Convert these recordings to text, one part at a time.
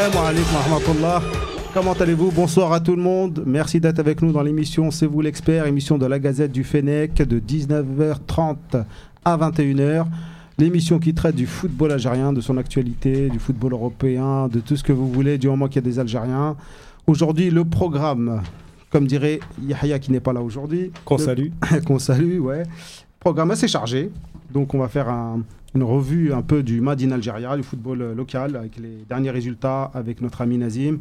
Salam alaikum wa rahmatullah. Comment allez-vous? Bonsoir à tout le monde. Merci d'être avec nous dans l'émission C'est vous l'expert, émission de la Gazette du Fennec de 19h30 à 21h. L'émission qui traite du football algérien, de son actualité, du football européen, de tout ce que vous voulez, du moment qu'il y a des Algériens. Aujourd'hui, le programme, comme dirait Yahya qui n'est pas là aujourd'hui. Qu'on salue. qu'on salue, ouais. Programme assez chargé. Donc on va faire un- une revue un peu du Made in Algeria, du football euh, local, avec les derniers résultats avec notre ami Nazim.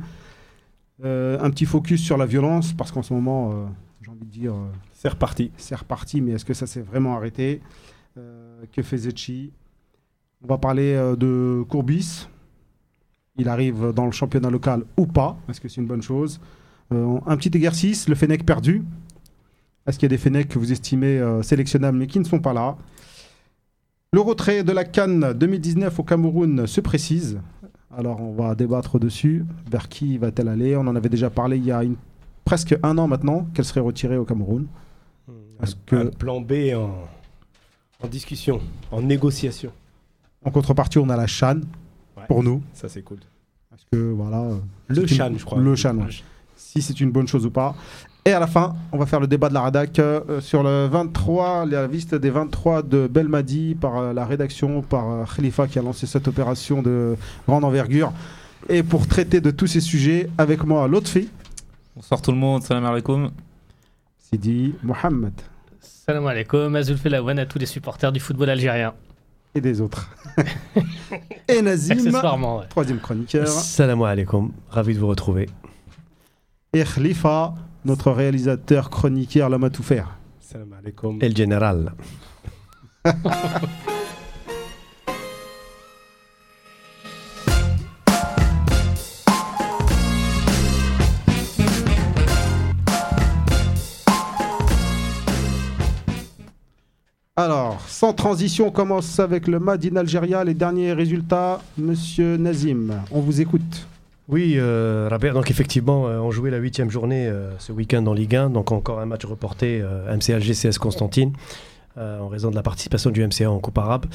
Euh, un petit focus sur la violence, parce qu'en ce moment, euh, j'ai envie de dire, euh, C'est reparti. c'est reparti, mais est-ce que ça s'est vraiment arrêté? Que fait Zetchi? On va parler de Courbis. Il arrive dans le championnat local ou pas Est-ce que c'est une bonne chose? Un petit exercice, le Fennec perdu. Est-ce qu'il y a des Fennecs que vous estimez euh, sélectionnables mais qui ne sont pas là? Le retrait de la Cannes 2019 au Cameroun se précise. Alors on va débattre dessus. Vers qui va-t-elle aller? On en avait déjà parlé il y a une- presque un an maintenant qu'elle serait retirée au Cameroun? Parce que- Un plan B en, en discussion, en négociation. En contrepartie, on a la Chan Ouais. pour nous. Ça, c'est cool. Parce que voilà. euh, Le une- Chan, je crois. Le Chan, ouais. Si c'est une bonne chose ou pas. Et à la fin, on va faire le débat de la rédac euh, sur le 23, la liste des 23 de Belmadi par euh, la rédaction, par euh, Khalifa qui a lancé cette opération de grande envergure. Et pour traiter de tous ces sujets, avec moi, Lotfi, Bonsoir tout le monde, salam alaikum. Sidi, Mohamed Salam alaikum, Azul Felawan à tous les supporters du football algérien. et des autres. et Nazim, ouais. troisième chroniqueur. Salam alaikum, ravi de vous retrouver. Et Khalifa, notre réalisateur chroniqueur, l'homme à tout faire. Salam alaikum. El General. Alors, sans transition, on commence avec le Made in Algeria. Les derniers résultats, monsieur Nazim, on vous écoute. Oui, euh, Robert, donc effectivement, euh, on jouait la huitième journée euh, ce week-end en Ligue 1, donc encore un match reporté euh, MC Alger CS Constantine, en raison de la participation du MCA en Coupe arabe.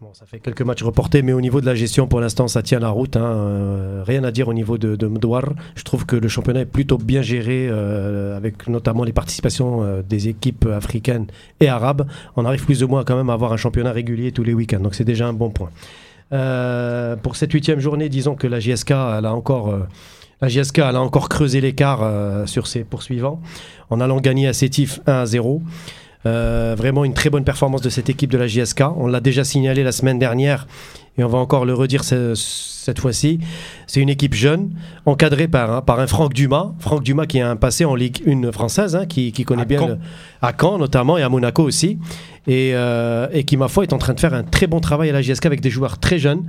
Bon, ça fait quelques matchs reportés, mais au niveau de la gestion, pour l'instant, ça tient la route. hein, rien à dire au niveau de, de Mdouar. Je trouve que le championnat est plutôt bien géré, avec notamment les participations des équipes africaines et arabes. On arrive plus ou moins quand même à avoir un championnat régulier tous les week-ends, donc c'est déjà un bon point. Euh, pour cette huitième journée, disons que la JSK, elle a encore, euh, la JSK, elle a encore creusé l'écart euh, sur ses poursuivants en allant gagner à Sétif 1 à 0. Euh, vraiment une très bonne performance de cette équipe de la JSK. On l'a déjà signalé la semaine dernière et on va encore le redire ce- cette fois-ci. C'est une équipe jeune, encadrée par, un- par un Franck Dumas. Franck Dumas qui a un passé en Ligue 1 française, hein, qui, qui connaît À bien Caen. le- à Caen notamment et à Monaco aussi. Et, euh, qui, ma foi, est en train de faire un très bon travail à la JSK avec des joueurs très jeunes.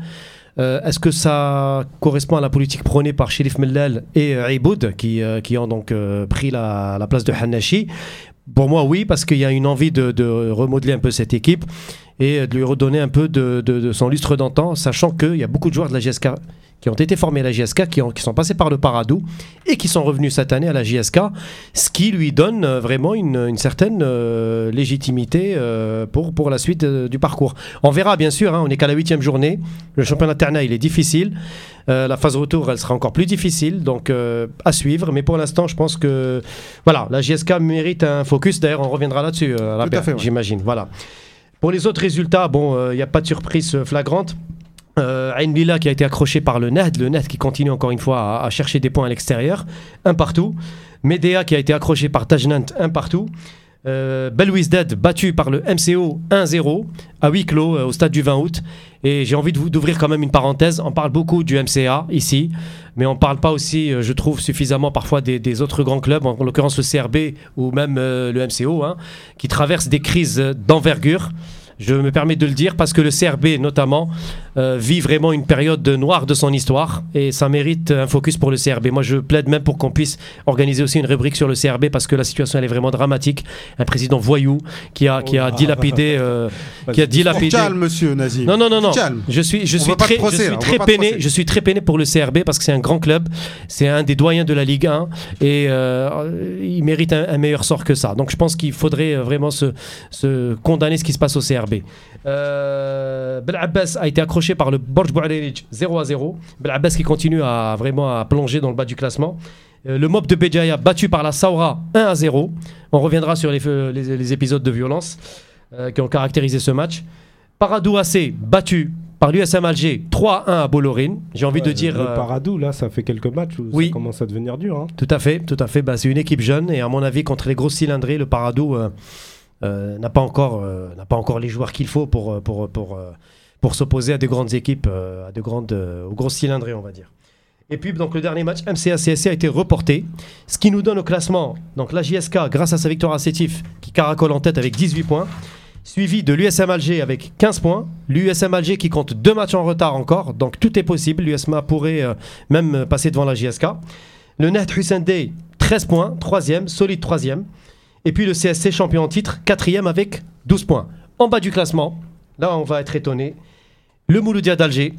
Euh, Est-ce que ça correspond à la politique prônée par Sherif Mellal et euh, Aiboud qui, euh, qui ont donc euh, pris la, la place de Hanashi Pour moi, oui, parce qu'il y a une envie de, de remodeler un peu cette équipe et de lui redonner un peu de, de- son lustre d'antan, sachant qu'il y a beaucoup de joueurs de la JSK qui ont été formés à la JSK, qui, ont- qui sont passés par le Paradou et qui sont revenus cette année à la JSK, ce qui lui donne euh, vraiment une, une certaine euh, légitimité euh, pour, pour la suite euh, du parcours. On verra bien sûr, hein, on n'est qu'à la huitième journée, le championnat Terna il est difficile, la phase retour elle sera encore plus difficile, donc à suivre, mais pour l'instant je pense que voilà, la JSK mérite un focus, d'ailleurs on reviendra là-dessus, ouais. j'imagine. Voilà. Pour les autres résultats, bon, il n'y a pas de surprise flagrante. Euh, Lila qui a été accroché par le Ned, le Ned qui continue encore une fois à, chercher des points à l'extérieur, un partout. Medea qui a été accroché par Tajnant, un partout. Euh, Belwisdad battu par le MCO 1-0 à huis clos euh, au stade du 20 août. Et j'ai envie d'ouvrir quand même une parenthèse. On parle beaucoup du MCA ici, mais on parle pas aussi, euh, je trouve, suffisamment parfois des, autres grands clubs, en, l'occurrence le CRB ou même euh, le MCO, hein, qui traversent des crises d'envergure. Je me permets de le dire parce que le CRB, notamment, euh, vit vraiment une période noire de son histoire et ça mérite un focus pour le CRB. Moi, je plaide même pour qu'on puisse organiser aussi une rubrique sur le CRB parce que la situation elle est vraiment dramatique. Un président voyou qui a, qui a Oh. dilapidé, euh, qui a dilapidé. Calme, monsieur Nazim. Non, non, non, non. Calme. Je suis, je suis très, procès, je suis très peiné. Je suis très peiné pour le CRB parce que c'est un grand club. C'est un des doyens de la Ligue 1 et euh, il mérite un, un meilleur sort que ça. Donc je pense qu'il faudrait euh, vraiment se, se condamner ce qui se passe au CRB. Euh, Abbas a été accroché par le Borj Bouarerij 0 à 0. Belabbas qui continue à vraiment à plonger dans le bas du classement. Euh, le Mob de Béjaïa battu par la Saoura 1 à 0. On reviendra sur les, les- les épisodes de violence euh, qui ont caractérisé ce match. Paradou AC battu par l'USM Alger 3 à 1 à Bollorine. J'ai envie de dire. Le euh, Paradou, là, ça fait quelques matchs où Oui. ça commence à devenir dur. hein. Tout à fait, tout à fait. Bah, c'est une équipe jeune et à mon avis, contre les grosses cylindrées, le Paradou n'a pas encore, euh, n'a pas encore les joueurs qu'il faut pour, euh, pour, pour, euh, pour s'opposer à des grandes équipes, euh, à de grandes, euh, aux grosses cylindrées, on va dire. Et puis donc le dernier match MCA CSC a été reporté, ce qui nous donne au classement donc la JSK grâce à sa victoire à Sétif qui caracole en tête avec 18 points, suivi de l'USM Alger avec 15 points, l'USM Alger qui compte deux matchs en retard encore, donc tout est possible, l'USMA pourrait euh, même euh, passer devant la JSK. Le Net Hussein Day 13 points, troisième, solide troisième. Et puis le CSC champion en titre, quatrième avec 12 points. En bas du classement, là on va être étonné, le Mouloudia d'Alger,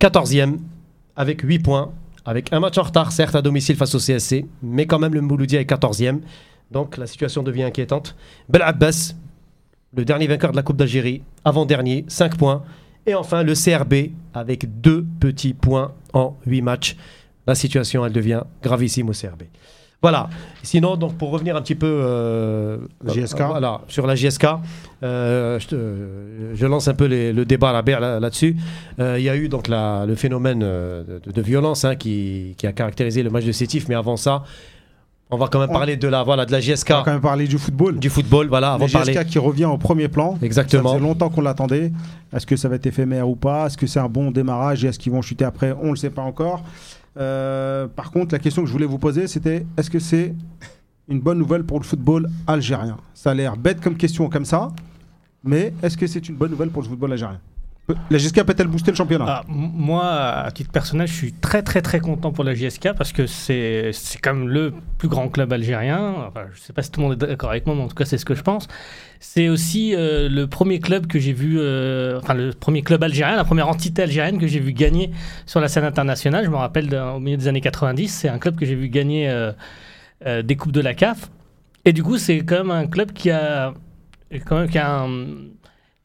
14e avec 8 points, avec un match en retard certes à domicile face au CSC, mais quand même le Mouloudia est 14e. Donc la situation devient inquiétante. Bel Abbas, le dernier vainqueur de la Coupe d'Algérie, avant-dernier, 5 points. Et enfin le CRB avec deux petits points en 8 matchs. La situation, elle devient gravissime au CRB. Voilà. Sinon, donc pour revenir un petit peu euh, JSK. euh, voilà, sur la JSK, euh, je, lance un peu les- le débat là- là- là-dessus. Il y a eu donc la- le phénomène de, de violence hein, qui, qui a caractérisé le match de Sétif, mais avant ça, on va quand même On- parler de la, voilà, de la JSK, On va quand même parler du football. du football. Voilà, avant parler. GSK qui revient au premier plan. Exactement. Ça faisait longtemps qu'on l'attendait. Est-ce que ça va être éphémère ou pas? Est-ce que c'est un bon démarrage? Et est-ce qu'ils vont chuter après? On ne le sait pas encore. Euh, par contre, la question que je voulais vous poser, c'était est-ce que c'est une bonne nouvelle pour le football algérien? Ça a l'air bête comme question comme ça, mais est-ce que c'est une bonne nouvelle pour le football algérien? La GSK peut-elle booster le championnat? Ah, moi, à titre personnel, je suis très très très content pour la JSK parce que c'est comme le plus grand club algérien. Enfin, je sais pas si tout le monde est d'accord avec moi, mais en tout cas, c'est ce que je pense. C'est aussi euh, le premier club que j'ai vu, euh, enfin le premier club algérien, la première entité algérienne que j'ai vu gagner sur la scène internationale. Je me rappelle au milieu des années 90, c'est un club que j'ai vu gagner euh, des coupes de la CAF. Et du coup, c'est quand même un club qui a qui a un-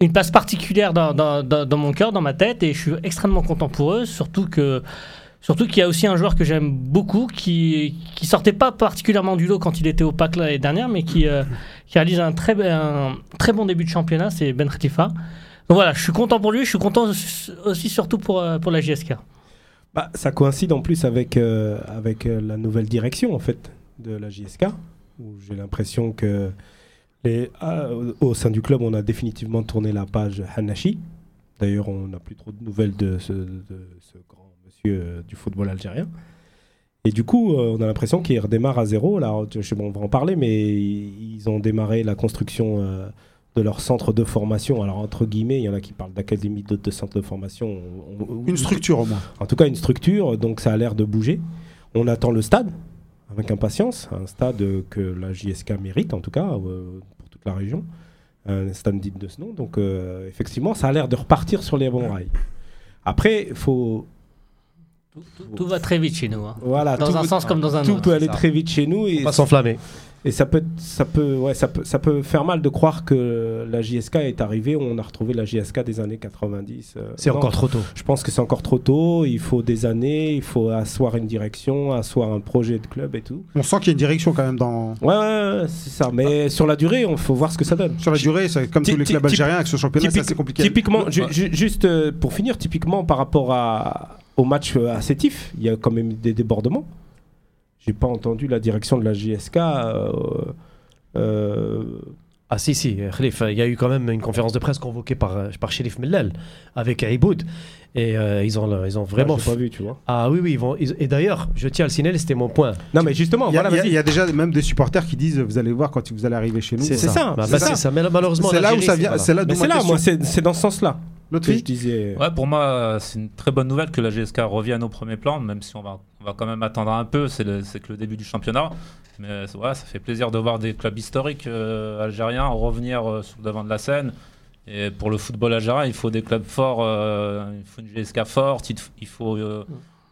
une place particulière dans, mon cœur, dans ma tête, et je suis extrêmement content pour eux, surtout que surtout qu'il y a aussi un joueur que j'aime beaucoup qui qui sortait pas particulièrement du lot quand il était au PAC l'année dernière, mais qui euh, qui réalise un très un très bon début de championnat, c'est Ben Khatifa. Donc voilà, je suis content pour lui, je suis content aussi surtout pour euh, pour la JSK. Bah, ça coïncide en plus avec, euh, avec la nouvelle direction en fait de la JSK, où j'ai l'impression que les, ah, au, sein du club, on a définitivement tourné la page Hanashi. D'ailleurs, on n'a plus trop de nouvelles de ce, de ce grand monsieur euh, du football algérien. Et du coup, euh, on a l'impression qu'ils redémarrent à zéro. Là, je sais, bon, on va en parler, mais ils ont démarré la construction euh, de leur centre de formation. Alors, entre guillemets, il y en a qui parlent d'académie, d'autres de centre de formation. On- on- Une structure au moins. en tout cas, une structure, donc ça a l'air de bouger. On attend le stade avec impatience, un stade euh, que la JSK mérite en tout cas euh, toute la région, un stade digne de ce nom. Donc euh, effectivement, ça a l'air de repartir sur les bons rails. Après, il faut Tout, tout- tout va très vite chez nous, hein. voilà, dans tout, un sens comme dans un tout autre. peut aller ça. très vite chez nous et Pas s'enflammer. Et ça peut, ça peut, ouais, ça peut, ça peut faire mal de croire que la JSK est arrivée. On a retrouvé la JSK des années 90. euh, C'est encore trop tôt. Je pense que c'est encore trop tôt. Il faut des années. Il faut asseoir une direction, asseoir un projet de club et tout. On sent qu'il y a une direction quand même dans. Ouais, ouais, ouais, c'est ça. Mais sur la durée, on faut voir ce que ça donne. Sur la durée, c'est comme tous les clubs algériens avec ce championnat, c'est assez compliqué. Typiquement, ju- Ouais. ju- juste euh, pour finir, typiquement par rapport à, au match euh, à Sétif, il y a quand même des débordements. J'ai pas entendu la direction de la JSK. euh, euh, Ah si, si, Khalif, il y a eu quand même une conférence de presse convoquée par, par Sherif Mellal avec Aiboud. Et euh, ils, ont, ils ont vraiment... j'ai pas vu, tu vois. Ah oui, oui, ils vont... ils- Et d'ailleurs, je tiens à le signaler, c'était mon point. Non, mais justement, Il y, a, voilà, il y a- y déjà même des supporters qui disent vous allez voir quand vous allez arriver chez nous. C'est ça, Bah, c'est bah, ça. c'est ça. Mais malheureusement, C'est là où ça vient. voilà. C'est là d'où ma là, moi, question. c'est dans ce sens-là L'autre je disais. Ouais, pour moi, c'est une très bonne nouvelle que la GSK revienne au premier plan, même si on va, on va quand même attendre un peu, c'est que le début du championnat. Mais c'est- ouais, ça fait plaisir de voir des clubs historiques euh, algériens revenir euh, sur le devant de la scène. Et pour le football algérien, il faut des clubs forts, euh, il faut une GSK forte, il, faut euh,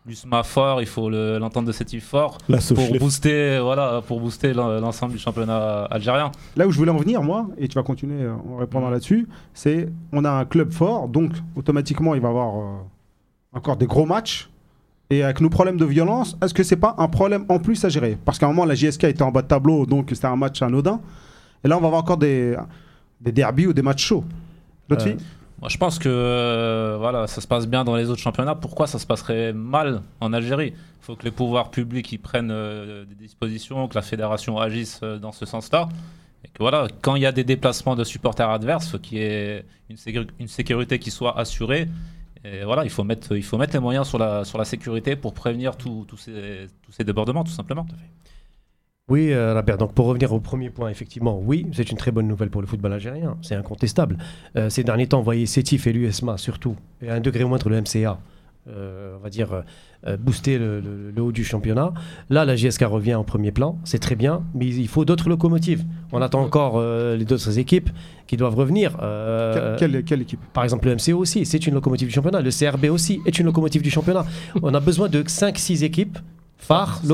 l'USMA fort, il faut le- l'entente de Sétif fort pour booster, voilà, pour booster l'en- l'ensemble du championnat algérien. Là où je voulais en venir, moi, et tu vas continuer euh, en répondant là-dessus, c'est on a un club fort, donc automatiquement il va y avoir euh, encore des gros matchs. Et avec nos problèmes de violence, est-ce que c'est pas un problème en plus à gérer? Parce qu'à un moment, la JSK était en bas de tableau, donc c'était un match anodin. Et là, on va avoir encore des, des derbies ou des matchs chauds. L'autre Euh, fille? Je pense que euh, voilà, ça se passe bien dans les autres championnats. Pourquoi ça se passerait mal en Algérie? Il faut que les pouvoirs publics ils prennent euh, des dispositions, que la fédération agisse euh, dans ce sens-là. Voilà, quand il y a des déplacements de supporters adverses, il faut qu'il y ait une, sécu- une sécurité qui soit assurée. Voilà, il faut mettre, les moyens sur la, sécurité pour prévenir tous ces, ces débordements, tout simplement. Oui, euh, Rabert, donc pour revenir au premier point, effectivement, oui, c'est une très bonne nouvelle pour le football algérien, c'est incontestable. Euh, ces derniers temps, vous voyez Sétif et l'USMA surtout, et à un degré moindre le MCA, euh, on va dire, booster le, le- le haut du championnat. Là, la JSK revient en premier plan, c'est très bien, mais il faut d'autres locomotives. On attend encore les autres équipes qui doivent revenir. quelle, quelle- quelle équipe? par exemple, le MCO aussi, c'est une locomotive du championnat. Le CRB aussi est une locomotive du championnat. On a besoin de 5-6 équipes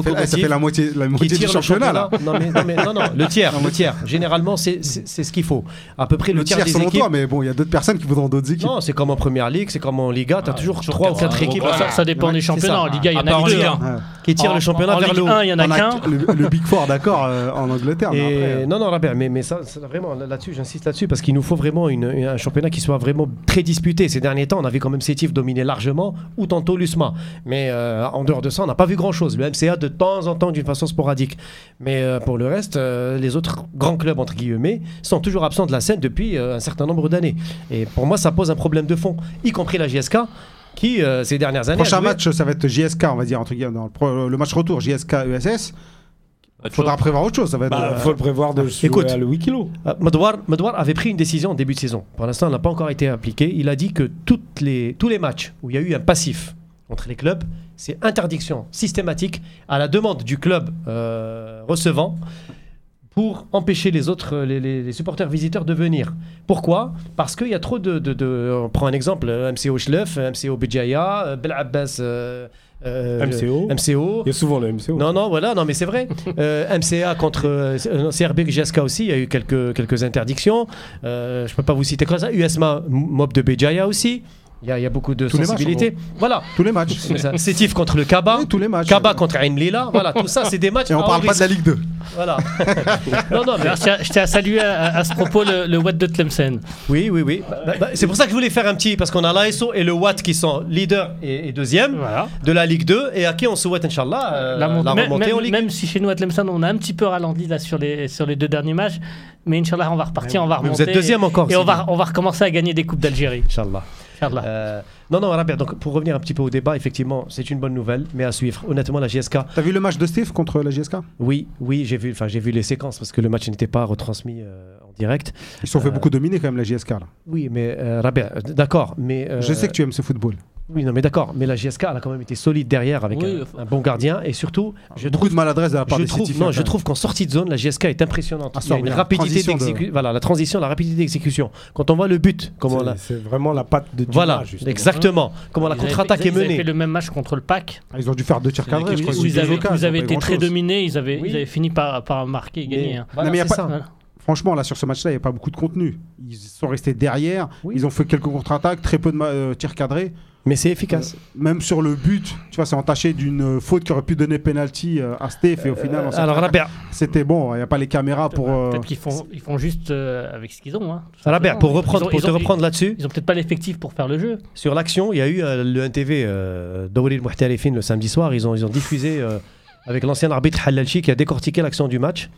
fait, eh, ça fait la moitié, la qui moitié du tire le championnat, là. Non, mais, non, mais- non, non, le tiers, le tiers. Généralement, c'est ce qu'il faut. À peu près le, Le tiers, tiers des selon équipes. toi, mais bon, il y a d'autres personnes qui voudront d'autres équipes. Non, c'est comme en première ligue, c'est comme en Liga. Tu as Ah, toujours toujours 3 ou quatre, 4 hein, équipes Ça, ça dépend Ouais, des championnats. En Liga, il y en a deux. Hein. qui tirent le championnat vers le haut. 1, il y en a qu'un. le, Big Four, d'accord, euh, en Angleterre. euh, non, non, Robert, mais, mais ça, vraiment, là- là-dessus, j'insiste là-dessus, parce qu'il nous faut vraiment une- un championnat qui soit vraiment très disputé. Ces derniers temps, on a vu quand même Sétif dominer largement, ou tantôt l'USMA. Mais euh, en dehors de ça, on n'a pas vu grand-chose. Le MCA, de temps en temps, d'une façon sporadique. Mais euh, pour le reste, euh, les autres grands clubs, entre guillemets, sont toujours absents de la scène depuis euh, un certain nombre d'années. Et pour moi, ça pose un problème de fond, y compris la JSK, qui, euh, ces dernières années... prochain joué- match, ça va être JSK, on va dire, entre guillemets, dans le, pro- le match retour JSK-ESS. Autre Faudra chose. prévoir autre chose. Ça va être, Bah, euh, faut le prévoir de jouer écoute. à le 8 kg. Euh, Madouar, Madouar avait pris une décision en début de saison. Pour l'instant, elle n'a pas encore été appliquée. Il a dit que toutes les, tous les matchs où il y a eu un passif entre les clubs, c'est interdiction systématique à la demande du club euh, recevant pour empêcher les autres, euh, les, les- les supporters visiteurs de venir. Pourquoi? Parce qu'il y a trop de, de- de- On prend un exemple, euh, MCO Schleuf, euh, MCO euh, Bel Abbas, euh, euh, MCO. MCO. Il y a souvent le MCO. Non, non, voilà, non, mais c'est vrai. Euh, MCA contre euh, CRB, GSK aussi, il y a eu quelques, quelques interdictions. Je peux pas vous citer comme ça. USMA, Mob de Béjaïa aussi. Il y, a, il y a beaucoup de Tous les matchs, sensibilité. Voilà. tous les matchs. Sétif contre le Kaba. Oui, tous les matchs. Kaba contre Ain Lila. Voilà, tout ça, c'est des matchs. Et on à parle pas de la. Ligue 2. Voilà. non, non, mais Je tiens, à saluer à, à ce propos le, le Watt de Tlemcen. oui, oui, oui. Bah, bah, c'est pour ça que je voulais faire un petit, parce qu'on a l'ASO et le Watt qui sont leader et, et deuxième Voilà. de la Ligue 2 et à qui on souhaite, Inch'Allah, euh, La la, même, remontée en Ligue même si chez nous à Tlemcen on a un petit peu ralenti là sur les, sur les deux derniers matchs, mais Inch'Allah on va repartir, on va Mais remonter. vous êtes deuxième encore. Et on va, on va recommencer à gagner des Coupes d'Algérie. Inch'Allah. Euh, non, non, Rabia, donc pour revenir un petit peu au débat, effectivement, c'est une bonne nouvelle, mais à suivre. Honnêtement, la JSK, T'as vu le match de Steve contre la JSK oui, oui, j'ai vu, enfin, j'ai vu les séquences parce que le match n'était pas retransmis euh, en direct. Ils se sont fait Euh, beaucoup dominer quand même, la JSK. Là. Oui, mais euh, Rabia, d'accord, mais euh, Je sais que tu aimes ce football. Oui, non, mais d'accord, mais la JSK, elle a quand même été solide derrière avec Oui, un, enfin- un bon gardien et surtout, je beaucoup trouve. de maladresse de la part Je des trouve, non, je quand trouve qu'en sortie de zone, la JSK est impressionnante. Ah, Il y a ça, une oui, la rapidité de- d'exécution. Voilà, la transition, la rapidité d'exécution. Quand on voit le but, comment C'est- la... C'est vraiment la patte de Dumas, Voilà, justement. exactement. Comment la contre-attaque est ils avaient menée. fait le même match contre le PAC, même. Ils ont dû faire deux tirs cadrés, je ils avaient, ils avaient été très dominés, ils avaient, Oui. ils avaient fini par, par marquer et gagner. Hein. Non, mais. Franchement, là, sur ce match-là, il n'y a pas beaucoup de contenu. Ils sont restés derrière. Oui. Ils ont fait quelques contre-attaques, très peu de euh, tirs cadrés. Mais c'est efficace. Même sur le but, tu vois, c'est entaché d'une euh, faute qui aurait pu donner penalty euh, à Steph. Et au final, on s'est- alors, Rabia, c'était bon. Il n'y a pas les caméras pour. euh, Peut-être qu'ils font, ils font juste euh, avec ce qu'ils ont. Hein, simplement. pour, reprendre, ont- pour te ont- reprendre là-dessus, Ils ont peut-être pas l'effectif pour faire le jeu. sur l'action, il y a eu euh, le NTV euh, Mouhtalifin le samedi soir. Ils ont, ils ont diffusé euh, avec l'ancien arbitre Halalchi qui a décortiqué l'action du match.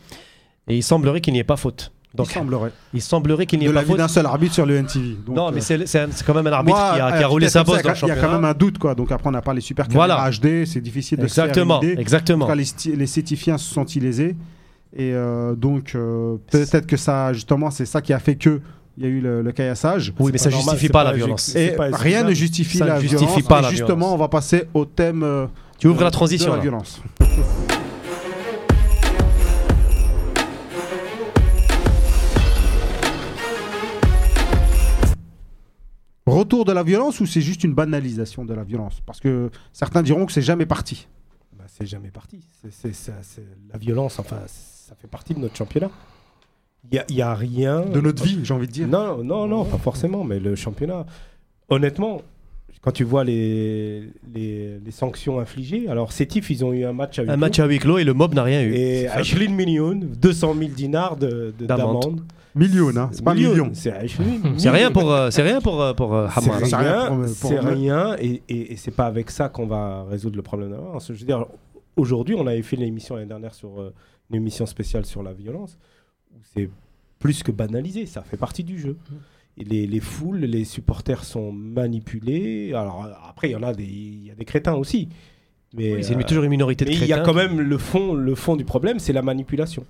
Et il semblerait qu'il n'y ait pas faute. Donc, il semblerait. il semblerait qu'il n'y De ait pas l'avis faute. d'un seul arbitre sur le NTV. Donc, non, euh, mais c'est c'est quand même un arbitre moi, qui a, qui a euh, roulé sa bosse dans le Il y a quand même championnat. un doute, quoi. Donc après, on n'a pas les super Voilà. HD. C'est difficile de Exactement, se faire une idée. En exactement. tout cas, les, Sétifiens se sont lésés. Et euh, donc, euh, peut-être que ça, justement, c'est ça qui a fait que il y a eu le, le caillassage. Oui, mais ça pas normal, justifie pas pas la violence. Et pas rien ne justifie Ça la ne justifie violence. pas et la justement, violence. on va passer au thème euh, Tu ouvres la de transition. la là. violence. retour de la violence ou c'est juste une banalisation de la violence? Parce que certains diront que c'est jamais parti. Bah, c'est jamais parti. C'est, la violence, enfin, ça fait partie de notre championnat. Il n'y a, il y a rien. De notre vie, j'ai envie de dire. Non, non, non, pas forcément, mais le championnat. Honnêtement, quand tu vois les, les, les sanctions infligées, alors Sétif, ils ont eu un match à huis Un clos. match à huis clos et le mob n'a rien eu. Et Ashlyn Million, 200 000 dinars de, de- D'amende. d'amende. Million, hein, c'est pas Million, million. C'est rien pour, euh, c'est rien pour, euh, pour euh, C'est rien c'est et, et, et c'est pas avec ça qu'on va résoudre le problème. Je veux dire, aujourd'hui, on avait fait une émission l'année dernière sur euh, une émission spéciale sur la violence, où c'est plus que banalisé, ça fait partie du jeu. Et les, les foules, les supporters sont manipulés. Alors après, il y en a des, il y a des crétins aussi. Mais, Oui, c'est euh, toujours une minorité de mais il y a crétins quand même le fond, le fond du problème, c'est la manipulation.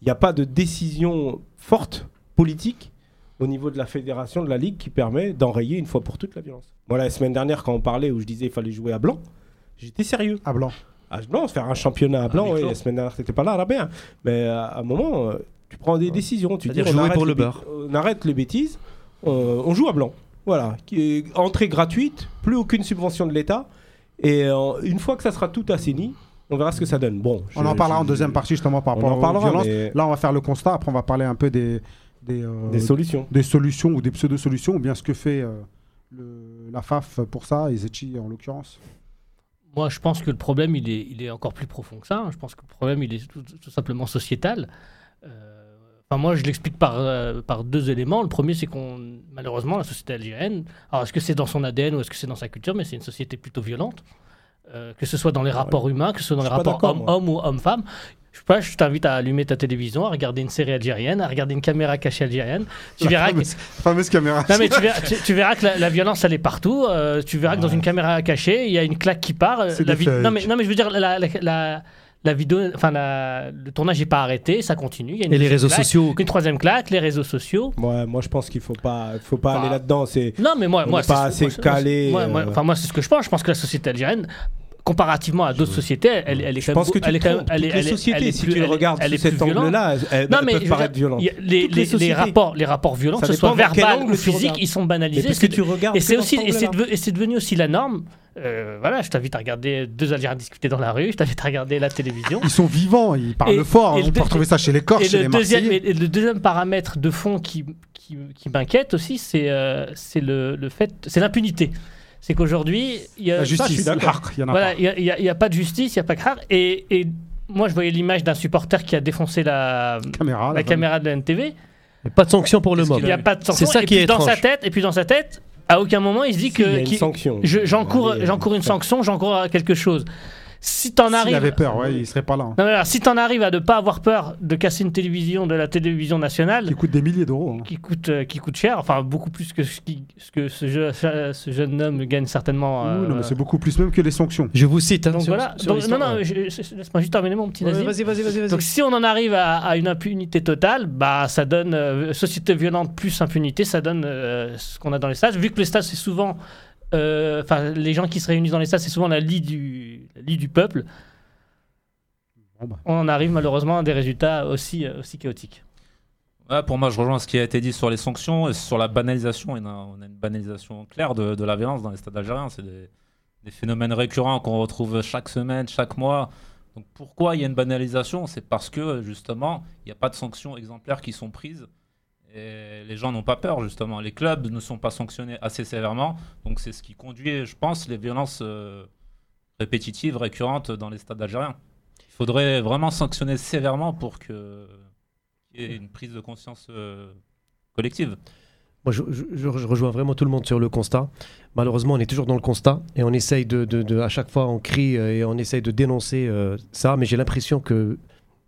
Il n'y a pas de décision forte politique au niveau de la fédération, de la ligue, qui permet d'enrayer une fois pour toutes la violence. Moi, la semaine dernière, quand on parlait où je disais qu'il fallait jouer à blanc, j'étais sérieux. À blanc. À blanc, faire un championnat à blanc, huis ouais, la semaine dernière, t'étais pas là, bien. Mais euh, à un moment, euh, tu prends des décisions. Tu dis, C'est-à-dire on jouer arrête, pour les le beurre. on arrête les bêtises, on joue à blanc. Voilà. Qui est entrée gratuite, plus aucune subvention de l'État. Et euh, une fois que ça sera tout assaini, on verra ce que ça donne. Bon, On en parlera en deuxième partie justement par On rapport en aux parlera, violences. mais Là, on va faire le constat. Après, on va parler un peu des, des, euh, des solutions. des solutions ou des pseudo-solutions, ou bien ce que fait euh, le- la FAF pour ça, et Zetchi en l'occurrence. Moi, je pense que le problème, il est, il est encore plus profond que ça. Je pense que le problème, il est tout, tout simplement sociétal. Euh, Enfin, moi, je l'explique par, euh, par deux éléments. Le premier, c'est qu'on, malheureusement, la société algérienne, alors est-ce que c'est dans son ADN ou est-ce que c'est dans sa culture, mais c'est une société plutôt violente. Euh, que ce soit dans les rapports humains, que ce soit dans Je les rapports homme-homme ou homme-femme. Je sais pas, je t'invite à allumer ta télévision, à regarder une série algérienne, à regarder une caméra cachée algérienne. Tu La verras que, fameuse, fameuse caméra. non, mais tu verras, tu, tu verras que la, la violence, elle est partout. Euh, tu verras que dans une caméra cachée, il y a une claque qui part. Euh, C'est La vid- non, mais, non, mais je veux dire, la, la, la, vidéo, enfin, la- le tournage n'est pas arrêté, ça continue. Il y a une Et les réseaux claque, sociaux. Une troisième claque, les réseaux sociaux. Ouais, moi, je pense qu'il faut pas, faut pas Bah, aller là-dedans. C'est Non, mais moi, On moi n'est pas assez moi, calé, moi- moi- euh. Enfin, moi, c'est ce que je pense. Je pense que la société algérienne, comparativement à d'autres sociétés, elle, elle est Je quand pense même- que tu elle est te quand elle est- Toutes les elle est- sociétés, elle est si plus- tu le regardes elle sous est cet angle-là, elles, Non, mais peuvent paraître violentes. les, Toutes les- les les sociétés. rapports, les rapports violents, que ce soit verbal ou tu physique, ils sont banalisés. tu Et c'est aussi, et c'est devenu aussi la norme. Euh, voilà, je t'invite à regarder deux Algériens discuter dans la rue, je t'invite à regarder la télévision. Ils sont vivants, ils parlent Et- fort. et On le peut retrouver ça chez les Corses, Et chez le, les deuxième, et le deuxième paramètre de fond qui, qui, qui m'inquiète aussi, c'est euh, c'est le, le fait, c'est l'impunité. C'est qu'aujourd'hui, il y a La justice, il y en a voilà, pas. il n'y a, pas de justice, il n'y a pas de rare. Et, et moi, je voyais l'image d'un supporter qui a défoncé la, Caméra, la la caméra de la NTV. Et Pas de sanction pour le mob. Il n'y a pas de sanction. C'est ça et qui puis est dans sa tête, Et puis dans sa tête, à aucun moment, il se dit Si, que j'encours une sanction, j'encours quelque chose. Si t'en S'il arrives... avait peur, ouais, il serait pas là. hein. Non, mais alors, si t'en arrives à ne pas avoir peur de casser une télévision de la télévision nationale, Qui coûte des milliers d'euros. hein. qui coûte, euh, qui coûte cher, enfin beaucoup plus que ce, qui- ce que ce, jeu- ce jeune homme gagne certainement. Oui, non, euh, mais c'est beaucoup plus même que les sanctions. Je vous cite. hein, donc sur- voilà. sur Donc, non, non, laisse-moi juste terminer mon petit Ouais, nazi. Vas-y, vas-y, vas-y. vas-y. Donc si on en arrive à, à une impunité totale, bah ça donne euh, société violente plus impunité, ça donne euh, ce qu'on a dans les stades. Vu que les stades c'est souvent, enfin les gens qui se réunissent dans les stades c'est souvent la lie du, la lie du peuple. Bon, bah. On en arrive malheureusement à des résultats aussi euh, aussi chaotiques. Pour moi, je rejoins ce qui a été dit sur les sanctions et sur la banalisation. On a, on a une banalisation claire de, de la violence dans les stades algériens. C'est des, des phénomènes récurrents qu'on retrouve chaque semaine, chaque mois. Donc pourquoi il y a une banalisation? C'est parce que justement, il n'y a pas de sanctions exemplaires qui sont prises. Et les gens n'ont pas peur, justement. Les clubs ne sont pas sanctionnés assez sévèrement. Donc c'est ce qui conduit, je pense, les violences euh, répétitives, récurrentes dans les stades algériens. Il faudrait vraiment sanctionner sévèrement pour qu'il y ait une prise de conscience euh, collective. Moi, je, rejoins vraiment tout le monde sur le constat. Malheureusement, on est toujours dans le constat et on essaye de, à chaque fois, on crie euh, et on essaye de dénoncer ça. Mais j'ai l'impression que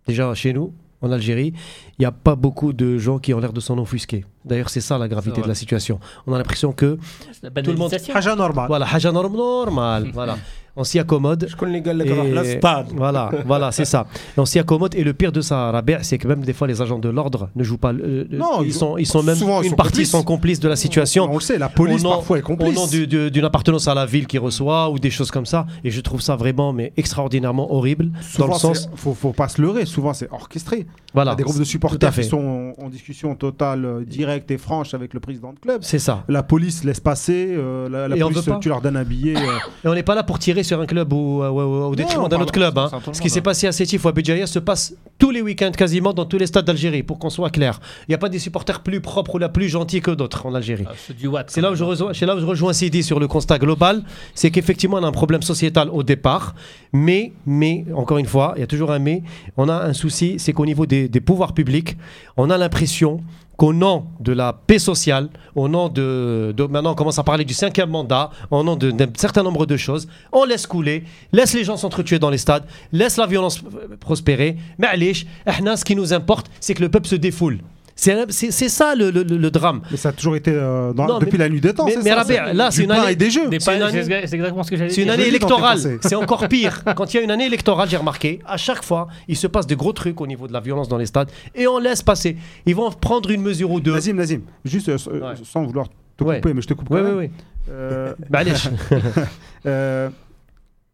déjà chez nous, en Algérie, il n'y a pas beaucoup de gens qui ont l'air de s'en offusquer. D'ailleurs, c'est ça la gravité de la situation. On a l'impression que Tout le monde-. Haja normal. voilà, haja norm- normal, voilà, on s'y accommode. Je connais les gars de Et-. Voilà, voilà, c'est ça. Et on s'y accommode. Et le pire de ça, Rabia, c'est que même des fois, les agents de l'ordre ne jouent pas. euh, Non, ils, ils- sont, ils sont même souvent, une sont partie complices. sont complices de la situation. On le sait, la police Au nom- parfois est Au complice. nom du- du- d'une appartenance à la ville qui reçoit ou des choses comme ça. Et je trouve ça vraiment mais extraordinairement horrible. Souvent, dans le sens. faut, faut pas se leurrer. Souvent, c'est orchestré. Il y Voilà. a des groupes de supporters qui sont en, en discussion totale, euh, directe directe et franche avec le président de club. C'est ça. La police laisse passer, euh, la, police, tu leur donnes un billet. euh, Et on n'est pas là pour tirer sur un club ou euh, au détriment d'un autre club. hein. Ce qui s'est passé à Sétif ou à Béjaïa se passe tous les week-ends quasiment dans tous les stades d'Algérie, pour qu'on soit clair. Il n'y a pas des supporters plus propres ou la plus gentils que d'autres en Algérie. Ah. C'est là, où je rejoins, là où je rejoins Sidi sur le constat global, c'est qu'effectivement on a un problème sociétal au départ, mais, mais, encore une fois, il y a toujours un mais, on a un souci, c'est qu'au niveau des, des pouvoirs publics, on a l'impression qu'au nom de la paix sociale, au nom de, maintenant on commence à parler du cinquième mandat, au nom d'un certain nombre de choses, on laisse couler, laisse les gens s'entretuer dans les stades, laisse la violence prospérer, mais allez, ce qui nous importe, c'est que le peuple se défoule. C'est c'est- c'est ça le- le- le- le drame. mais ça a toujours été euh, dans- Non, depuis mais- la nuit des temps. mais- c'est mais ça, Rabia, c'est là, c'est une année- des jeux. Des C'est une pas- année- C'est c'est exactement ce que j'allais C'est une année électorale. C'est encore pire. Quand il y a une année électorale, j'ai remarqué, à chaque fois, il se passe de gros trucs au niveau de la violence dans les stades et on laisse passer. Ils vont prendre une mesure ou deux. Nazim, Nazim, juste euh, Ouais. sans vouloir te Ouais. couper, mais je te coupe quand Oui, oui, oui. Euh, Bah, allez. Euh,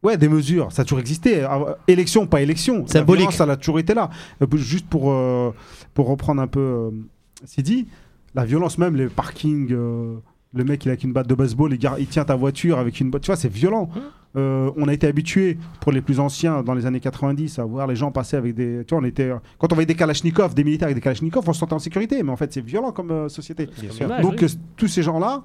ouais, des mesures, ça a toujours existé. Ah, Élection, pas élection. La Symbolique. violence, ça a toujours été là. Euh, Juste pour, euh, pour reprendre un peu euh, Sidi, la violence même, les parkings, euh, le mec il a avec une batte de baseball, il, il tient ta voiture avec une botte, tu vois, c'est violent. Euh, on a été habitué pour les plus anciens dans les années 90 à voir les gens passer avec des. Tu vois, on était. Quand on voyait des kalachnikovs, des militaires avec des kalachnikovs, on se sentait en sécurité. Mais en fait, c'est violent comme euh, société. Donc, oui. euh, tous ces gens-là,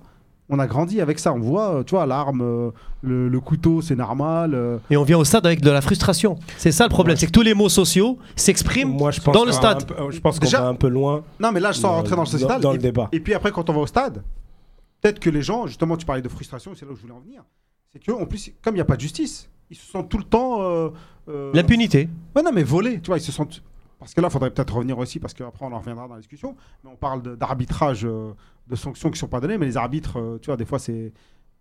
on a grandi avec ça. On voit, euh, tu vois, l'arme, euh, le, le couteau, c'est normal. euh, Et on vient au stade avec de la frustration. C'est ça le problème. C'est que tous les mots sociaux s'expriment Moi, je pense dans le stade. un peu- je pense qu'on va un peu loin. Non, mais là, je sens rentrer dans le sociétal. Dans le débat. et puis après, quand on va au stade, peut-être que les gens, justement, tu parlais de frustration, c'est là où je voulais en venir. C'est que, en plus, comme il n'y a pas de justice, ils se sentent tout le temps. euh, euh, L'impunité. Ouais, non, mais volés, tu vois, ils se sentent. Parce que là, il faudrait peut-être revenir aussi, parce qu'après, on en reviendra dans la discussion. Mais on parle d'arbitrage, euh, de sanctions qui ne sont pas données, mais les arbitres, euh, tu vois, des fois, c'est.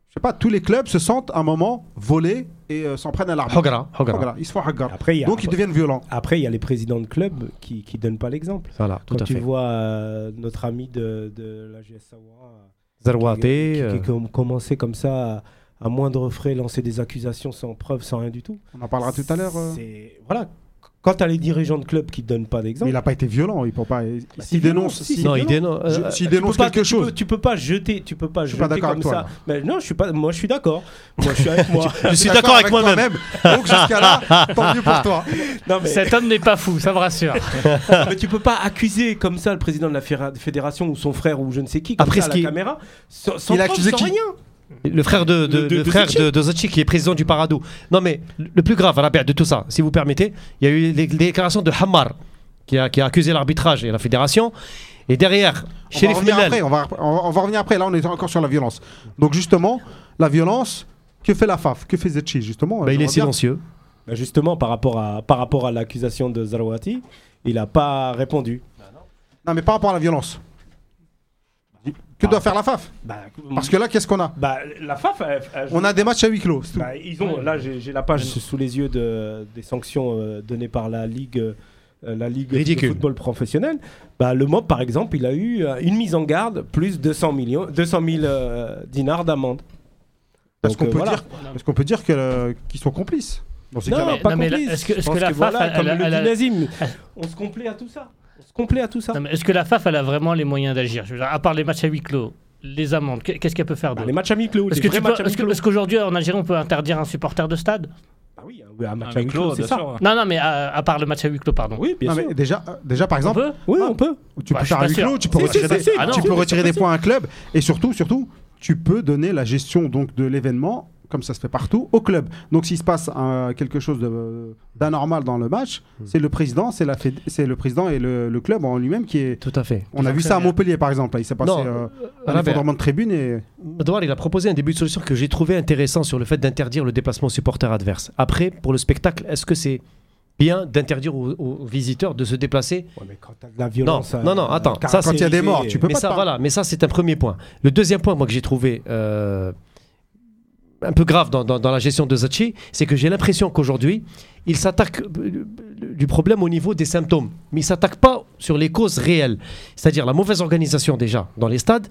Je sais pas, tous les clubs se sentent à un moment volés et euh, s'en prennent à l'arbitre. Hogra, hogra. Voilà, ils se font hagar. Après, il y a, Donc, ils deviennent violents. après, il y a les présidents de clubs qui qui donnent pas l'exemple. Voilà, tout Quand à tu fait. vois euh, notre ami de, de la GS Sawara, Zarouate, qui, qui- qui com- commençait comme ça à, à moindre frais lancer des accusations sans preuve, sans rien du tout. On en parlera tout à l'heure. euh. C'est- Voilà. Quand tu as les dirigeants de clubs qui donnent pas Mais d'exemple, il n'a pas été violent, il peut pas. Bah, S'il dénonce, si, Non, il dénonce. Je- euh, s'il tu peux dénonce pas- quelque tu chose. peux- tu peux pas jeter, tu peux pas Je suis pas jeter comme avec toi, ça. Mais non, je suis pas. Moi, je suis d'accord. Moi, je suis avec moi. Je suis d'accord avec moi-même. Donc jusqu'à là, tant mieux pour toi. non, mais, Cet homme n'est pas fou, ça me rassure. mais tu peux pas accuser comme ça le président de la fédération ou son frère ou je ne sais qui comme Après, ça à la qui- caméra sans, sans Il a preuve, accusé sans qui rien. Le frère de, de, De- de- le de frère Zachi. de, de Zachi, qui est président du Paradou. Non, mais le plus grave, Rabia, de tout ça, si vous permettez, il y a eu les, les déclarations de Hammar, qui a, qui a accusé l'arbitrage et la fédération. Et derrière, On va, revenir après, on, va, on va- on va revenir après. Là, on est encore sur la violence. Donc justement, la violence, que fait la FAF Que fait Zetchi justement? Bah, il est silencieux. Bah, Justement, par rapport à, par rapport à l'accusation de Zarouati, il n'a pas répondu. Non, mais par rapport à la violence. Que doit faire la FAF Bah, Parce que là, qu'est-ce qu'on a bah, la FAF, elle- elle- On a des matchs à huis clos. Bah, ils ont, là, j'ai la page sous les yeux de, des sanctions euh, données par la Ligue, euh, la Ligue Ridicule. de football professionnel. Bah, le MOB, par exemple, il a eu euh, une mise en garde plus 200, millions, 200 000 euh, dinars d'amende. Parce Donc, qu'on euh, peut, voilà. dire, parce qu'on peut dire euh, qu'ils sont complices? Dans ces Non, mais- pas non, mais est-ce que- est-ce FAF, voilà, elle- comme elle- le elle dit Nazim, on se complaît à tout ça. On se à tout ça. Est-ce que la FAF, elle a vraiment les moyens d'agir? À part les matchs à huis clos, les amendes, qu'est- qu'est-ce qu'elle peut faire Bah, les matchs tu peux- matchs est-ce qu'aujourd'hui en Algérie on peut interdire un supporter de stade? Bah oui, un- match Un à huis clos, c'est ça. sûr. Non, non, mais à, à part le match à huis clos, pardon. Oui, bien Non, sûr. mais déjà, déjà, par On exemple, peut? Oui, Ah. on peut. tu Bah, peux je faire un huis clos, tu peux Si, retirer, si, des, si, si. Ah non, tu si, peux retirer des points à un club. Et surtout, surtout, tu peux donner la gestion donc de l'événement, comme ça se fait partout, au club. Donc s'il se passe un- quelque chose d'anormal dans le match, c'est le président, c'est la c'est le président et le, le club en lui-même qui est. Tout à fait. On a vu ça à Montpellier par exemple. Il s'est passé euh, un Rabia, effondrement de tribune et Edouard, il a proposé un début de solution que j'ai trouvé intéressant sur le fait d'interdire le déplacement aux supporters adverses. Après, pour le spectacle, est-ce que c'est bien d'interdire aux, aux visiteurs de se déplacer Ouais, mais quand de la violence. Non, non, non, attends, ça, quand il y a des morts, tu peux mais pas ça, te voilà, mais ça, c'est un premier point. Le deuxième point, moi, que j'ai trouvé euh, un peu grave dans, dans- la gestion de Zachi, c'est que j'ai l'impression qu'aujourd'hui, il s'attaque. du problème au niveau des symptômes, mais il ne s'attaque pas sur les causes réelles, c'est-à-dire la mauvaise organisation déjà dans les stades,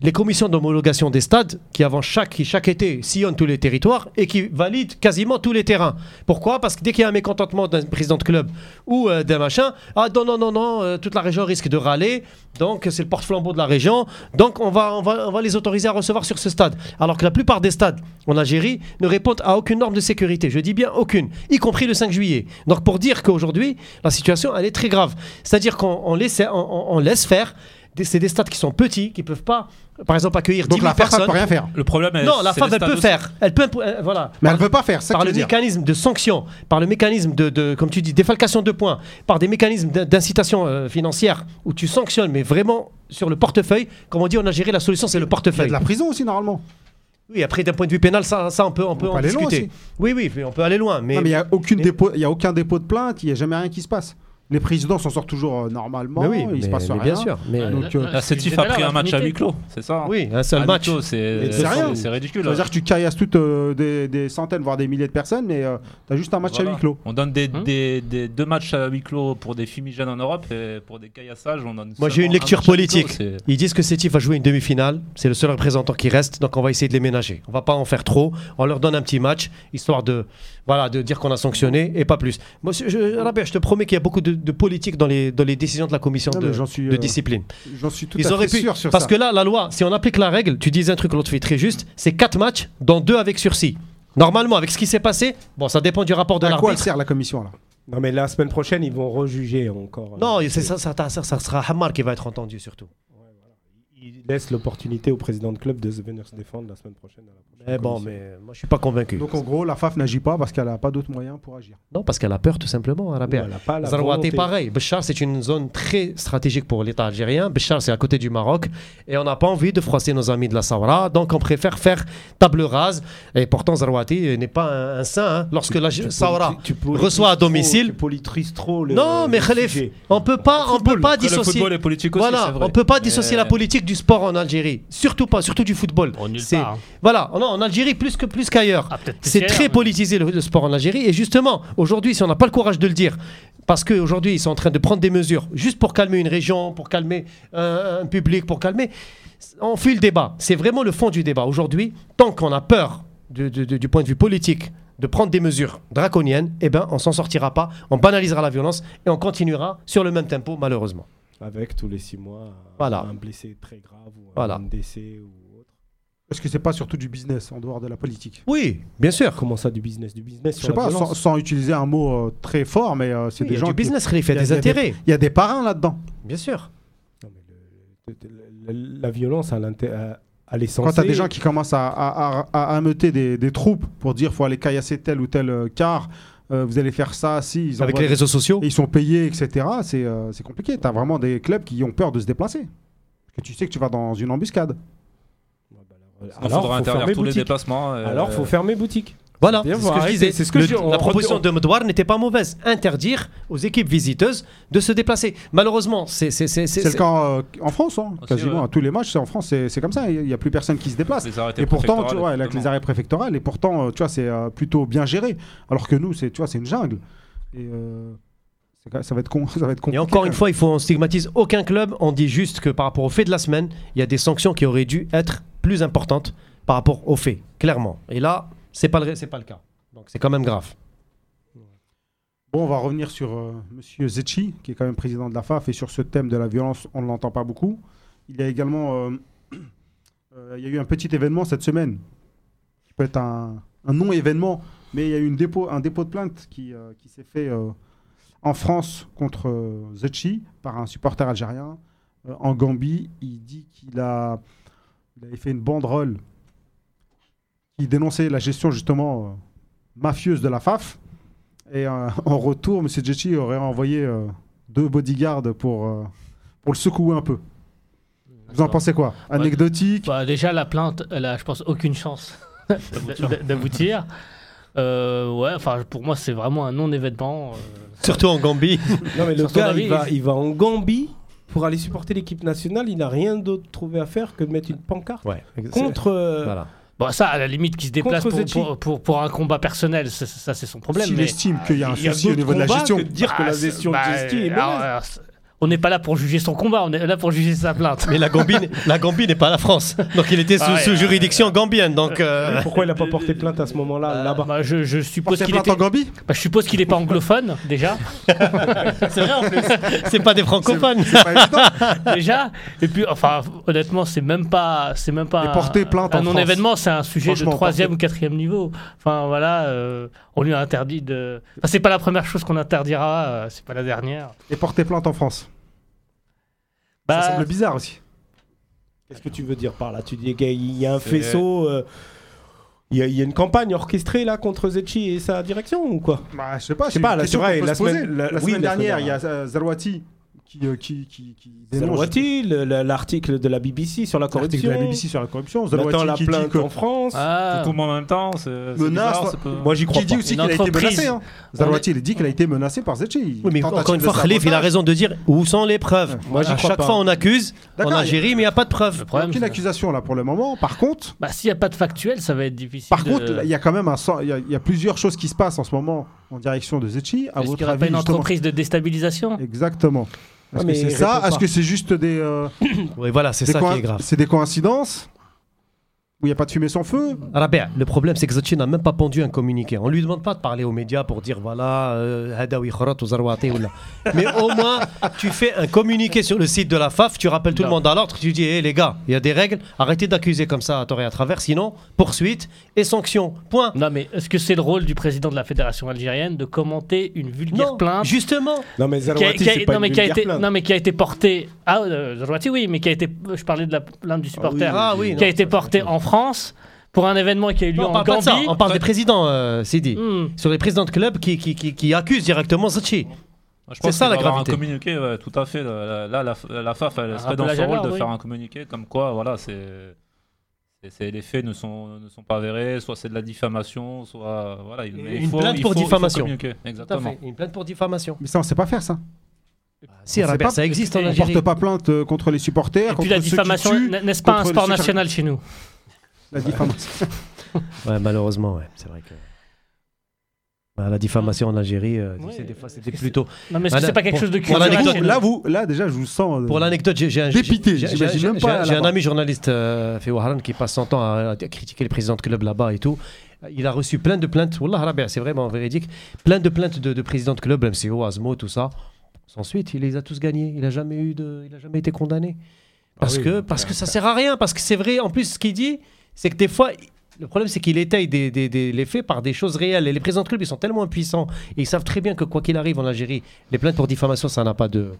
les commissions d'homologation des stades qui avant chaque, qui chaque été sillonnent tous les territoires et qui valident quasiment tous les terrains. Pourquoi? Parce que dès qu'il y a un mécontentement d'un président de club ou euh, d'un machin, ah non, non, non, non, euh, toute la région risque de râler, donc c'est le porte-flambeau de la région, donc on va, on, va, on va les autoriser à recevoir sur ce stade. Alors que la plupart des stades en Algérie ne répondent à aucune norme de sécurité, je dis bien aucune, y compris le 5 juillet. Donc pour dire qu'aujourd'hui, la situation, elle est très grave. C'est-à-dire qu'on on laisse, on- on laisse faire, c'est des stades qui sont petits, qui peuvent pas, par exemple, accueillir 10 Donc 000 la FAF, elle personnes. peut rien faire. Le problème, est- Non, la FAF, elle peut aussi. faire. Elle peut, euh, voilà. Mais Par- elle veut pas faire, ça par que le dire. mécanisme de sanction, par le mécanisme de, de- comme tu dis, défalcation de points, par des mécanismes d'in- d'incitation euh, financière où tu sanctionnes, mais vraiment sur le portefeuille. Comme on dit en Algérie, la solution c'est le Il y a portefeuille. de la prison aussi, normalement. Oui, après d'un point de vue pénal, ça, ça on peut, on peut peut en aller loin discuter. aussi. Oui, oui, on peut aller loin, mais, il n'y a, aucune mais- dépôt- il y a aucun dépôt de plainte, il n'y a jamais rien qui se passe. Les présidents s'en sortent toujours euh, normalement, mais oui, il se passe mais rien. bien sûr. Mais, Donc, euh, La Sétif a pris un match à huis clos, c'est ça hein oui, un seul À match. c'est c'est rien. c'est ridicule. Ça veut dire que tu caillasses toutes euh, des, des centaines, voire des milliers de personnes, mais tu as juste un match Voilà. à huis clos. On donne des, Hum. des- des- deux matchs à huis clos pour des fumigènes en Europe et pour des caillassages, on donne. Moi, j'ai une un lecture clos, politique. Ils disent que Sétif va jouer une demi-finale. C'est le seul représentant qui reste, donc on va essayer de les ménager. On va pas en faire trop. On leur donne un petit match, histoire de, voilà, de dire qu'on a sanctionné et pas plus. Moi, je, je, Rabia, je te promets qu'il y a beaucoup de, de politique dans les, dans les décisions de la commission Non, de, suis, euh, discipline. J'en suis tout Ils à auraient fait pu, sûr sur parce ça. que là, la loi, si on applique la règle, tu dis un truc, l'autre fait très juste, c'est 4 matchs, dont 2 avec sursis. Normalement, avec ce qui s'est passé, bon, ça dépend du rapport de à quoi elle l'arbitre. sert la commission là? Non, mais la semaine prochaine, ils vont rejuger encore. Non, Euh, c'est ça, ça, ça, ça sera Hamar qui va être entendu surtout. Ils laissent l'opportunité au président de club de se- venir se défendre la semaine prochaine. à la prochaine Mais bon, mais moi je suis pas convaincu. Donc en gros, la FAF n'agit pas parce qu'elle n'a pas d'autres moyens pour agir. Non, parce qu'elle a peur tout simplement, Rabia. Elle a pas la Zarouati, volonté. pareil. Béchar, c'est une zone très stratégique pour l'État algérien. Béchar, c'est à côté du Maroc. Et on n'a pas envie de froisser nos amis de la Sahara. Donc, on préfère faire table rase. Et pourtant, Zarouati n'est pas un, un saint. hein. Lorsque la Tu Sahara reçoit à trop, domicile- Tu trop le. Non, mais le Khalif, sujet. on peut pas, on peut pas dissocier. football est politique aussi, Voilà, on peut pas Mais- dissocier la politique du sport en Algérie. Surtout pas, surtout du football. Nulle C'est- hein. Voilà, non, en Algérie plus que plus qu'ailleurs. Ah, C'est très politisé le, le sport en Algérie. Et justement, aujourd'hui, si on n'a pas le courage de le dire, parce qu'aujourd'hui, ils sont en train de prendre des mesures juste pour calmer une région, pour calmer euh, un public, pour calmer. On fuit le débat. C'est vraiment le fond du débat. Aujourd'hui, tant qu'on a peur de- de- de- du point de vue politique de prendre des mesures draconiennes, eh ben, on s'en sortira pas. On banalisera la violence et on continuera sur le même tempo, malheureusement. Avec tous les six mois, Voilà. un blessé très grave ou Voilà. un décès ou autre. Est-ce que c'est pas surtout du business en dehors de la politique Oui, bien sûr. Comment ça, du business Du business Je sais la pas, sans, utiliser un mot euh, très fort, mais euh, c'est Oui, des y a gens du qui- business, il y a il y a- des il y a des- intérêts. Il y a des parrains là-dedans. Bien sûr. Non, mais le- le- le- la violence à l'inté- à- à l'essentiel. Quand tu as des gens qui commencent à, à, à- à ameuter des, des troupes pour dire faut aller caillasser tel ou tel euh, car, euh, vous allez faire ça, si ils Avec les réseaux sociaux. et ils sont payés, etc. C'est euh, c'est compliqué. Tu as vraiment des clubs qui ont peur de se déplacer. Parce que tu sais que tu vas dans une embuscade. Bah alors, Sinon, faudra faut interdire fermer tous les déplacements. euh, Alors, faut fermer boutique. Voilà, c'est ce que je disais. c'est ce que Le- je dis, on- la on- proposition on- de Medouar n'était pas mauvaise. Interdire aux équipes visiteuses de se déplacer. Malheureusement, c'est c'est- c'est- C'est c'est- le cas euh, en France, hein. Aussi, quasiment ouais. à tous les matchs. c'est En France, c'est c'est comme ça. Il n'y a plus personne qui se déplace. les arrêtés Et pourtant, tu vois, avec les arrêts préfectorales, et pourtant, euh, tu vois, c'est euh, plutôt bien géré. Alors que nous, c'est, tu vois, c'est une jungle. Et euh, ça va être con, ça va être Et compliqué. encore quand une même. fois, il faut on stigmatise aucun club. On dit juste que par rapport au fait de la semaine, il y a des sanctions qui auraient dû être plus importantes par rapport aux faits, clairement. Et là, c'est pas le c'est pas le cas. Donc c'est quand même grave. Bon, on va revenir sur euh, Monsieur Zetchi, qui est quand même président de la FAF, et sur ce thème de la violence, on ne l'entend pas beaucoup. Il y a également, euh, euh, il y a eu un petit événement cette semaine, qui peut être un, non-événement, mais il y a eu une dépôt, un dépôt de plainte qui, euh, qui s'est fait en France contre Zetchi par un supporter algérien. En Gambie, il dit qu'il a, il avait fait une banderole qui dénonçait la gestion justement euh, mafieuse de la FAF. Et euh, en retour, M. Jetchi aurait envoyé euh, deux bodyguards pour, euh, pour le secouer un peu. Vous en pensez quoi? Anecdotique? Bah, déjà, la plainte, elle a, je pense, aucune chance d'aboutir. Euh, ouais, enfin, pour moi, c'est vraiment un non-événement. euh, Surtout en Gambie. Non, mais le gars, avis, il va, il- il va en Gambie pour aller supporter l'équipe nationale. Il n'a rien d'autre trouvé à faire que de mettre une pancarte ouais. contre. euh, Voilà. Bon, ça, à la limite, qui se déplace pour, pour, pour, pour un combat personnel, ça, ça, c'est son problème. S'il estime qu'il y a un souci au niveau de la gestion. que de dire que Ah, la gestion bah, de Zetchi est mauvaise. On n'est pas là pour juger son combat, on est là pour juger sa plainte. Mais la Gambie, la Gambie n'est pas la France. Donc il était sous, Ah ouais, sous euh, juridiction gambienne. Donc euh, Pourquoi il n'a pas porté plainte à ce moment-là, là-bas Bah, je, je suppose qu'il était... en Gambie bah, je suppose qu'il n'est pas anglophone, déjà. c'est vrai en plus. C'est pas des francophones. C'est pas évident. déjà. Et puis, enfin, honnêtement, c'est même pas, c'est même pas Et porter plainte un en non-événement, c'est un sujet de troisième ou quatrième niveau. Enfin, voilà, euh, on lui a interdit de. Enfin, c'est pas la première chose qu'on interdira, euh, c'est pas la dernière. Et porter plainte en France. Bah, Ça semble bizarre aussi. Qu'est-ce que tu veux dire par là? Tu dis qu'il y a un faisceau. euh, Il y, a- il y a une campagne orchestrée là contre Zetchi et sa direction ou quoi? Bah, je sais pas, Je sais pas, c'est vrai, la semaine- la- La oui, semaine dernière, il y a dernière. Euh, qui, euh, qui, qui, qui l'article de la BBC sur la l'article corruption. de la BBC sur la corruption. Zarouati la qui dit plainte que en France. ah, Tout le monde en même temps, c'est c'est Menace, bizarre, c'est pas- Moi j'y crois qui dit aussi Une qu'il a été menacé. Hein. Zarouati, il dit qu'il a été menacé par Zetchi. Oui, mais encore une fois, Khalif, il a raison de dire où sont les preuves. Moi, j'y à crois chaque pas. fois, on accuse en Algérie, mais il n'y a pas de preuves. le problème, Aucune c'est- accusation là pour le moment. Par contre, bah, s'il n'y a pas de factuel, ça va être difficile. par contre, il y a quand même un il a- il y a plusieurs choses qui se passent en ce moment en direction de Zetchi. À Est-ce qu'il n'y aura pas une entreprise de déstabilisation? Exactement. Est-ce Ah, que mais c'est ça? Est-ce que c'est juste des, euh, Oui, voilà, c'est des ça coïn- qui est grave. c'est des coïncidences? Où il n'y a pas de fumée sans feu? Rabia, le problème, c'est que Zetchi n'a même pas pondu un communiqué. On lui demande pas de parler aux médias pour dire voilà, euh, Hadawi Khorat ou Zarwati ou là. Mais au moins, tu fais un communiqué sur le site de la FAF, tu rappelles tout le monde à l'ordre, tu dis hé les gars, il y a des règles, arrêtez d'accuser comme ça à tort et à travers, sinon, poursuite et sanctions. Point. Non, mais est-ce que c'est le rôle du président de la fédération algérienne de commenter une vulgaire Non, plainte justement. Non mais qui a, Zarouati, qui a- c'est pas non, une mais qui a été, plainte. non, mais qui a été portée. Ah, euh, Zarouati, oui, mais qui a été. Je parlais de la plainte du supporter. Ah oui, qui a non, été ça, portée en France pour un événement qui a eu lieu Non, on en Gambie. on parle des présidents, euh, Sidi. Hmm. Sur les présidents de club qui, qui, qui, qui accusent directement. Moi, Je C'est pense ça, la gravité. un communiqué, ouais, tout à fait. Là, là, la, la FAF, elle serait dans son rôle de oui. faire un communiqué comme quoi, voilà, c'est. C'est- les faits ne sont, ne sont pas avérés, soit c'est de la diffamation, soit. Voilà, il, mais il Une faut- plainte il pour faut- il faut diffamation. Exactement. Une plainte pour diffamation. Mais ça, on sait pas faire ça. Si, Rabia, pas- ça existe en Et On Algérie. porte pas plainte euh, contre les supporters, Et contre puis la diffamation, n'est-ce pas un sport national chez nous? La diffamation. Ouais, malheureusement, ouais, c'est vrai que. Bah, la diffamation en Algérie, euh, Ouais, c'est des fois, c'était plutôt. Non, mais c'est pas quelque pour- chose de pour culturel là, vous, là, déjà, je vous sens. euh, Pour l'anecdote, j'ai j'ai un, Dépité, j'imagine même pas j'ai- un ami journaliste, euh, fait Waharan, qui passe son temps à, à critiquer les présidents de club là-bas et tout. Il a reçu plein de plaintes. Wallah, c'est vraiment véridique. Plein de plaintes de, de présidents de club, MCO, Asmo, tout ça. Sans suite, il les a tous gagnés. Il n'a jamais, eu de, il a jamais été condamné. Parce, Ah oui, que, parce euh, que ça sert à rien. Parce que c'est vrai, en plus, ce qu'il dit, c'est que des fois. Le problème, c'est qu'il étaye des, des- des- les faits par des choses réelles. Et les présidents de club, ils sont tellement impuissants. Et ils savent très bien que quoi qu'il arrive en Algérie, les plaintes pour diffamation, ça n'a pas de.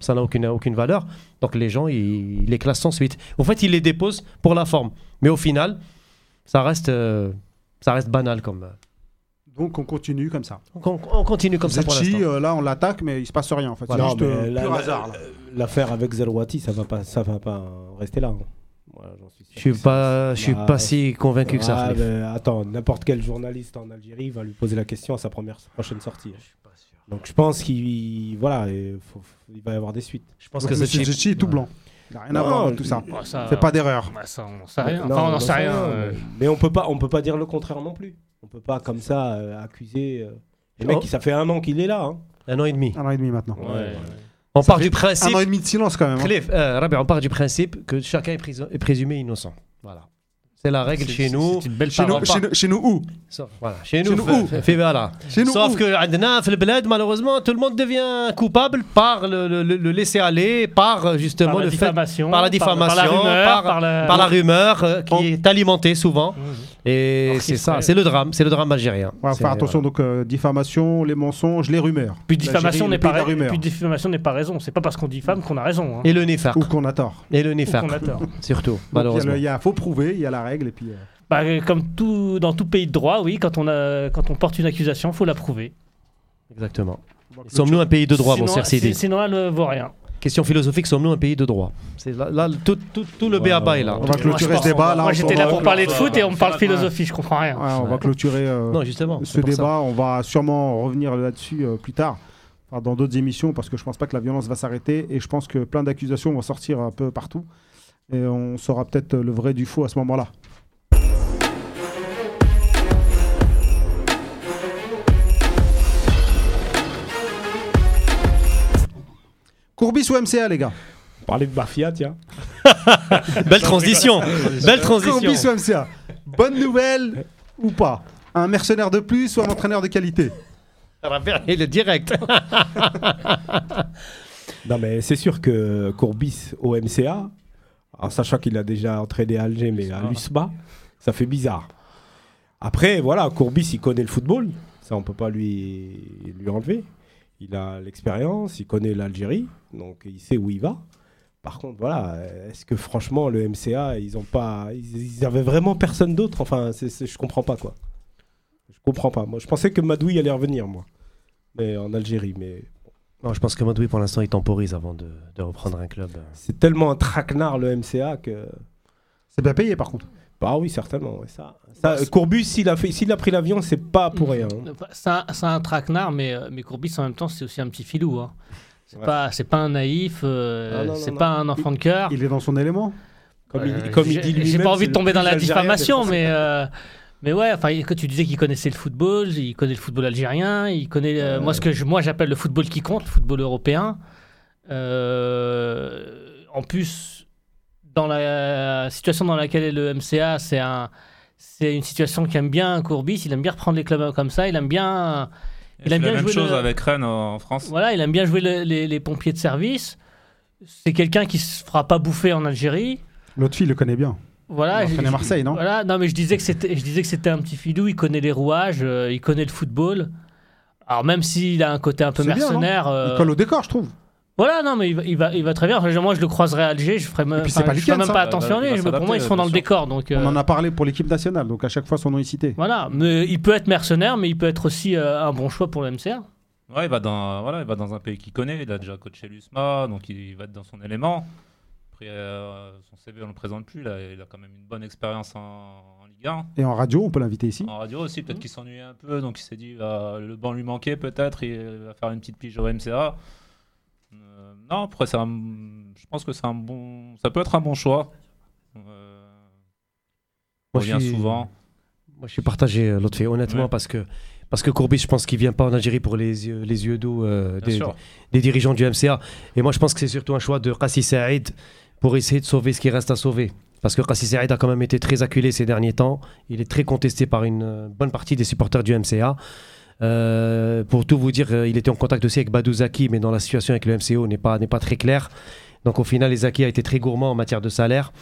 Ça n'a aucune, aucune valeur. Donc les gens, ils, ils les classent sans suite. En fait, ils les déposent pour la forme. Mais au final, ça reste, euh, ça reste banal comme. euh. Donc, on continue comme ça. On, on continue comme ça pour l'instant. euh, là, on l'attaque, mais il se passe rien en fait. Voilà. juste euh, la- pur la- hasard. L'affaire avec Zarouati, ça va pas, ça va pas rester là. hein. Suis sûr. Je suis pas, je suis Bah, pas si convaincu que ça. Ah, attends, n'importe quel journaliste en Algérie va lui poser la question à sa première prochaine sortie. Donc je pense qu'il voilà, et faut- faut- il va y avoir des suites. Je pense Donc, que Monsieur Zetchi est tout blanc. Il n'a rien à voir avec tout ça. Bah, ça- Fais pas d'erreur. bah, ça, on n'en sait rien. Non, Enfin, on n'en n'en sait sait rien. rien, euh. mais- on peut pas, on peut pas dire le contraire non plus. On peut pas comme ça euh, accuser. euh, Le Oh. mec, ça fait un an qu'il est là. hein. Un an et demi. Un an et demi maintenant. Ouais. On Ça part fait du principe. Un an et demi de silence quand même. hein. Khalif, euh, Rabia, on part du principe que chacun est, prés- est présumé innocent. Voilà. C'est la règle C'est- chez c'est- nous. C'est une belle Chez nous, parole. chez, nous, chez nous où Sauf, voilà. Chez nous, Chez nous fait- où fait- fait- voilà. Chez nous Sauf où que عندنا في البلاد, malheureusement, tout le monde devient coupable par le, le- le- le laisser aller, par euh, justement par la le fait, diffamation, par la diffamation, par, la rumeur, par- par la, par la rumeur euh, qui On- est alimentée souvent. Et c'est ça, c'est le drame, c'est le drame algérien. Faire attention donc euh, diffamation, les mensonges, les rumeurs. Puis diffamation n'est pas ra- puis diffamation n'est pas raison. C'est pas parce qu'on diffame qu'on a raison. hein. Et le nifaq. Ou qu'on a tort. Et le tort. surtout, il y malheureusement. il y a, faut prouver, il y a la règle et puis. euh, Bah, euh, comme tout, dans tout pays de droit, oui, quand on, a, quand on porte une accusation, il faut la prouver. Exactement. Sommes-nous un pays de droit, mon cher Sinon, elle ne vaut rien. Question philosophique, sommes-nous un pays de droit? C'est là, là, tout, tout, tout le Ouais, béaba est là. On va Moi, clôturer ce débat. Là, Moi, j'étais là pour parler de foot et on me parle philosophie, je comprends rien. Ouais, on va clôturer euh, Non, justement. ce ça. débat. On va sûrement revenir là-dessus euh, plus tard, enfin, dans d'autres émissions, parce que je pense pas que la violence va s'arrêter et je pense que plein d'accusations vont sortir un peu partout. Et on saura peut-être le vrai du faux à ce moment-là. Courbis ou MCA, les gars Parler de mafia, tiens. Belle transition. Belle transition. Courbis ou MCA Bonne nouvelle ou pas Un mercenaire de plus ou un entraîneur de qualité Il est direct. Non, mais c'est sûr que Courbis au MCA, en sachant qu'il a déjà entraîné à Alger, mais à l'USMA, ça fait bizarre. Après, voilà, Courbis, il connaît le football. Ça, on peut pas lui, lui enlever. Il a l'expérience, il connaît l'Algérie, donc il sait où il va. Par contre, voilà, est-ce que franchement, le MCA, ils ont pas. Ils, ils avaient vraiment personne d'autre? Enfin, c'est, c'est- je comprends pas, quoi. Je comprends pas. Moi, je pensais que Madoui allait revenir, moi. Mais en Algérie, mais Non, je pense que Madoui, pour l'instant, il temporise avant de, de reprendre un club. c'est tellement un traquenard, le MCA, que. C'est bien payé par contre. Bah oui, certainement. ouais, ça, ça, euh, Courbus, s'il a, fait, s'il a pris l'avion, c'est pas pour rien. hein. C'est un, c'est un traquenard, mais, euh, mais Courbis, en même temps, c'est aussi un petit filou. Hein. C'est Ouais. pas, c'est pas un naïf, euh, Ah, non, non, c'est non. pas un enfant de cœur. Il est dans son élément. Comme, Euh, il, comme il j'ai- dit lui J'ai pas envie de tomber dans la diffamation, mais, euh, mais ouais, enfin, que tu disais qu'il connaissait le football, il connaît le football algérien, il connaît euh, moi ce que je, moi j'appelle le football qui compte, le football européen. Euh, en plus, dans la situation dans laquelle est le MCA, c'est un, c'est une situation qu'aime bien Courbis. Il aime bien reprendre les clubs comme ça. Il aime bien, Il aime la bien même jouer chose le- avec Rennes en France. voilà, il aime bien jouer le- les, les pompiers de service. C'est quelqu'un qui se fera pas bouffer en Algérie. L'autre fille le connaît bien. Voilà, Il je- Marseille, non? Voilà, non, mais je disais que c'était, je disais que c'était un petit filou. Il connaît les rouages, euh, il connaît le football. Alors même s'il a un côté un peu C'est bien, mercenaire, euh, Il colle au décor, je trouve. Voilà, non, mais il va, il va, il va très bien. Moi, je le croiserai à Alger, je ferai même, puis c'est pas je ferai même ça. pas attention à il lui. va Pour moi, ils s'adapter, sont dans le bien sûr. décor, donc. On euh, en a parlé pour l'équipe nationale, donc à chaque fois son nom est cité. Voilà, mais il peut être mercenaire, mais il peut être aussi euh, un bon choix pour le MCA. Ouais, il va dans, voilà, il va dans un pays qu'il connaît. Il a déjà coaché l'USMA, donc il va être dans son élément. Après, euh, son CV, on ne le présente plus. Là, il a quand même une bonne expérience en, en Ligue 1. Et en radio, on peut l'inviter ici. En radio aussi, peut-être qu'il s'ennuyait un peu, donc il s'est dit bah, le banc lui manquait peut-être, il va faire une petite pige au MCA. Non, après, c'est un- je pense que c'est un bon, ça peut être un bon choix. Euh, on Moi, je revient suis- souvent. Moi, je suis partagé, euh, l'autre fait, honnêtement, Ouais. parce que parce que Courbis, je pense qu'il vient pas en Algérie pour les yeux, les yeux doux euh, des, dirigeants du MCA. Et moi, je pense que c'est surtout un choix de Rassi Saïd pour essayer de sauver ce qui reste à sauver. Parce que Rassi Saïd a quand même été très acculé ces derniers temps. Il est très contesté par une euh, bonne partie des supporters du MCA. Euh, pour tout vous dire, euh, il était en contact aussi avec Badou Zaki, mais dans la situation avec le MCO n'est pas, pas très claire. Donc au final, les a été très gourmand en matière de salaire.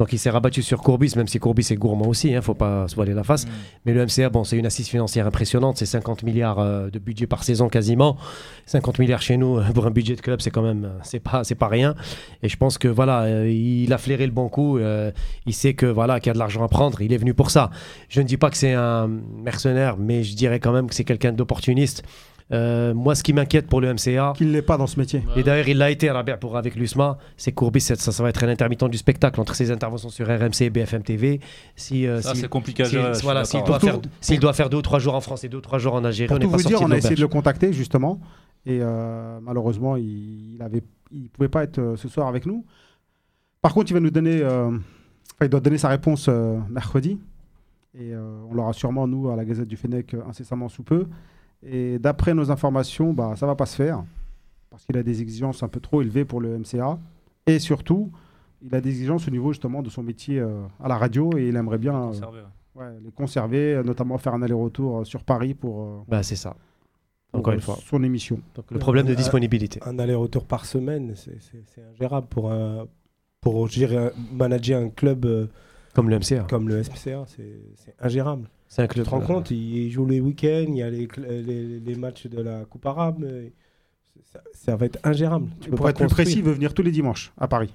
Donc il s'est rabattu sur Courbis, même si Courbis est gourmand aussi, il ne faut pas se voiler la face. Mm. Mais le MCA, bon, c'est une assise financière impressionnante, c'est 50 milliards euh, de budget par saison quasiment. 50 milliards chez nous, pour un budget de club, c'est quand même, euh, c'est pas, c'est pas rien. Et je pense que voilà, euh, il a flairé le bon coup, euh, il sait que voilà, qu'il y a de l'argent à prendre, il est venu pour ça. Je ne dis pas que c'est un mercenaire, mais je dirais quand même que c'est quelqu'un d'opportuniste. Euh, moi, ce qui m'inquiète pour le MCA, Qu'il l'est pas dans ce métier. et d'ailleurs, il l'a été Rabia pour avec l'USMA. C'est Courbis, ça, ça va être un intermittent du spectacle entre ses interventions sur RMC et BFM TV. Si, euh, Ça, si- c'est compliqué à si- voilà, s'il doit, faire, s'il doit faire deux ou trois jours en France et deux ou trois jours en Algérie, Pour on tout pas vous dire, on a essayé de le contacter justement. Et euh, malheureusement, il, il pouvait pas être ce soir avec nous. Par contre, il va nous donner, euh, il doit donner sa réponse euh, mercredi. Et euh, on l'aura sûrement, nous, à la Gazette du Fennec, incessamment sous peu. Et d'après nos informations, bah, ça va pas se faire. Parce qu'il a des exigences un peu trop élevées pour le MCA. Et surtout, il a des exigences au niveau justement de son métier euh, à la radio. Et il aimerait bien euh, Conservé, ouais. ouais, les conserver, euh, notamment faire un aller-retour sur Paris pour, euh, Bah, c'est ça. Encore une fois. son émission. Donc, le problème de disponibilité. Un aller-retour par semaine, c'est- ingérable pour, un, pour gérer, manager un club euh, Comme le MCA. comme le SPCA. C'est c'est ingérable. C'est un Tu club. te rends euh, compte, il joue les week-ends, il y a les, cl- les, les matchs de la Coupe arabe. Ça, ça va être ingérable. Tu peux pour pas être plus construire. précis, il veut venir tous les dimanches à Paris.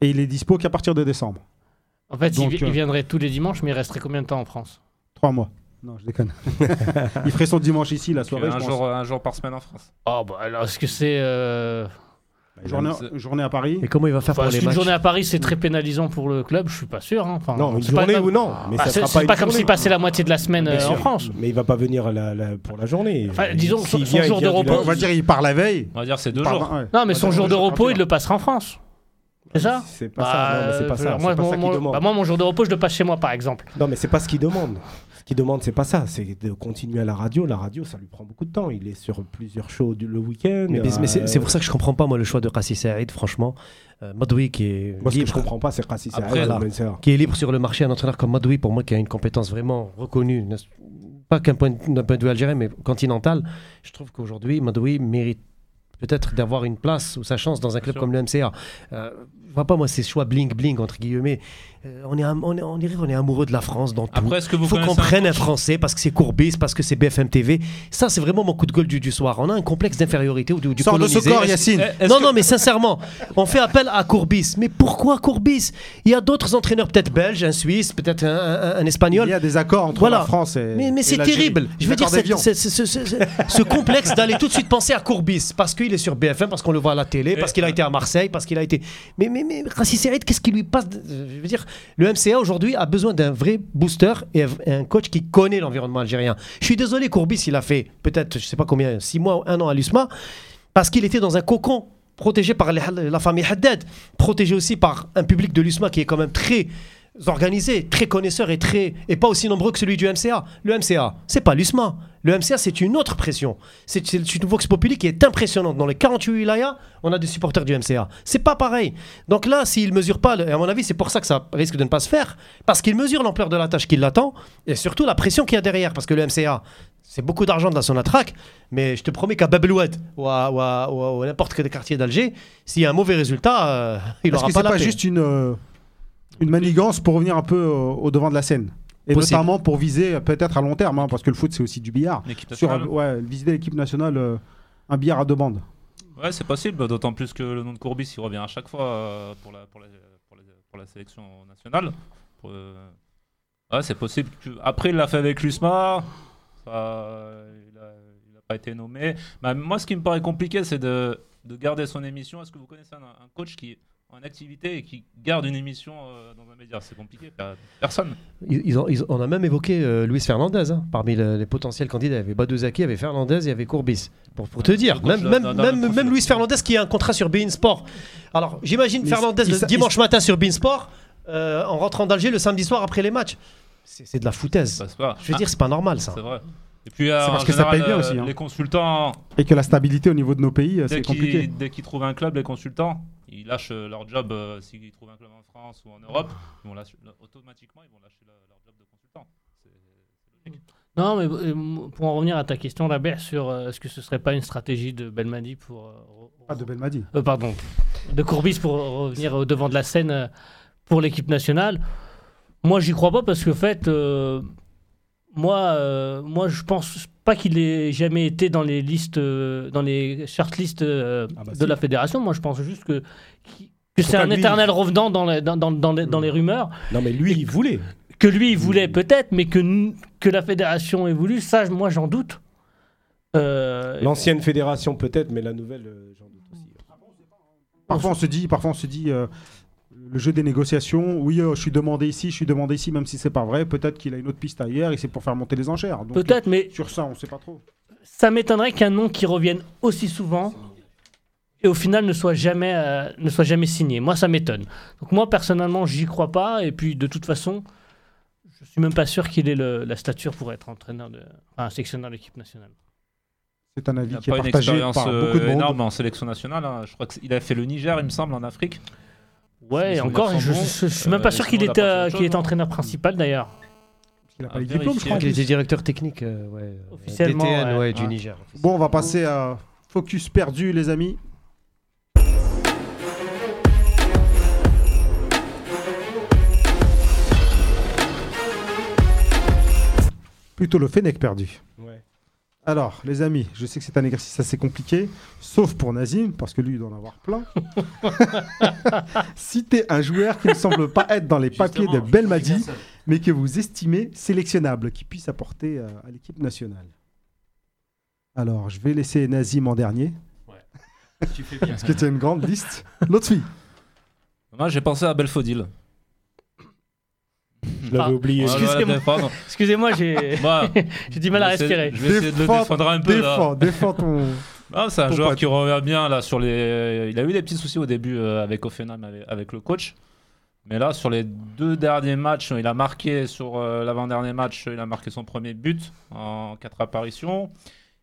Et il est dispo qu'à partir de décembre. En fait, Donc, il, euh, il viendrait tous les dimanches, mais il resterait combien de temps en France? Trois mois. Non, je déconne. il ferait son dimanche ici, la Tu soirée, veux je un, pense. jour, un jour par semaine en France. Oh, bah alors, est-ce que c'est. euh, Journée, C'est- journée à Paris. Et comment il va faire enfin, pour les matchs journée à Paris, c'est très pénalisant pour le club Je suis pas sûr. hein. Enfin, Non, une pas journée ou non. Mais Bah, c'est pas, pas une comme journée. s'il passait la moitié de la semaine euh, en France. Mais il va pas venir la- la- pour la journée. Enfin, disons, S'il son- jour de repos-. On va dire, il part la veille. On va dire c'est deux part- jours. ouais. Non, mais On son jour de repos, il le passera en France. C'est ça C'est pas ça. Non, mais c'est pas Bah, ça. Bah, moi, mon jour de repos, je le passe chez moi, par exemple. Non, mais c'est pas ce qu'il demande. Qui demande, c'est pas ça, c'est de continuer à la radio. La radio, ça lui prend beaucoup de temps. Il est sur plusieurs shows du- le week-end. Mais, c'est euh, c'est pour ça que je comprends pas, moi, le choix de Rassi Saïd, franchement. Euh, Madoui qui est, Moi, ce que je libre, comprends pas, c'est Saïd, qui est libre sur le marché, un entraîneur comme Madoui, pour moi, qui a une compétence vraiment reconnue, pas qu'un point, point de vue algérien, mais continental. Je trouve qu'aujourd'hui, Madoui mérite peut-être d'avoir une place ou sa chance dans un club sûr. comme le MCA. Euh, je vois pas, moi, ces choix bling-bling, entre guillemets. Euh, on, est, on, est, on dirait qu'on est amoureux de la France dans tout. Après, est-ce que vous Il faut qu'on prenne un français parce que c'est Courbis, parce que c'est BFM TV. Ça, c'est vraiment mon coup de gueule du, du soir. On a un complexe d'infériorité ou du, du Sors de ce corps, Yacine. Non, que- non, mais sincèrement, on fait appel à Courbis. Mais pourquoi Courbis? Il y a d'autres entraîneurs, peut-être belges, un Suisse, peut-être un, un- un Il espagnol. y a des accords entre Voilà. la France et. Mais, mais c'est terrible. Je veux dire, ce complexe d'aller tout de suite penser à Courbis parce qu'il est sur BFM, parce qu'on le voit à la télé, parce qu'il a été à Marseille, parce qu'il a été. Mais, mais, mais Saïd, qu'est-ce qui lui passe Je veux dire, le MCA aujourd'hui a besoin d'un vrai booster et un- coach qui connaît l'environnement algérien. Je suis désolé, Courbis, il a fait peut-être, je sais pas combien, six mois ou un an à l'USMA, parce qu'il était dans un cocon protégé par la famille Haddad, protégé aussi par un public de l'USMA qui est quand même très organisé, très connaisseur et très et pas aussi nombreux que celui du MCA. Le MCA, c'est pas l'USMA. Le MCA, c'est une autre pression. C'est une vox populi qui est impressionnante. Dans les 48 wilayas, on a des supporters du MCA. C'est pas pareil. Donc là, s'il mesure pas, et à mon avis, c'est pour ça que ça risque de ne pas se faire, parce qu'il mesure l'ampleur de la tâche qui l'attend et surtout la pression qu'il y a derrière, parce que le MCA, c'est beaucoup d'argent dans son attraque, mais je te promets qu'à Babloued ou à, n'importe quel quartier d'Alger, s'il y a un mauvais résultat, euh, il Est-ce aura que pas c'est la pas paix. juste une, euh, une manigance pour revenir un peu euh, au devant de la scène? Et Possible. notamment pour viser peut-être à long terme, hein, parce que le foot c'est aussi du billard. L'équipe Sur, ouais, visiter l'équipe nationale, euh, un billard à deux bandes. Ouais, c'est possible, d'autant plus que le nom de Courbis il revient à chaque fois euh, pour la, pour la, pour la, pour la sélection nationale. Pour, euh, Ouais, c'est possible. que- Après, il l'a fait avec l'USMA. ça, il n'a pas été nommé. Mais moi, ce qui me paraît compliqué, c'est de, de garder son émission. Est-ce que vous connaissez un, un coach qui en activité et qui garde une émission euh, dans un média C'est compliqué. per- Personne. Ils- ils ont- ils ont- on a même évoqué euh, Luis Fernandez hein, parmi le- les potentiels candidats. Il y avait Badouzaki, il y avait Fernandez, il y avait Courbis. Pour, pour te dire, même. Luis Fernandez qui a un contrat sur Bein Sport. Alors j'imagine Fernandez il- le il- dimanche matin sur Bein Sport euh, en rentrant d'Alger le samedi soir après les matchs. C'est de la foutaise. Je veux Ah, dire, c'est pas normal ça. c'est vrai. Et puis, euh, C'est parce que ça paye bien euh, aussi, hein. Les consultants, Et que la stabilité au niveau de nos pays, euh, c'est compliqué. dès qu'ils trouvent un club, les consultants, ils lâchent euh, leur job. euh, S'ils trouvent un club en France ou en Europe, ils vont lâcher- automatiquement, ils vont lâcher leur, leur job de consultant. C'est logique. Non, mais pour en revenir à ta question, Rabert, sur euh, est-ce que ce serait pas une stratégie de Belmadi pour. euh, Pas de Belmadi. euh, pardon, de Courbis pour revenir au devant de la scène pour l'équipe nationale. Moi, j'y crois pas parce que, en fait, euh, moi, euh, moi, je pense pas qu'il ait jamais été dans les listes, euh, dans les shortlists euh, Ah bah de si. la fédération. Moi, je pense juste que, c'est un lui. éternel revenant dans les, dans, dans, dans les, dans les rumeurs. Non, mais lui, il voulait. Que lui, il voulait peut-être, mais que, que la fédération ait voulu, ça, moi, j'en doute. Euh, L'ancienne fédération, peut-être, mais la nouvelle, euh, j'en doute aussi. Parfois on se dit, parfois on se dit, euh, le jeu des négociations. Oui, euh, je suis demandé ici, je suis demandé ici, même si c'est pas vrai. Peut-être qu'il a une autre piste ailleurs et c'est pour faire monter les enchères. Donc, peut-être, mais euh, Sur ça, on sait pas trop. ça m'étonnerait qu'un nom qui revienne aussi souvent et au final ne soit jamais, euh, ne soit jamais signé. Moi, ça m'étonne. Donc moi, personnellement, j'y crois pas. Et puis, de toute façon, je suis même pas sûr qu'il ait le- la stature pour être entraîneur de, enfin, sectionneur de l'équipe nationale. C'est un Il avis qui est une partagé expérience par euh, beaucoup de monde. énorme en sélection nationale. hein. Je crois qu'il a fait le Niger, il me semble, en Afrique. Ouais, et encore, je, je, suis même pas Euh, sûr sinon, qu'il il a était, euh, qu'il est entraîneur principal d'ailleurs. Il a pas les diplômes, je crois. Il était directeur technique euh, ouais, euh, Officiellement, DTN, ouais. ouais, du Ouais. Niger. Bon, on va passer à focus perdu, les amis. Plutôt le Fennec perdu. Ouais. Alors, les amis, je sais que c'est un exercice assez compliqué, sauf pour Nazim, parce que lui, il doit en avoir plein. Citez un joueur qui ne semble pas être dans les papiers de Belmadi, mais que vous estimez sélectionnable, qui puisse apporter euh, à l'équipe nationale. Alors, je vais laisser Nazim en dernier, Tu fais bien. parce que tu as une grande liste. L'autre fille. Moi, j'ai pensé à Belfodil. Je l'avais Ah, oublié. Excusez-moi. défendre. Excusez-moi, j'ai j'ai du mal à respirer. Je vais essayer de le Défends- défendre un peu. là. Défends, défends ton. Non, c'est un Ton joueur pote. qui revient bien là sur les. Il a eu des petits soucis au début euh, avec Offenheim, avec, avec le coach. Mais là, sur les deux derniers matchs, il a marqué sur euh, l'avant-dernier match, il a marqué son premier but en quatre apparitions.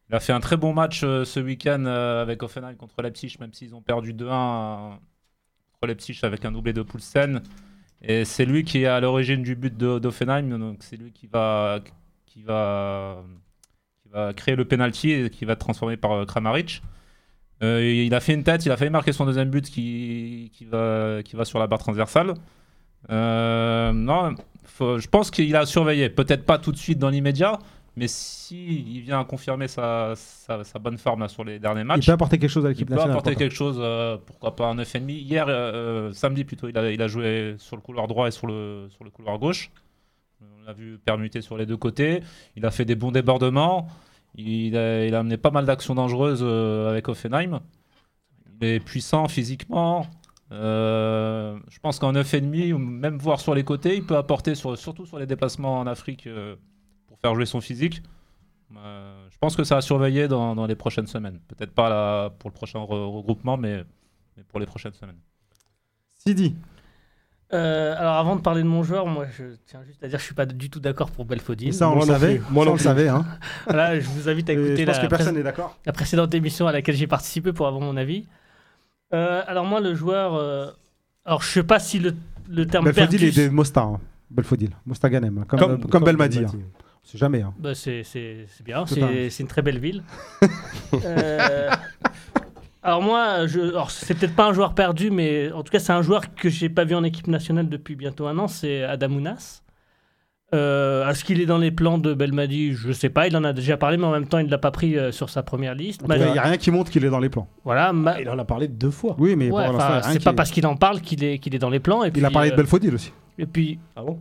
Il a fait un très bon match euh, ce week-end euh, avec Offenheim contre Leipzig, même s'ils ont perdu 2-1 euh, contre Leipzig avec un doublé de Poulsen. Et c'est lui qui est à l'origine du but d'Offenheim, donc c'est lui qui va, qui, va, qui va créer le penalty et qui va être transformé par euh, Kramaric. Euh, il a fait une tête, il a failli marquer son deuxième but qui, qui, va, qui va sur la barre transversale. Euh, non, je pense qu'il a surveillé. Peut-être pas tout de suite dans l'immédiat, mais si il vient confirmer sa, sa, sa bonne forme là, sur les derniers Il matchs, peut apporter quelque chose à il l'équipe peut nationale. apporter pour toi. quelque chose, euh, pourquoi pas un 9,5. Hier, euh, euh, samedi plutôt, il a, il a joué sur le couloir droit et sur le, sur le couloir gauche. On l'a vu permuter sur les deux côtés. Il a fait des bons débordements. Il a, il a amené pas mal d'actions dangereuses avec Offenheim. Il est puissant physiquement. Euh, je pense qu'en 9,5, ou même voir sur les côtés, il peut apporter, sur, surtout sur les déplacements en Afrique, euh, pour faire jouer son physique. Euh, je pense que ça a surveillé dans, dans les prochaines semaines. Peut-être pas là, pour le prochain re- regroupement, mais, mais pour les prochaines semaines. Sidi, Euh, alors avant de parler de mon joueur, moi je tiens juste à dire que je suis pas du tout d'accord pour Belfodil. ça on Moi le savait. Moi ça, on le savait. Hein. Voilà, je vous invite à écouter je pense la, que personne pré- n'est d'accord. la précédente émission à laquelle j'ai participé pour avoir mon avis. Euh, alors moi le joueur, euh, alors je sais pas si le, le terme Belfodil perdu, est de Mostar. hein. Belfodil, Mostaganem, hein, comme, comme, comme Belmadi. hein. Sait jamais. hein. Bah, c'est c'est- c'est bien, C'est c'est un- c'est une très belle ville. Euh, alors moi, je, alors c'est peut-être pas un joueur perdu, mais en tout cas c'est un joueur que j'ai pas vu en équipe nationale depuis bientôt un an, c'est Adamounas. Euh, Est-ce qu'il est dans les plans de Belmadi? Je sais pas, il en a déjà parlé, mais en même temps il l'a pas pris euh, sur sa première liste. Il n'y a rien qui montre qu'il est dans les plans. voilà, ma- Il en a parlé deux fois. Oui, mais ouais, c'est pas parce qu'il en parle qu'il est, qu'il est dans les plans. Et puis, Il a parlé de euh, Belfodil aussi. Et puis, Ah bon?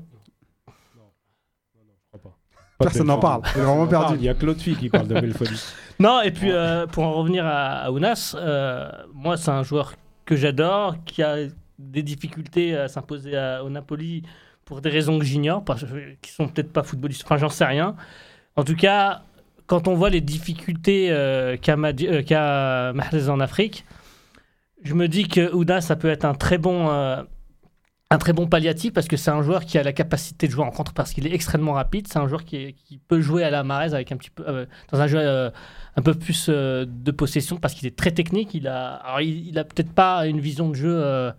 Personne n'en parle. Il est vraiment Il y perdu. a Claude Fille qui parle de Belfodil. Non, et puis euh, pour en revenir à, à Ounas, euh, moi c'est un joueur que j'adore, qui a des difficultés à s'imposer à- au Napoli pour des raisons que j'ignore, parce que- qui sont peut-être pas footballistes, enfin j'en sais rien. En tout cas, quand on voit les difficultés euh, qu'a Madi- euh, qu'a Mahrez en Afrique, je me dis que Ounas ça peut être un très bon. Un très bon palliatif parce que c'est un joueur qui a la capacité de jouer en contre parce qu'il est extrêmement rapide. C'est un joueur qui, est- qui peut jouer à la Mahrez avec un petit peu euh, dans un jeu euh, un peu plus euh, de possession parce qu'il est très technique. Il a, alors il, il a peut-être pas une vision de jeu euh,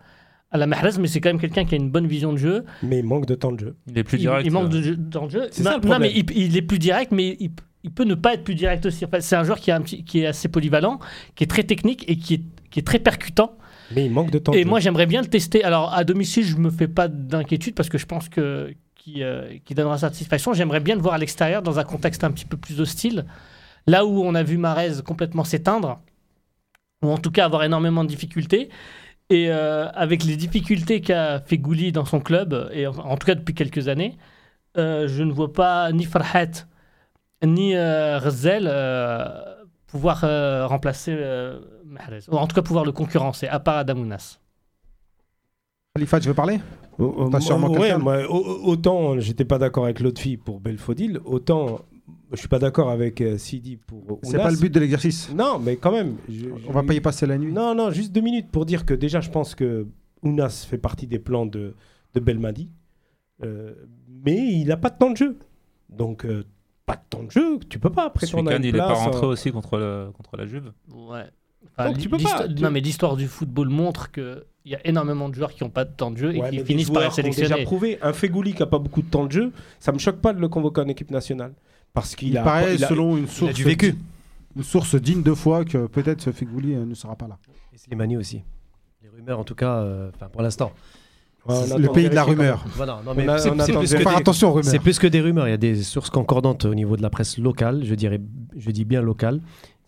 à la Mahrez, mais c'est quand même quelqu'un qui a une bonne vision de jeu. Mais il manque de temps de jeu. Il est plus direct. il manque de jeu dans le jeu. C'est non, ça, le non, mais il, il est plus direct, mais il, il peut ne pas être plus direct aussi. Enfin, c'est un joueur qui, a un petit- qui est assez polyvalent, qui est très technique et qui est, qui est très percutant. Mais il manque de temps Et moi, j'aimerais bien le tester. Alors, à domicile, je me fais pas d'inquiétude parce que je pense que qui, euh, qui donnera satisfaction. J'aimerais bien le voir à l'extérieur dans un contexte un petit peu plus hostile. Là où on a vu Marez complètement s'éteindre, ou en tout cas avoir énormément de difficultés. Et euh, avec les difficultés qu'a fait Gouli dans son club, et en, en tout cas depuis quelques années, euh, je ne vois pas ni Farhat ni euh, pouvoir remplacer Mahrez. Ou en tout cas pouvoir le concurrencer, à part Adamounas. Khalifa, tu veux parler? Oh, T'as sûrement ouais, quelqu'un. moi, au- au- autant j'étais pas d'accord avec l'autre fille pour Belfodil, autant je suis pas d'accord avec euh, Sidi pour C'est pas le but de l'exercice. Non, mais quand même. je- On je- va pas y passer la nuit. Non, non, juste deux minutes pour dire que déjà, je pense que Ounas fait partie des plans de, de Belmadi. Euh, mais il n'a pas de temps de jeu. Donc, euh, pas de temps de jeu, tu peux pas Ce prétendre à week-end, il est pas rentré euh, aussi contre, le, contre la Juve. Ouais. Donc, tu peux pas, tu- Non, mais l'histoire du football montre qu'il y a énormément de joueurs qui n'ont pas de temps de jeu et ouais, qui finissent par être ont déjà sélectionnés. prouvé. Un Fegouli qui n'a pas beaucoup de temps de jeu, ça me choque pas de le convoquer en équipe nationale. Parce qu'il Il a. paraît, il a- selon une source, du vécu. une source digne de foi, que peut-être ce Figouli euh, ne sera pas là. Et Slimani aussi. Les rumeurs, en tout cas, euh, enfin, pour l'instant. Ouais, le pays de la rumeur. Voilà, non, On mais a- c'est plus que des- attention aux rumeurs. C'est plus que des rumeurs. Il y a des sources concordantes au niveau de la presse locale, je dirais, je dis bien locale,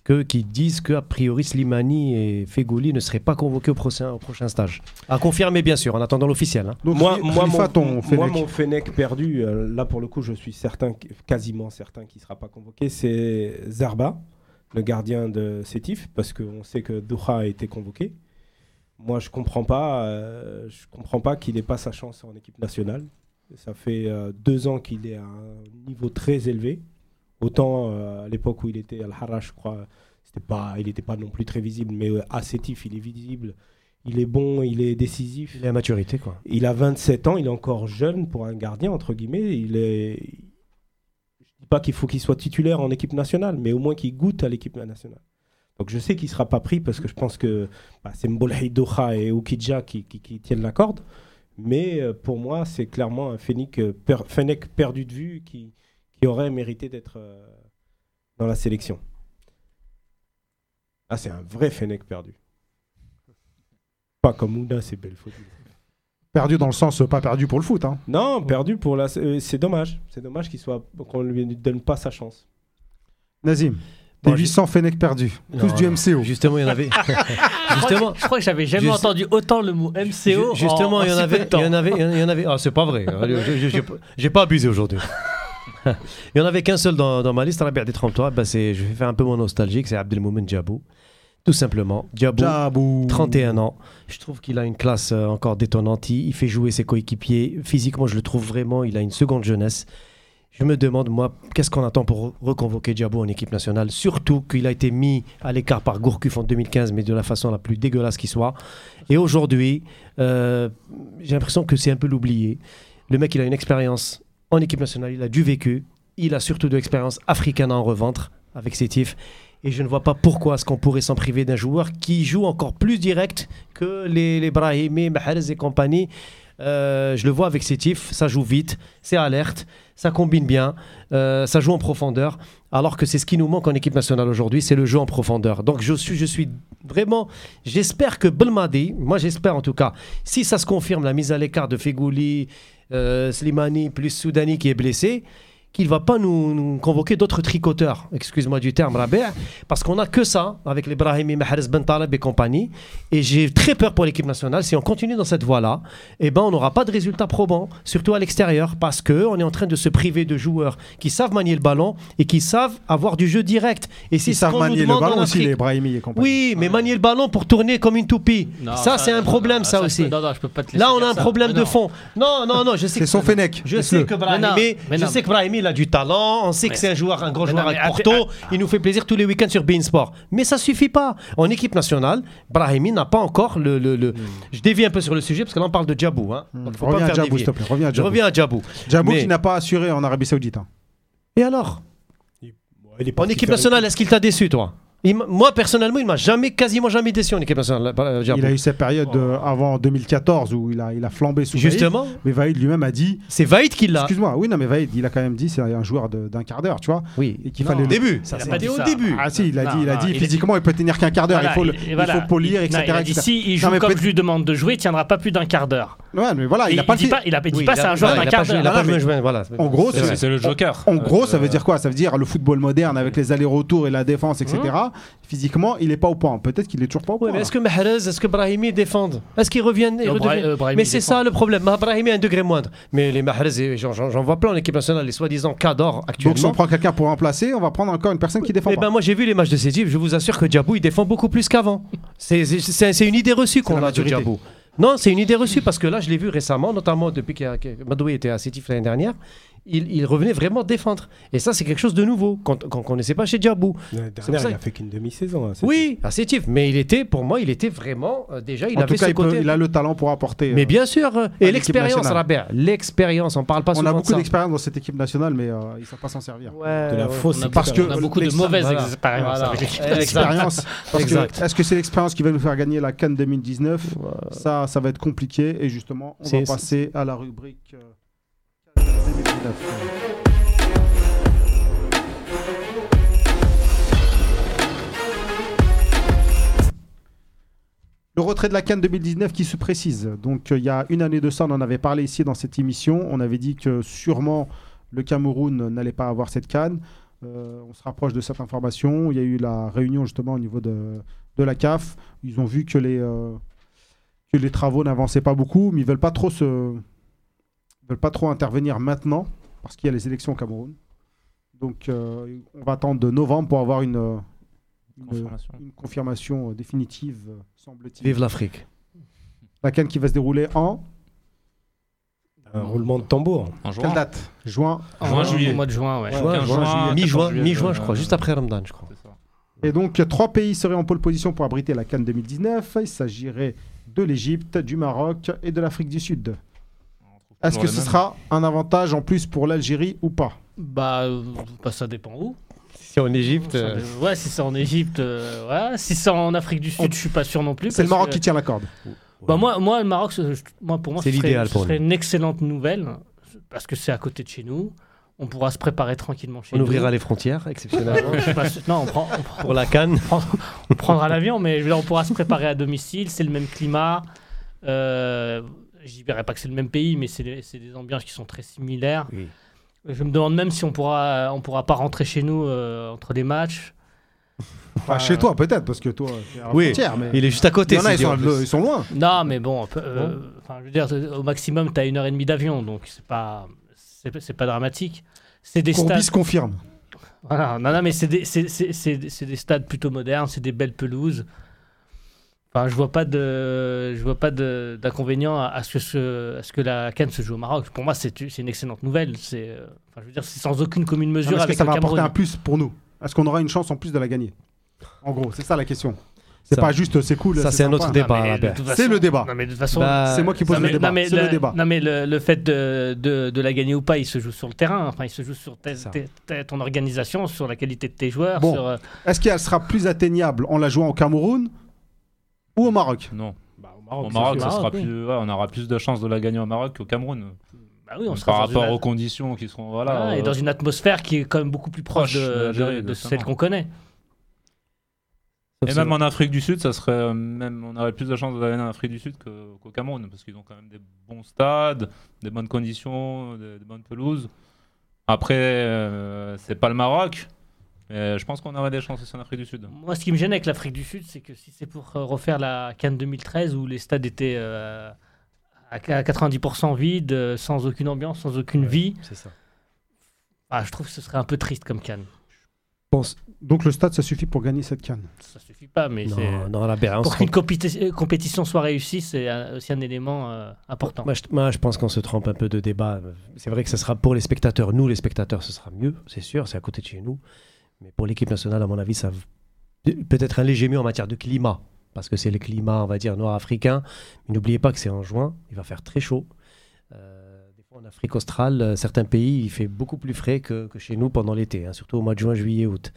que, qui disent qu'a priori Slimani et Fegouli ne seraient pas convoqués au prochain, au prochain stage. À confirmer, bien sûr, en attendant l'officiel. hein. Donc, moi, mon, ton moi, Fennec. mon Fennec perdu, euh, là pour le coup, je suis certain, quasiment certain qu'il ne sera pas convoqué. C'est Zarba, le gardien de Sétif, parce qu'on sait que Doha a été convoqué. Moi, je comprends pas, euh, je comprends pas qu'il n'ait pas sa chance en équipe nationale. Ça fait euh, deux ans qu'il est à un niveau très élevé. Autant euh, à l'époque où il était à Al-Harrach, je crois, c'était pas, il n'était pas non plus très visible, mais euh, il est visible. il est bon, il est décisif. Il est à maturité, quoi. Il a 27 ans, il est encore jeune pour un gardien, entre guillemets. Il est... Je dis pas qu'il faut qu'il soit titulaire en équipe nationale, mais au moins qu'il goûte à l'équipe nationale. Donc je sais qu'il ne sera pas pris parce que je pense que bah, c'est Mbolhi Doha et Oukidja qui, qui- qui tiennent la corde. Mais euh, pour moi, c'est clairement un Fennec, euh, per- perdu de vue qui, qui aurait mérité d'être euh, dans la sélection. Ah, c'est un vrai Fennec perdu. Pas comme Ouna, c'est belle faute. Perdu dans le sens euh, pas perdu pour le foot. Hein. Non, perdu pour la. euh, C'est dommage. C'est dommage qu'il soit qu'on lui donne pas sa chance. Nazim, Bon, je- 800 Fennec perdus. Tous Non, du MCO. Justement, il y en avait. Je crois justement, que- je crois que j'avais jamais Juste- entendu autant le mot MCO. Ju- Justement, en- en il y en si peu avait, de il y en avait, il y en avait. Ah, c'est pas vrai. Je- je- J'ai pas- j'ai pas abusé aujourd'hui. Il y en avait qu'un seul dans, dans ma liste. Rabia des 33. Bah, c'est, je vais faire un peu mon nostalgique. C'est Abdelmoumen Djabou. Tout simplement. Djabou. Jabou. 31 ans. Je trouve qu'il a une classe euh, encore détonnante. Il, il fait jouer ses coéquipiers. Physiquement, je le trouve vraiment. Il a une seconde jeunesse. Je me demande, moi, qu'est-ce qu'on attend pour re- reconvoquer Diabo en équipe nationale? Surtout qu'il a été mis à l'écart par Gourcuff en 2015, mais de la façon la plus dégueulasse qui soit. Et aujourd'hui, euh, j'ai l'impression que c'est un peu l'oublié. Le mec, il a une expérience en équipe nationale, il a du vécu. Il a surtout de l'expérience africaine à en revendre avec ses tifs. Et je ne vois pas pourquoi est-ce qu'on pourrait s'en priver d'un joueur qui joue encore plus direct que les, Brahimi, Mahrez et compagnie. Euh, je le vois avec ses tifs, ça joue vite, c'est alerte, ça combine bien, euh, ça joue en profondeur. Alors que c'est ce qui nous manque en équipe nationale aujourd'hui, c'est le jeu en profondeur. Donc je suis, je suis vraiment, j'espère que Belmadi, moi j'espère en tout cas, si ça se confirme la mise à l'écart de Fegouli, Slimani plus Soudani qui est blessé, qu'il va pas nous, nous convoquer d'autres tricoteurs, excuse-moi du terme, Rabé, parce qu'on n'a que ça avec les Brahimi, Mahrez, Ben Taleb et compagnie. Et j'ai très peur pour l'équipe nationale. Si on continue dans cette voie-là, eh ben, on n'aura pas de résultats probants, surtout à l'extérieur, parce qu'on est en train de se priver de joueurs qui savent manier le ballon et qui savent avoir du jeu direct. Et Ils savent manier le ballon aussi, les Brahimi et compagnie. Oui, mais manier le ballon pour tourner comme une toupie. Non, ça, c'est un problème, non, ça je aussi. peux- non, non, je peux pas te Là, on a un ça. problème Mais de fond. Non, non, non, je sais C'est son Fennec. je que Brahimi, sais que Brahimi, il a du talent. On sait que c'est un joueur, un grand joueur non, avec Porto. Il nous fait plaisir tous les week-ends sur Bein Sport. Mais ça suffit pas. En équipe nationale, Brahimi n'a pas encore le. le- le- Je dévie un peu sur le sujet parce que là on parle de Djabou. Hein. Faut Reviens à Djabou, dévier. s'il te plaît. Reviens à Je Djabou. reviens à Djabou. Djabou Mais- qui n'a pas assuré en Arabie Saoudite. hein. Et alors? Il est En équipe nationale, est-ce qu'il t'a déçu, toi? Il Moi, personnellement, il m'a jamais, quasiment jamais déçu en équipe nationale. euh. Il a eu cette période euh, avant 2014 où il a, il a flambé sous Vaïd. Justement, Mais Vaïd lui-même a dit c'est Vaïd qui l'a. Excuse-moi, oui, non, mais Vaïd, il a quand même dit c'est un joueur d'un quart d'heure, tu vois. Oui. Et qu'il fallait au le- début. Il a pas dit au ça. début. Ah si, il a Non, dit, il a non, dit il physiquement, il peut tenir qu'un quart d'heure. Voilà, il faut, le- il voilà. faut polir, etc. non, il a dit etc. si il joue Non, comme je lui demande de jouer, il tiendra pas plus d'un quart d'heure. Ouais, mais voilà, il a pas dit pas, il a, dit pas il a- c'est un joueur d'un quart d'heure. En gros, C'est le joker. En gros, ça Euh, veut dire quoi Ça veut dire le football moderne avec les allers-retours et la défense, etc. Physiquement, il est pas au point. Peut-être qu'il est toujours pas au point. est-ce que Mahrez, est-ce que Brahimi défendent? Est-ce qu'ils reviennent, Non, euh, Brahimi Mais c'est défend. ça le problème. Brahimi a un degré moindre. Mais les Mahrez, et j'en- j'en j'en vois plein en équipe nationale, les soi-disant cadors Donc, si actuellement. on prend quelqu'un pour remplacer, on va prendre encore une personne qui défend Eh pas. ben, moi j'ai vu les matchs de Sédif, je vous assure que Djabou il défend beaucoup plus qu'avant. C'est- C'est c'est- c'est une idée reçue qu'on a de. Djabou. Non, c'est une idée reçue parce que là je l'ai vu récemment, notamment depuis que que Madoui était à Sétif l'année dernière, il, il revenait vraiment défendre. Et ça c'est quelque chose de nouveau qu'on qu'on connaissait pas chez Djabou. L'année pour dernière, ça il que- a fait qu'une demi-saison. hein, c'est Oui, à Sétif, mais il était, pour moi, il était vraiment, euh, déjà, il en avait tout cas, ce il, peut- côté. il a le talent pour apporter. Mais euh, bien sûr, euh, et l'expérience. Rabert, l'expérience, on parle pas on a beaucoup ça. d'expérience dans cette équipe nationale, mais euh, ils savent pas s'en servir. Ouais, De la ouais. fausse On a, Parce beaucoup- que on a beaucoup de mauvaises voilà. expériences Voilà. L'expérience. Est-ce que c'est l'expérience qui va nous faire gagner la Cannes 2019 Ça, ça va être compliqué. Et justement, on va passer à la rubrique euh, Cannes 2019. Le retrait de la Cannes 2019 qui se précise. Donc, euh, il y a une année de ça, on en avait parlé ici dans cette émission. On avait dit que sûrement le Cameroun n'allait pas avoir cette Cannes. Euh, on se rapproche de cette information. Il y a eu la réunion justement au niveau de, la CAF. Ils ont vu que les, euh, que les travaux n'avançaient pas beaucoup, mais ils veulent pas trop se, veulent pas trop intervenir maintenant parce qu'il y a les élections au Cameroun. Donc, euh, on va attendre de novembre pour avoir une, une- Confirmation. une confirmation euh, définitive, euh, semble-t-il. Vive l'Afrique. La Cannes qui va se dérouler en Un roulement de tambour. En juin. quelle date? Juin. Juin, Au juillet. mois de juin, ouais. Ouais. Juin, 15 juin, juin, juillet. 14 Mi-juin, euh, je crois, juste après Ramadan, je crois. Et donc, trois pays seraient en pole position pour abriter la Cannes 2019. Il s'agirait de l'Égypte, du Maroc et de l'Afrique du Sud. On Est-ce que ce sera un avantage en plus pour l'Algérie ou pas? Bah, euh, bah, ça dépend où. Si en Égypte. Euh, Ouais, si c'est en Égypte, euh, ouais. Si c'est en Afrique du Sud, je suis pas sûr non plus. C'est le Maroc que- qui tient la corde. Bah moi, moi, le Maroc, moi, pour moi, C'est ce serait, l'idéal ce pour serait une excellente nouvelle parce que c'est à côté de chez nous. On pourra se préparer tranquillement chez on nous. ouvrira les frontières, exceptionnellement, non, on, prend- on prend- pour la canne. on prendra l'avion, mais je veux dire, on pourra se préparer à domicile. C'est le même climat. Euh, J'y verrai pas que c'est le même pays, mais c'est des, ambiances qui sont très similaires. Oui. Je me demande même si on pourra, on pourra pas rentrer chez nous euh, entre les matchs. Enfin, Enfin, chez toi peut-être, parce que toi, à Oui, frontière, mais Il est juste à il côté. y en a, ils sont, en plus. ils sont loin. Non, mais bon, euh, je veux dire, au maximum, tu as une heure et demie d'avion, donc c'est pas, c'est pas dramatique. C'est des stades. Confirme. Voilà, non, non, mais c'est des, c'est- c'est- c'est- c'est des stades plutôt modernes, c'est des belles pelouses. Enfin, je vois pas de, je vois pas d'inconvénient à, à ce que ce- à ce que la Cannes se joue au Maroc. Pour moi, c'est une excellente nouvelle. C'est, euh, enfin, je veux dire, c'est sans aucune commune mesure Est-ce que ça va apporter un plus pour nous Est-ce qu'on aura une chance en plus de la gagner? En gros, c'est ça la question. C'est pas juste c'est cool. ça, c'est un autre débat. Mais C'est le débat. Non, mais de toute façon, Bah, C'est moi qui pose non, le mais, débat. non, mais C'est le, le débat. non, mais le, le fait de, de, de la gagner ou pas, il se joue sur le terrain. Enfin, il se joue sur ta- Ça. ta- ta- ton organisation, sur la qualité de tes joueurs. Bon. sur, euh, Est-ce qu'elle sera plus atteignable en la jouant au Cameroun ou au Maroc Non. Bah, au Maroc, Au ça Maroc, sera oui. plus, ouais, on aura plus de chances de la gagner au Maroc qu'au Cameroun. bah oui, on sera Par rapport une- aux conditions qui seront. Voilà, Voilà, et euh, dans une atmosphère qui est quand même beaucoup plus proche, Proche de, celle qu'on connaît. Et même en Afrique du Sud, ça serait euh, même on aurait plus de chances de la gagner en Afrique du Sud qu'au Cameroun parce qu'ils ont quand même des bons stades, des bonnes conditions, des, des bonnes pelouses. Après, euh, c'est pas le Maroc, mais je pense qu'on aurait des chances aussi en Afrique du Sud. Moi, ce qui me gêne avec l'Afrique du Sud, c'est que si c'est pour euh, refaire la Cannes 2013 où les stades étaient euh, à à 90% vides, euh, sans aucune ambiance, sans aucune vie, C'est ça. ah, je trouve que ce serait un peu triste comme Cannes. Donc le stade, ça suffit pour gagner cette canne. Ça suffit pas, mais c'est. Non, non, la on Pour qu'une compéti- euh, compétition soit réussie, c'est un- aussi un élément euh, important. Moi je, moi, je pense qu'on se trompe un peu de débat. C'est vrai que ce sera pour les spectateurs. Nous, les spectateurs, ce sera mieux, c'est sûr, c'est à côté de chez nous. Mais pour l'équipe nationale, à mon avis, ça peut-être un léger mieux en matière de climat. Parce que c'est le climat, on va dire, nord-africain. Mais n'oubliez pas que c'est en juin, il va faire très chaud. Euh, des fois, en Afrique australe, euh, certains pays, il fait beaucoup plus frais que, que chez nous pendant l'été, hein, surtout au mois de juin, juillet, août.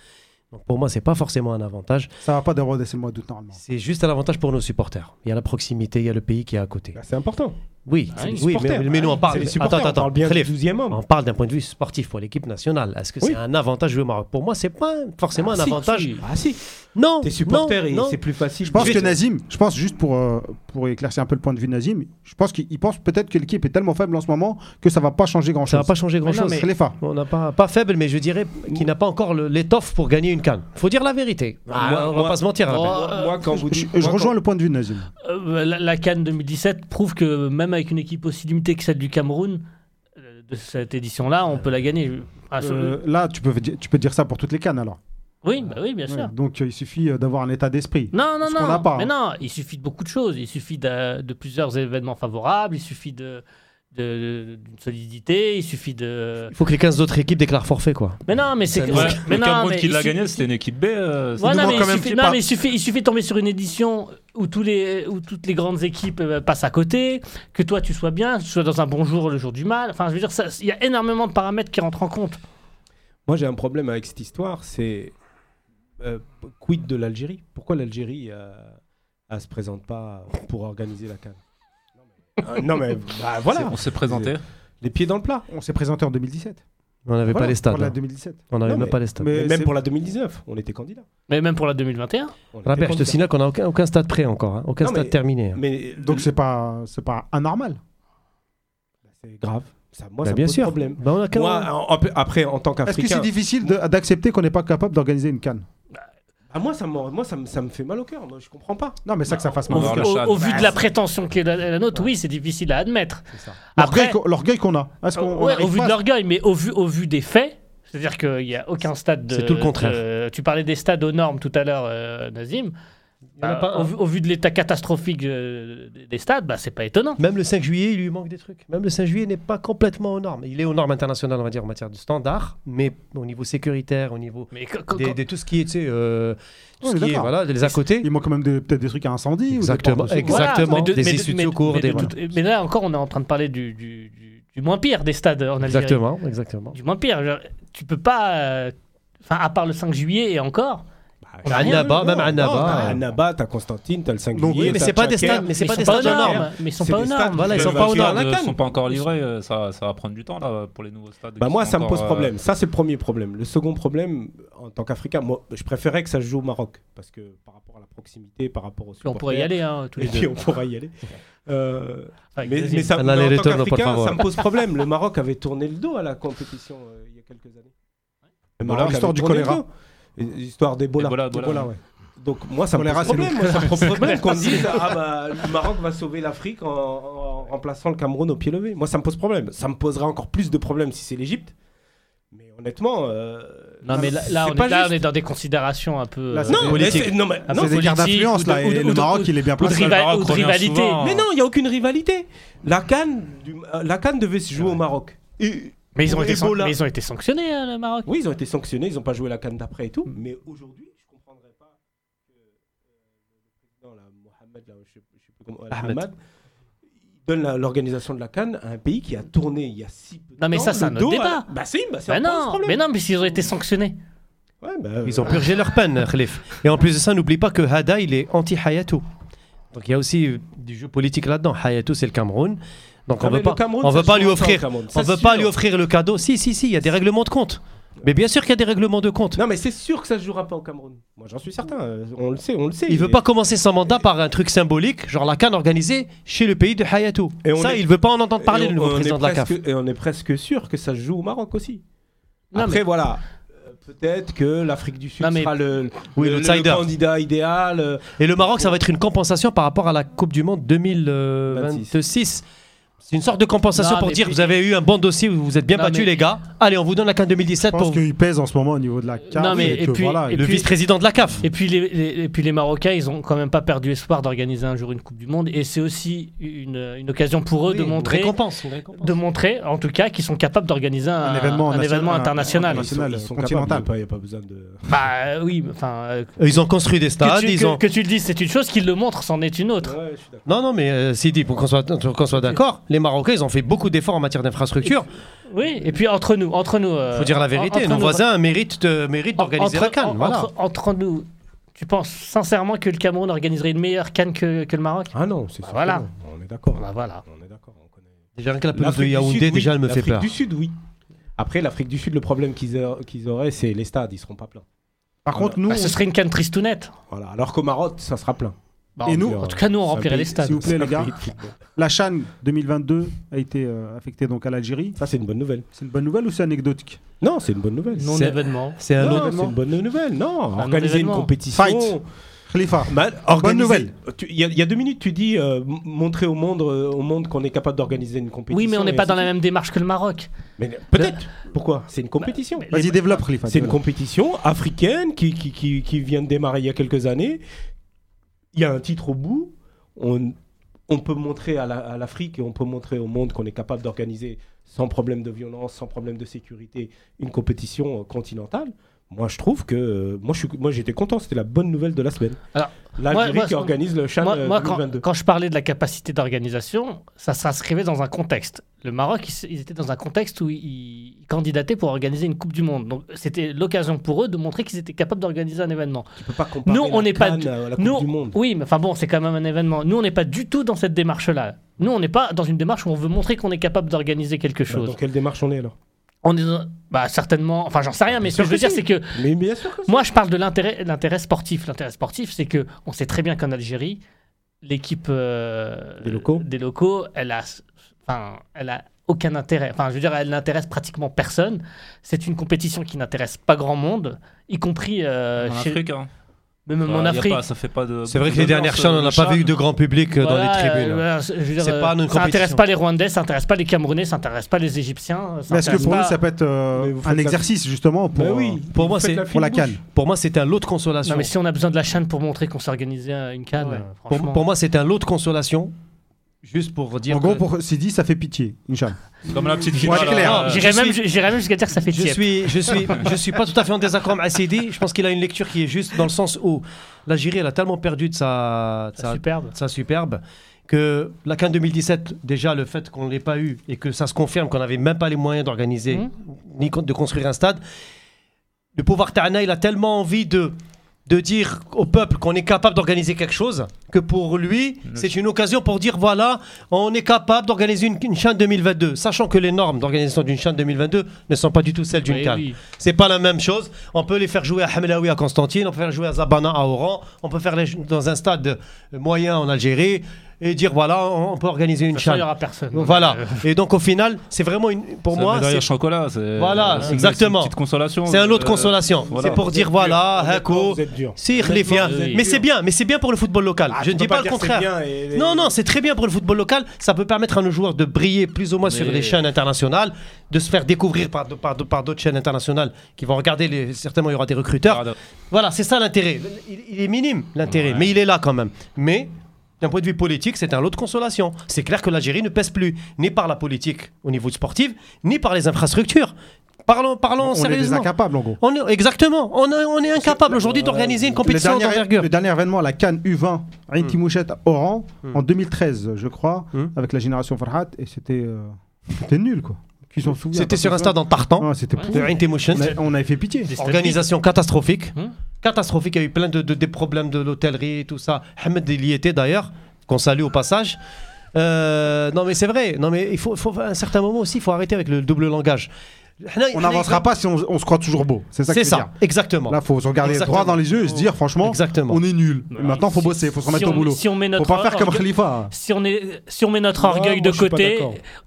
Donc pour moi, c'est pas forcément un avantage. Ça va pas déroder, c'est le mois d'août normalement. C'est juste un avantage pour nos supporters. Il y a la proximité, il y a le pays qui est à côté. Bah, c'est important. Oui, Ah, oui mais, mais nous on parle. Les supporters, attends, on parle bien Khalif, du 12e homme. on parle d'un point de vue sportif pour l'équipe nationale. Est-ce que Oui. c'est un avantage jouer au Maroc Pour moi, c'est pas forcément Ah, un si, avantage. si. Ah si, Non. t'es supporter non, et c'est plus facile. Je pense que Nazim, je pense juste pour, euh, pour éclaircir un peu le point de vue de Nazim, je pense qu'il il pense peut-être que l'équipe est tellement faible en ce moment que ça va pas changer grand Ça va pas changer grand chose. mais- Khalifa. On n'a pas, pas faible, mais je dirais qu'il n'a pas encore l'étoffe pour gagner une canne. Faut dire la vérité. Ah, Moi, on va moi- pas se mentir. Raphaël. Moi, moi, quand vous Je, rejoins le point de vue de Nazim. Euh, la, la Cannes 2017 prouve que même avec une équipe aussi limitée que celle du Cameroun, euh, de cette édition-là, on peut la gagner. Ah, Euh, là, tu peux, tu peux dire ça pour toutes les cannes alors. oui, bah oui, bien Ouais, sûr. donc euh, il suffit d'avoir un état d'esprit. Non, non, non. pas, Mais hein. non, il suffit de beaucoup de choses. Il suffit de, de plusieurs événements favorables. Il suffit de- d'une solidité. Il suffit de. Il faut que les 15 autres équipes déclarent forfait, quoi. Mais non, mais c'est. Ouais, mais le non, Cameroun mais qui l'a gagné, c'était une équipe B. euh, Ouais, non, mais il suffit, pas- non, mais il suffit, il suffit de tomber sur une édition où, tous les, où toutes les grandes équipes euh, passent à côté, que toi tu sois bien, que tu sois dans un bon jour le jour du mal. Enfin, je veux dire, il y a énormément de paramètres qui rentrent en compte. Moi, j'ai un problème avec cette histoire, c'est euh, quid de l'Algérie? Pourquoi l'Algérie euh, elle se présente pas pour organiser la CAN? Euh, Non mais bah, voilà, On s'est présenté. les pieds dans le plat. On s'est présenté en 2017. On n'avait Voilà, pas les stades. Pour la hein. 2017. On n'avait même pas les stades. mais- même pour la 2019, on était candidat. Mais même pour la 2021. On était Raphaël, je te signale qu'on n'a aucun, aucun stade prêt encore. hein. Aucun Non, stade mais- terminé. hein. Mais Donc c'est pas, c'est pas anormal. c'est grave. Ça, moi, Bah, ça bien pose sûr. problème. Bah, on a qu'un- Moi, en- après, en tant Est-ce que qu'Africain, c'est difficile d'accepter qu'on n'est pas capable d'organiser une canne? Ah, moi, ça, me, moi ça, me, ça me fait mal au cœur. Moi, je comprends pas. Non, mais ça que ça fasse mal. au- Chad. au vu de la prétention qui est la, la nôtre, oui, c'est difficile à admettre. C'est ça. L'orgueil Après, qu'on- L'orgueil qu'on a. Est-ce qu'on on ouais, arrive au vu pas de l'orgueil, mais au vu, au vu des faits, c'est-à-dire qu'il n'y a aucun stade de. C'est tout le contraire. de- tu parlais des stades aux normes tout à l'heure, euh, Nazim. Bah, pas au, vu- au vu de l'état catastrophique euh, des stades, bah, c'est pas étonnant. Même le 5 juillet, il lui manque des trucs. Même le 5 juillet n'est pas complètement aux normes. Il est aux normes internationales, on va dire, en matière de standard, mais au niveau sécuritaire, au niveau Mais des, des- tout ce qui est, tu sais, euh, tout On ce est qui est, d'accord. voilà, les à côté. Il manque quand même peut-être des trucs à incendie. ou des Exactement, portes de exactement, des issues de secours, mais voilà. là encore, on est en train de parler du, du- du- du moins pire des stades en Algérie. Exactement, exactement. Du moins pire. Genre, tu peux pas. euh, Enfin, à part le 5 juillet et encore. On Annaba, même Annaba. t'as Annaba, t'as Constantine, t'as le 5 Donc, juillet. oui, mais c'est pas des stades, mais c'est Mais pas ils des sont stades aux normes. normes. Mais ils sont pas des aux stades normes. Voilà, ils sont pas aux normes. sont pas encore livrés, euh, ça, ça va prendre du temps là, pour les nouveaux stades. Bah moi, ça me pose euh, problème. Ça, c'est le premier problème. Le second problème, en tant qu'Africain, moi, je préférais que ça se joue au Maroc. Parce que par rapport à la proximité, par rapport aux Puis on pourrait y aller, hein, tous les Et puis deux. on pourra y aller. Euh, mais, ça, Un mais en tant aller-retour, por qu'Africain, favor. ça me pose problème. Le Maroc avait tourné le dos à la compétition euh, il y a quelques années. Le Voilà, l'histoire du le choléra. Dos. Et L'histoire d'Ebola. Ebola, Ebola, Ebola, ouais. ouais. Donc moi, ça me pose problème. Moi, ça me pose problème qu'on dise ah bah, le Maroc va sauver l'Afrique en, en remplaçant le Cameroun au pied levé. Moi, ça me pose problème. Ça me poserait encore plus de problèmes si c'est l'Égypte. Mais honnêtement, euh, Non, mais là, on, est, là, on est dans des considérations un peu. Là, euh, c'est Non, mais non, Ah, non, C'est des guerres d'influence ou de- là. ou de- Et ou le de- Maroc, il est bien placé. rival- Maroc ou de rivalité. souvent, Mais non, il n'y a aucune rivalité. La Cannes, du- euh, la Cannes devait se jouer au Maroc. Et- mais, ils ont été san- Ebola. mais ils ont été sanctionnés, hein, le Maroc. Oui, ils ont été sanctionnés, ils n'ont pas joué la Cannes d'après et tout. Mais aujourd'hui, je ne comprendrais pas que euh, le président, là, Mohamed, là, je sais, je sais plus comment, Ahmed. Il donne la- l'organisation de la Cannes à un pays qui a tourné il y a si peu de Non, mais temps ça, c'est un autre à- débat. Bah si, bah, c'est Bah ce non, problème. mais non, mais s'ils ont été sanctionnés. Ouais, bah, Ils ont euh, purgé leur peine, Khalif. Et en plus de ça, n'oublie pas que Hada, il est anti-Hayatou. Donc il y a aussi euh, du jeu politique là-dedans. Hayatou, c'est le Cameroun. Donc ah, on mais veut pas, Cameroun, on veut pas lui offrir, Cameroun. on Ça, veut c'est pas sûr. lui offrir le cadeau. Si, si, si, il y a des règlements de compte. Mais bien sûr qu'il y a des règlements de compte. Non, mais c'est sûr que ça se jouera pas au Cameroun. Moi, j'en suis certain. euh, On le sait, on le sait. Il veut pas commencer son mandat par un truc symbolique, genre la canne organisée chez le pays de Hayatou. Et on ça, est- il veut pas en entendre parler, Et le nouveau on président de la CAF. presque- Et on est presque sûr que ça se joue au Maroc aussi. Non, Après, mais- voilà. euh, Peut-être que l'Afrique du Sud Non, mais- sera le, Oui, le- le l'outsider. candidat idéal. euh, Et le Maroc, ça va être une compensation par rapport à la Coupe du Monde 2026. C'est une sorte de compensation Non, pour mais dire puis- vous avez eu un bon dossier, vous vous êtes bien Non, battus mais- les gars. Allez, on vous donne la CAN Je 2017 pense pour qu'il pèse en ce moment au niveau de la carte. Non, mais- et et que puis- voilà, et le puis- vice-président de la CAF. Et puis, les, les- et puis les Marocains, ils ont quand même pas perdu espoir d'organiser un jour une Coupe du Monde. Et c'est aussi une, une occasion pour eux Oui, de une montrer, récompense, une récompense. de montrer, en tout cas, qu'ils sont capables d'organiser un, Un événement un national- événement un- international. un- national, ils sont continental. capables, Il n'y a, pas besoin de. Bah euh, oui, enfin. euh, Ils ont construit des que, stades, tu, ils que- ont. que tu le dises, c'est une chose, qu'ils le montrent, c'en est une autre. Ouais, je suis d'accord. Non, non, mais euh, Sidi, pour qu'on soit, pour qu'on soit d'accord, les Marocains, ils ont fait beaucoup d'efforts en matière d'infrastructure. Oui, et puis entre nous, entre nous. euh, Faut dire la vérité, entre nos nous, voisins méritent, méritent d'organiser la CAN. en- Voilà. entre, entre nous, tu penses sincèrement que le Cameroun organiserait une meilleure canne que, que le Maroc? Ah non, c'est sûr. que Voilà. non. On est d'accord. Bah voilà. On est d'accord. on connaît. Déjà, rien que la pelouse de Yaoundé, Sud, oui. déjà, elle me fait L'Afrique peur. du Sud, oui. Après, l'Afrique du Sud, le problème qu'ils a- qu'ils auraient, c'est les stades. Ils seront pas pleins. Par contre, nous, Bah, ce serait une canne tristounette. Voilà. Alors qu'au Maroc, ça sera plein. Bah, Et en- nous En tout cas, nous, on remplirait les stades. s'il vous plaît, les gars, la Chan 2022 a été euh, affectée donc à l'Algérie. Ça, c'est une bonne nouvelle. C'est une bonne nouvelle ou c'est anecdotique? Non, c'est une bonne nouvelle. Non C'est- événement. C'est un Non, c'est une bonne nouvelle. Non, Un organiser une compétition. Fight. Khalifa, Bah, organiser- nouvelle. Il y, a- il y a deux minutes, tu dis euh, montrer au monde, euh, au monde qu'on est capable d'organiser une compétition. Oui, mais on n'est pas dans la même démarche que le Maroc. Mais peut-être. Pourquoi? C'est une compétition. mais- vas-y, les- développe Khalifa. C'est une compétition africaine qui, qui, qui, qui vient de démarrer il y a quelques années. Il y a un titre au bout. On, peut montrer à l'Afrique et on peut montrer au monde qu'on est capable d'organiser sans problème de violence, sans problème de sécurité, une compétition euh, continentale. Moi, je trouve que. euh, moi, je suis- moi, j'étais content. C'était la bonne nouvelle de la semaine. Alors, L'Algérie moi- qui organise le Chan moi, euh, moi, quand, 2022. quand je parlais de la capacité d'organisation, ça s'inscrivait dans un contexte. Le Maroc, ils, étaient dans un contexte où ils, ils candidataient pour organiser une Coupe du Monde. Donc, c'était l'occasion pour eux de montrer qu'ils étaient capables d'organiser un événement. Tu peux pas comparer Nous, on n'est pas du- à la Coupe Nous, du Monde. oui, mais enfin bon, c'est quand même un événement. Nous, on n'est pas du tout dans cette démarche-là. Nous, on n'est pas dans une démarche où on veut montrer qu'on est capable d'organiser quelque Bah, chose. Dans quelle démarche on est alors? Est dans- bah, certainement, enfin j'en sais rien, mais ce que je veux que dire, c'est que Mais bien sûr que moi, je parle de l'intérêt, l'intérêt sportif. L'intérêt sportif, c'est que on sait très bien qu'en Algérie, l'équipe euh, Des locaux. des locaux, elle a, enfin, elle a aucun intérêt. Enfin, je veux dire, elle n'intéresse pratiquement personne. C'est une compétition qui n'intéresse pas grand monde, y compris euh, En chez- Afrique, hein. Même Ça, en Afrique. pas- ça fait pas de. C'est vrai que les dernières chaînes, on n'a pas vu de grand public euh, dans les tribunes. euh, dire, euh, pas une ça intéresse compétition. pas les Rwandais, ça intéresse pas les Camerounais, ça intéresse pas les Égyptiens. ça Mais est-ce que pour pas- nous, ça peut être euh, vous un la- exercice justement pour, oui. Pour moi, Vous c'est la pour la canne Pour moi, c'était un lot de consolation. Non, mais si on a besoin de la chaîne pour montrer qu'on s'est organisé à une canne, Ouais. Pour, franchement. pour moi, c'était un lot de consolation. Juste pour dire. En gros, que pour Sidi, ça fait pitié, Inch'Allah. Comme la petite clair. euh, J'irais même, suis- j'irais même jusqu'à dire que ça fait je suis, je suis, je suis pas tout à fait en désaccord avec Sidi. Je pense qu'il a une lecture qui est juste dans le sens où l'Algérie, elle a tellement perdu de sa, de C'est sa- superbe. sa superbe que la CAN 2017, déjà le fait qu'on ne l'ait pas eu et que ça se confirme qu'on n'avait même pas les moyens d'organiser Mhm. ni de construire un stade, le pouvoir Tana, il a tellement envie de, de dire au peuple qu'on est capable d'organiser quelque chose que pour lui, c'est une occasion pour dire voilà, on est capable d'organiser une, une CHAN 2022, sachant que les normes d'organisation d'une CHAN 2022 ne sont pas du tout celles d'une Oui, CAN. oui. C'est pas la même chose. On peut les faire jouer à Hamelaoui à Constantine, on peut faire jouer à Zabana à Oran, on peut faire les dans un stade moyen en Algérie et dire voilà, on on peut organiser une façon, il n'y CHAN. aura personne. Voilà. Euh, Et donc au final, c'est vraiment une pour moi, c'est chocolat. c'est- Voilà, exactement. c'est une petite consolation. c'est un lot de Euh, consolation. voilà. C'est pour dire voilà, Hako, Vous êtes dur. si Mais c'est bien, mais c'est bien pour le football local. Ah, Je ne dis pas le contraire. Non, non, c'est très bien pour le football local. Ça peut permettre à nos joueurs de briller plus ou moins sur les chaînes internationales, de se faire découvrir par, par, par d'autres chaînes internationales qui vont regarder. Les, certainement, il y aura des recruteurs. Pardon. Voilà, c'est ça l'intérêt. Il, il est minime, l'intérêt, Ouais. mais il est là quand même. Mais d'un point de vue politique, c'est un lot de consolation. C'est clair que l'Algérie ne pèse plus, ni par la politique au niveau sportif, ni par les infrastructures. Parlons, parlons On est incapables en gros. On est, exactement, on est, on est incapable aujourd'hui d'organiser une compétition dernier, d'envergure. le dernier événement, la Cannes U20, Ain Timouchet à Oran, Hmm. en 2013, je crois, Hmm. avec la génération Farhat, et c'était euh, c'était nul quoi. Qui s'en souvient C'était sur stade en tartan, Ah, C'était de. On, a- on avait fait pitié. des Organisation catastrophique. Hmm. Catastrophique, il y a eu plein de, de- des problèmes de l'hôtellerie et tout ça. Ahmed il y était d'ailleurs, qu'on salue au passage. Euh, non mais c'est vrai, non mais il faut, faut à un certain moment aussi, il faut arrêter avec le double langage. On n'avancera pas si on, on se croit toujours beau. C'est ça que C'est ça, dire. exactement. Là, faut se regarder Exactement. droit dans les yeux et se dire, franchement, Exactement. on est nul. Ouais. Maintenant, faut Si- bosser, faut se remettre si au boulot. Si on met Faut notre pas faire comme Khalifa. si on, est, si on met notre orgueil de côté,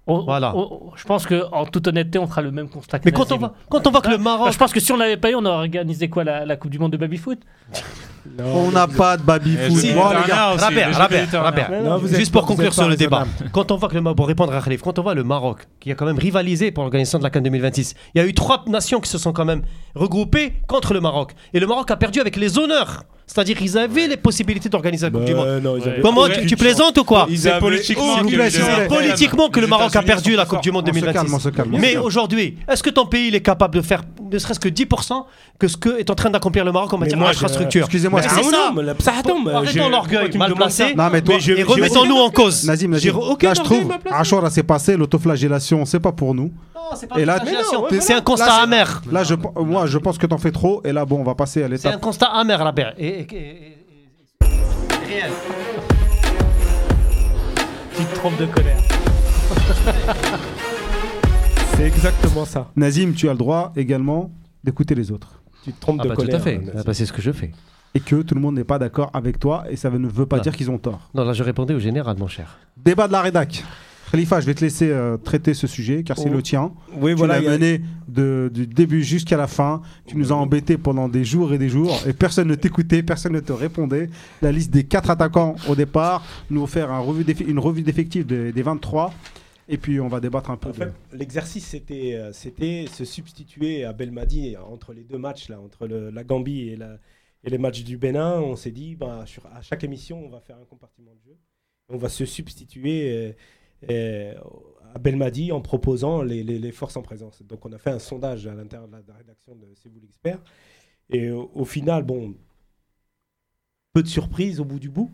on- Voilà. on- je pense qu'en toute honnêteté, on fera le même constat que Mais quand on, va, quand on voit que le Ah, Maroc. Je pense que si on l'avait pas eu, on aurait organisé quoi la, la Coupe du Monde de baby-foot On n'a pas de baby foot. je- Bon, les gars. Non, vous êtes Juste pour conclure sur le débat, quand on voit que le Maroc, pour répondre à Khalif, quand on voit le Maroc, qui a quand même rivalisé pour l'organisation de la CAN 2026, il y a eu trois nations qui se sont quand même regroupées contre le Maroc. Et le Maroc a perdu avec les honneurs. C'est-à-dire qu'ils avaient les possibilités d'organiser la Coupe du Monde. Bah, non, ils avaient Comment tu, tu plaisantes ou quoi Ils C'est avaient politiquement aucune s'il vous plaît, s'il vous chance. plaît. Politiquement que le Les Maroc a États-Unis perdu sont la Coupe du Monde On se 2026. calme, on se calme. Mais aujourd'hui, est-ce que ton pays il est capable de faire ne serait-ce que 10% que ce que est en train d'accomplir le Maroc en Mais matière moi, d'infrastructure Excusez-moi, Mais c'est c'est ça. Arrêtons l'orgueil pourquoi tu me mal demandes placé. ça Non, mais toi, et remettons-nous en cause. Nazim, Nazim, J'ai aucun là je orgueil trouve, mal placé. S'est passé, l'autoflagellation, c'est pas pour nous. Non, c'est pas Et là- ouais, c'est un constat amer. Là, je, moi, je pense que t'en fais trop, et là, bon, on va passer à C'est un l'étape. constat amer, la et, et- et- et- réel. Petite trompe de colère. C'est exactement ça. Nazim, tu as le droit également d'écouter les autres. Tu te trompes Ah de bah, tout colère. à fait. Ah bah, c'est ce que je fais. Et que tout le monde n'est pas d'accord avec toi, et ça ne veut pas dire qu'ils ont tort. Non, là, je répondais au général, mon cher. Débat de la rédac. Khalifa, je vais te laisser euh, traiter ce sujet, car c'est Oh. le tien. Oui, Tu voilà. l'as a- mené de- du début jusqu'à la fin. Tu nous as embêtés pendant des jours et des jours et personne ne t'écoutait, personne ne te répondait. La liste des quatre attaquants au départ, nous faire un revue d'eff- une revue d'effectifs des, des 23 et puis on va débattre un peu. En de- fait, l'exercice, c'était, euh, c'était se substituer à Belmadi entre les deux matchs, là, entre le- la Gambie et, la- et les matchs du Bénin. On s'est dit, bah, sur- à chaque émission, on va faire un compartiment de jeu. On va se substituer euh, euh, à Belmadi en proposant les, forces en présence. Donc, on a fait un sondage à l'intérieur de la, rédaction de C'est vous l'expert. Et au, au final, bon, peu de surprises au bout du bout.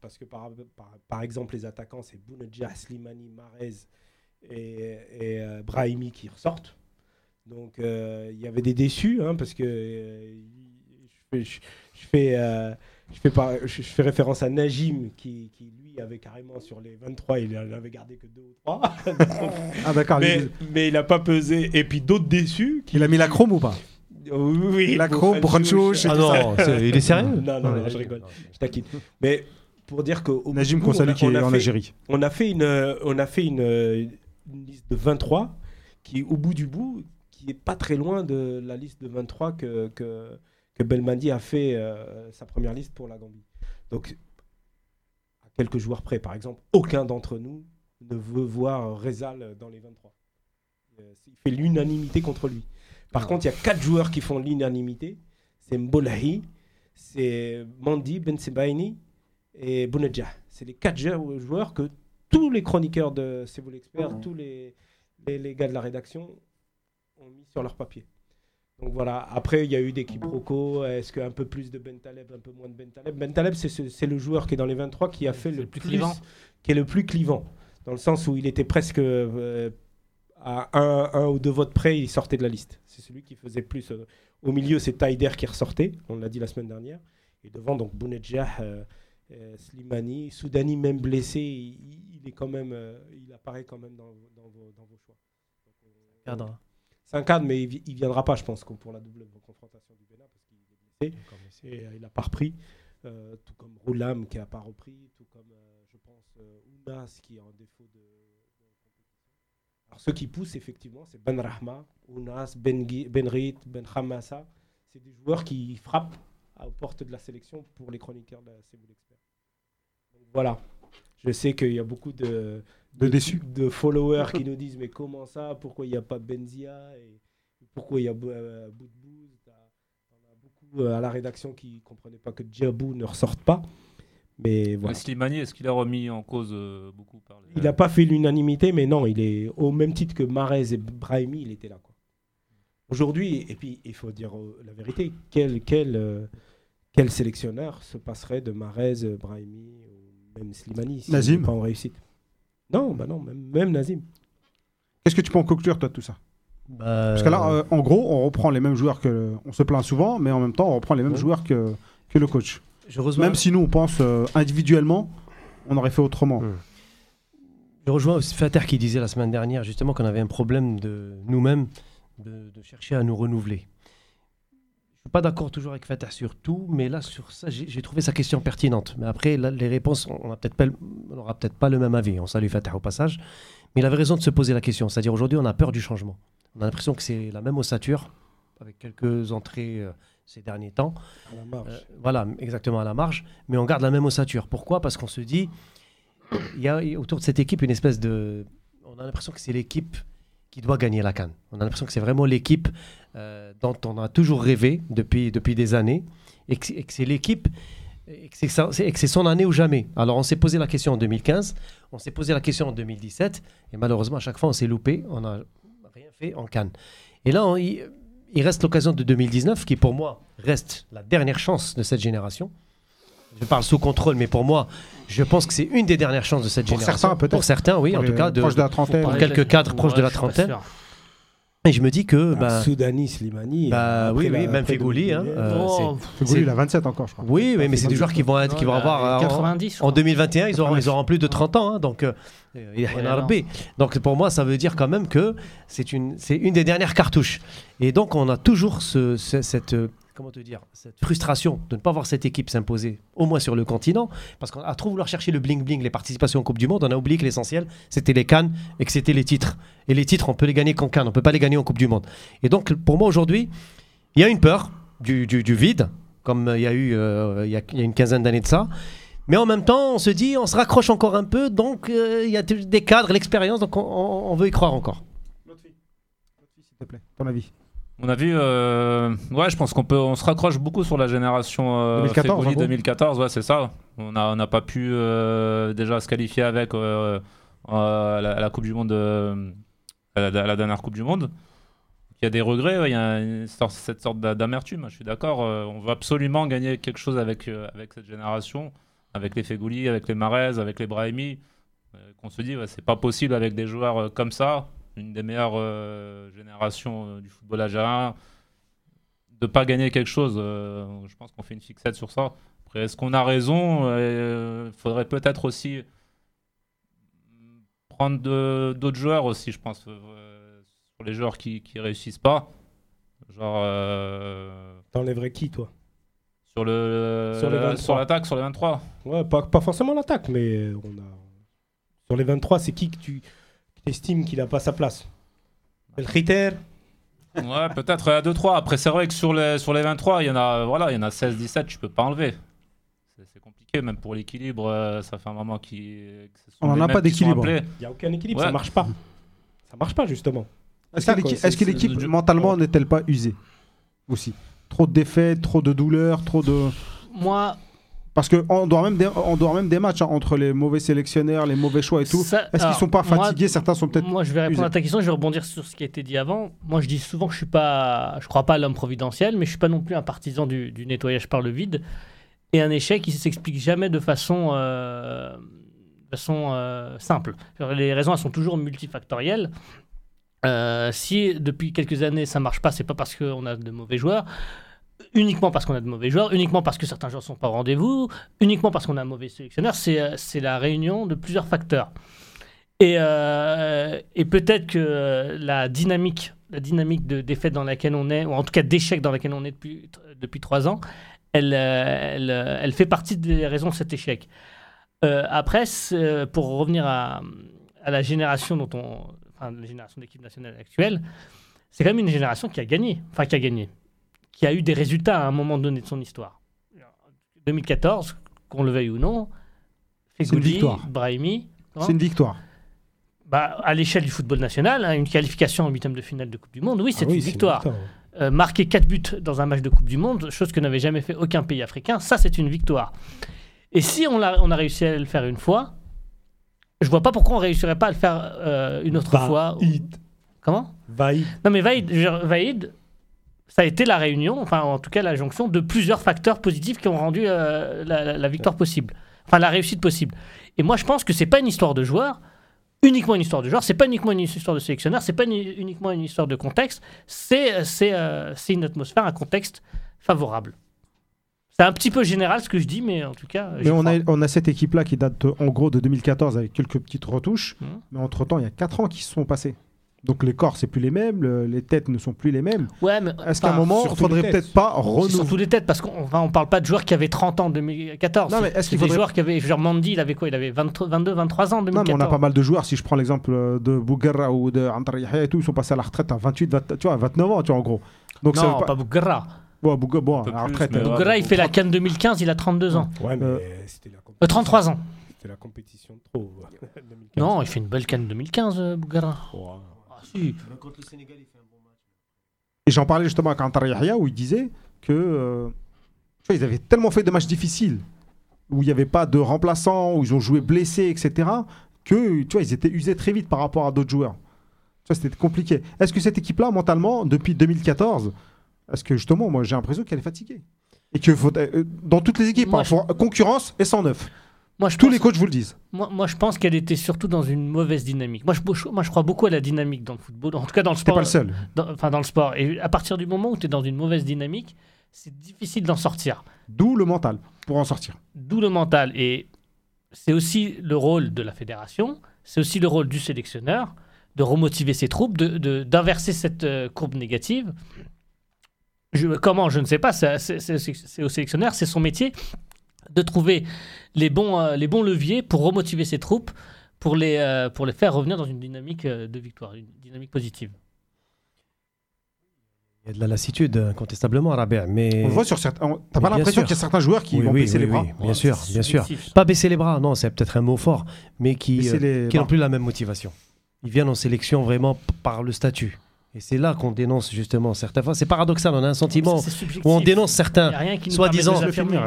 Parce que par, exemple, les attaquants, c'est Bounedjah, Slimani, Marez et, et euh, Brahimi qui ressortent. Donc euh, il y avait des déçus hein, parce que euh, je fais, euh, je, fais par- je- je fais référence à Najim qui, qui, lui avait carrément sur les 23 il en avait gardé que 2 ou 3 Ah d'accord. mais, il- mais il n'a pas pesé et puis d'autres déçus qui Il a mis la chrome ou pas? Oui, oui, La chrome, Branchouche, Ah non, il est sérieux? Non, non, non, je rigole, je taquine. Mais pour dire que au Najim qu'on salue on a- qui est a en fait- Algérie. on a fait une, euh, on a fait une, euh, une liste de 23 qui, au bout du bout, qui est pas très loin de la liste de 23 que, que, que Belmadi a fait euh, sa première liste pour la Gambie. Donc, à quelques joueurs près, par exemple, aucun d'entre nous ne veut voir Rezal dans les 23. Euh, il fait l'unanimité contre lui. Par contre, il y a quatre joueurs qui font l'unanimité. C'est Mbolahi, c'est Mandi, Ben Sebaini et Bounedjah. C'est les quatre jou- joueurs que tous les chroniqueurs de C'est vous l'expert, tous les, les, les gars de la rédaction ont mis sur leur papier. Donc voilà, après il y a eu des quiproquos, est-ce qu'un peu plus de Bentaleb, un peu moins de Bentaleb Bentaleb c'est le joueur qui est dans les 23 qui a fait le, plus, clivant. qui est le plus clivant, dans le sens où il était presque euh, à un, ou deux votes près, il sortait de la liste. C'est celui qui faisait plus. Euh, au milieu c'est Taider qui ressortait, on l'a dit la semaine dernière, et devant donc Bounedjah, euh, Slimani, Soudani même blessé, il, est quand même, il apparaît quand même dans, vos, choix. Donc, 5-4, mais il, ne viendra pas, je pense, pour la double confrontation du Bénin, parce qu'il est blessé et euh, il n'a euh, pas repris. Tout comme Roulam qui n'a pas repris, tout comme, je pense, euh, Ounas qui est en défaut de. Alors, ceux qui poussent, effectivement, c'est Ben Rahma, Ounas, Ben, Benrit, Ben, ben Hamassa. C'est des joueurs qui frappent aux portes de la sélection pour les chroniqueurs de la Séboul Expert. Voilà. Je sais qu'il y a beaucoup de. De déçus. de followers qui nous disent mais comment ça Pourquoi il n'y a pas Benzia et pourquoi il y a euh, Boudbouz beaucoup euh, à la rédaction qui ne comprenaient pas que Djabou ne ressorte pas. Mais voilà. Slimani, est-ce qu'il a remis en cause euh, beaucoup par les- Il n'a pas fait l'unanimité, mais non, il est au même titre que Marez et Brahimi, il était là. quoi. Aujourd'hui, et puis il faut dire euh, la vérité, quel, quel, euh, quel sélectionneur se passerait de Marez, Brahimi ou même Slimani s'il Nazim n'est pas en réussite? Non, bah non, même, même Nazim. Qu'est-ce que tu peux en conclure, toi, de tout ça? Bah, Parce que là, euh, en gros, on reprend les mêmes joueurs que. On se plaint souvent, mais en même temps, on reprend les mêmes Ouais. joueurs que, que le coach. je rejoins, Même si nous, on pense euh, individuellement, on aurait fait autrement. Mm. je rejoins aussi Fater qui disait la semaine dernière justement qu'on avait un problème de nous-mêmes de, de chercher à nous renouveler. Suis pas d'accord toujours avec Fater sur tout, mais là sur ça, j'ai trouvé sa question pertinente. Mais après, là, les réponses, on n'aura peut-être pas, le- pas même avis. On salue Fater au passage, mais il avait raison de se poser la question. C'est-à-dire aujourd'hui, on a peur du changement. On a l'impression que c'est la même ossature, avec quelques entrées euh, ces derniers temps. À la marge. Euh, voilà, exactement à la marge, mais on garde la même ossature. Pourquoi? Parce qu'on se dit, il y a autour de cette équipe une espèce de. On a l'impression que c'est l'équipe qui doit gagner la canne. On a l'impression que c'est vraiment l'équipe euh, dont on a toujours rêvé depuis, depuis des années, et que, c'est- l'équipe. Et que c'est son année ou jamais. Alors on s'est posé la question en 2015, on s'est posé la question en 2017, et malheureusement à chaque fois on s'est loupé, on n'a rien fait en canne. Et là, il reste l'occasion de 2019, qui pour moi reste la dernière chance de cette génération. Je parle sous contrôle, mais pour moi, je pense que c'est une des dernières chances de cette Pour génération. certains, peut-être. Pour certains, oui, en tout cas. De, proches de la trentaine. pour quelques cadres proches de la trentaine. Et je me dis que. Bah, Soudani, Slimani. bah oui, oui, même Fegouli, hein, 2019, euh, Oh, Fegouli, il a 27 encore, je crois. oui, oui, mais c'est des joueurs qui vont être, qui vont non, avoir. il a euh, en- 90, je En crois. 2021, ils auront, 89. ils auront plus de 30 ans. hein, donc, euh, il y a rien. Donc, pour moi, ça veut dire quand même que c'est une, c'est une des dernières cartouches. Et donc, on a toujours ce, ce- cette, comment te dire, cette frustration de ne pas voir cette équipe s'imposer, au moins sur le continent. Parce qu'à trop vouloir chercher le bling-bling, les participations en Coupe du Monde, on a oublié que l'essentiel, c'était les cannes et que c'était les titres. Et les titres, on peut les gagner qu'en cannes, on peut pas les gagner en Coupe du Monde. Et donc, pour moi, aujourd'hui, il y a une peur du, du- vide, comme il y a eu euh, il y a- a une quinzaine d'années de ça. Mais en même temps, on se dit, on se raccroche encore un peu, donc euh, il y a des cadres, l'expérience, donc on, on- veut y croire encore. L'autre fille, s'il te plaît, ton avis. On a vu, euh, ouais, je pense qu'on peut, on se raccroche beaucoup sur la génération euh, 2014, Fegouli en gros. 2014, ouais, c'est ça. On n'a on pas pu euh, déjà se qualifier avec à la, à la Coupe du Monde, à, la, à la dernière Coupe du Monde. Il y a des regrets, ouais, il y a une sorte- cette sorte d'a- d'amertume. Je suis d'accord. euh, on veut absolument gagner quelque chose avec euh, avec cette génération, avec les Fegouli, avec les Marez, avec les Brahimi. Qu'on se dit, ouais, c'est pas possible avec des joueurs comme ça, une des meilleures euh, générations euh, du football algérien, de pas gagner quelque chose. euh, je pense qu'on fait une fixette sur ça. Après, est-ce qu'on a raison Il faudrait peut-être aussi prendre de- d'autres joueurs aussi, je pense, sur les joueurs qui, qui réussissent pas. Genre T'enlèverais qui, toi? sur le Sur 23. sur l'attaque, sur les 23. Ouais, pas, pas forcément l'attaque, mais on a. Sur les 23, c'est qui que tu estimes qu'il n'a pas sa place El Khiter Ouais, peut-être à 2-3. Après, c'est vrai que sur les, sur les 23, il y en a, voilà, il y en a 16-17, tu peux pas enlever. C'est c'est compliqué, même pour l'équilibre. euh, ça fait un moment qui. On en a pas d'équilibre. Il n'y a aucun équilibre, Ouais. ça marche pas. Ça marche pas, justement. Est-ce que l'équipe- que mentalement, n'est-elle pas usée Aussi? Trop de défaites, trop de douleurs, trop de. Moi, Parce qu'on doit même des, on doit même des matchs hein, entre les mauvais sélectionnaires, les mauvais choix et tout. Est-ce qu'ils alors, sont pas moi, fatigués? Certains sont peut-être. Moi, je vais répondre usés. à ta question. Je vais rebondir sur ce qui a été dit avant. Moi, je dis souvent que je suis pas, je crois pas à l'homme providentiel, mais je suis pas non plus un partisan du, du nettoyage par le vide. Et un échec, il s'explique jamais de façon, euh, de façon euh, simple. Les raisons, elles sont toujours multifactorielles. Euh, si depuis quelques années ça marche pas, c'est pas parce qu'on a de mauvais joueurs, uniquement parce qu'on a de mauvais joueurs, uniquement parce que certains joueurs sont pas au rendez-vous, uniquement parce qu'on a un mauvais sélectionneur. C'est euh, la réunion de plusieurs facteurs. Et, euh, et peut-être que la dynamique, la dynamique de défaite dans laquelle on est, ou en tout cas d'échec dans laquelle on est depuis, depuis trois ans, elle, euh, elle, elle fait partie des raisons de cet échec. Après, pour revenir à, à la génération dont on, enfin, la génération d'équipe nationale actuelle, c'est quand même une génération qui a gagné, enfin qui a gagné, qui a eu des résultats à un moment donné de son histoire. 2014, qu'on le veuille ou non, Fegouli. Brahimi, comment C'est une victoire. bah, à l'échelle du football national, hein, une qualification en huitième de finale de Coupe du Monde, oui, c'est Ah oui, une victoire. Euh, marquer 4 buts dans un match de Coupe du Monde, chose que n'avait jamais fait aucun pays africain, ça c'est une victoire. Et si on a, on a réussi à le faire une fois, je vois pas pourquoi on réussirait pas à le faire euh, une autre fois. Vaïd. Comment? Vaïd. Non mais Vaïd, Vaïd, ça a été la réunion, enfin en tout cas la jonction de plusieurs facteurs positifs qui ont rendu euh, la, victoire possible, enfin la réussite possible. Et moi je pense que c'est pas une histoire de joueur, uniquement une histoire de joueur, c'est pas uniquement une histoire de sélectionneur, c'est pas ni- uniquement une histoire de contexte, c'est c'est euh, c'est une atmosphère, un contexte favorable. C'est un petit peu général ce que je dis, mais en tout cas. Mais on crois. a, on a cette équipe-là qui date euh, en gros de 2014 avec quelques petites retouches. Mhm. Mais entre-temps, il y a 4 ans qui se sont passés. Donc les corps, c'est plus les mêmes, le- les têtes ne sont plus les mêmes. Ouais, mais Est-ce qu'à un moment, il faudrait peut-être pas renouveler surtout les têtes, parce qu'on on parle pas de joueurs qui avaient 30 ans en 2014. Non, mais est-ce qu'il des faudrait- joueurs qui avaient. Genre Mandy, il avait quoi Il avait 20 22, 23 ans en Non, 2014. mais on a pas mal de joueurs. Si je prends l'exemple euh, de Bouguerra ou de Antar Yahya et tout, ils sont passés à la retraite à 28, 20 tu vois, à 29 ans, tu vois, en gros. Donc ça non, pas, pas. Bon, Bougue- bon, la retraite. mais euh. Bougra, il fait la Cannes 2015, il a 32 ans. Ouais, mais Euh, c'était la compétition. Euh, 33 ans. C'était la compétition de trop. 2015. Non, il fait une belle Cannes 2015, euh, Bougra. Ouais. Si. Contre le Sénégal, il fait un bon match. Et j'en parlais justement avec Antar Yahya où il disait que euh, tu vois, ils avaient tellement fait de matchs difficiles où il n'y avait pas de remplaçants, où ils ont joué blessés, etc. que tu vois, ils étaient usés très vite par rapport à d'autres joueurs. Tu vois, c'était compliqué. Est-ce que cette équipe-là, mentalement, depuis 2014, est-ce que justement, moi j'ai l'impression qu'elle est fatiguée? Et que faut, euh, dans toutes les équipes, Moi, hein, concurrence et 109. Moi, je Tous pense- les coachs vous le disent. Moi, moi, je pense qu'elle était surtout dans une mauvaise dynamique. Moi, je, moi, je crois beaucoup à la dynamique dans le football. En tout cas, dans le sport. pas le seul. dans- Enfin, dans le sport. Et à partir du moment où tu es dans une mauvaise dynamique, c'est difficile d'en sortir. D'où le mental pour en sortir. D'où le mental. Et c'est aussi le rôle de la fédération, c'est aussi le rôle du sélectionneur de remotiver ses troupes, de- de- d'inverser cette euh, courbe négative. Je- comment Je ne sais pas. c'est au sélectionneur, c'est son métier de trouver les bons, euh, les bons leviers pour remotiver ses troupes, pour les, euh, pour les faire revenir dans une dynamique euh, de victoire, une dynamique positive. Il y a de la lassitude, incontestablement, à Rabia. Mais... On voit sur certains. T'as pas l'impression qu'il y a certains joueurs qui Oui, vont oui, baisser oui, les bras oui, bien sûr, bien sûr. Pas baisser les bras, non, c'est peut-être un mot fort, mais qui, Baisser euh, les qui n'ont plus la même motivation. Ils viennent en sélection vraiment par le statut. Et c'est là qu'on dénonce justement certaines fois. C'est paradoxal, on a un sentiment où on dénonce certains. soi-disant-.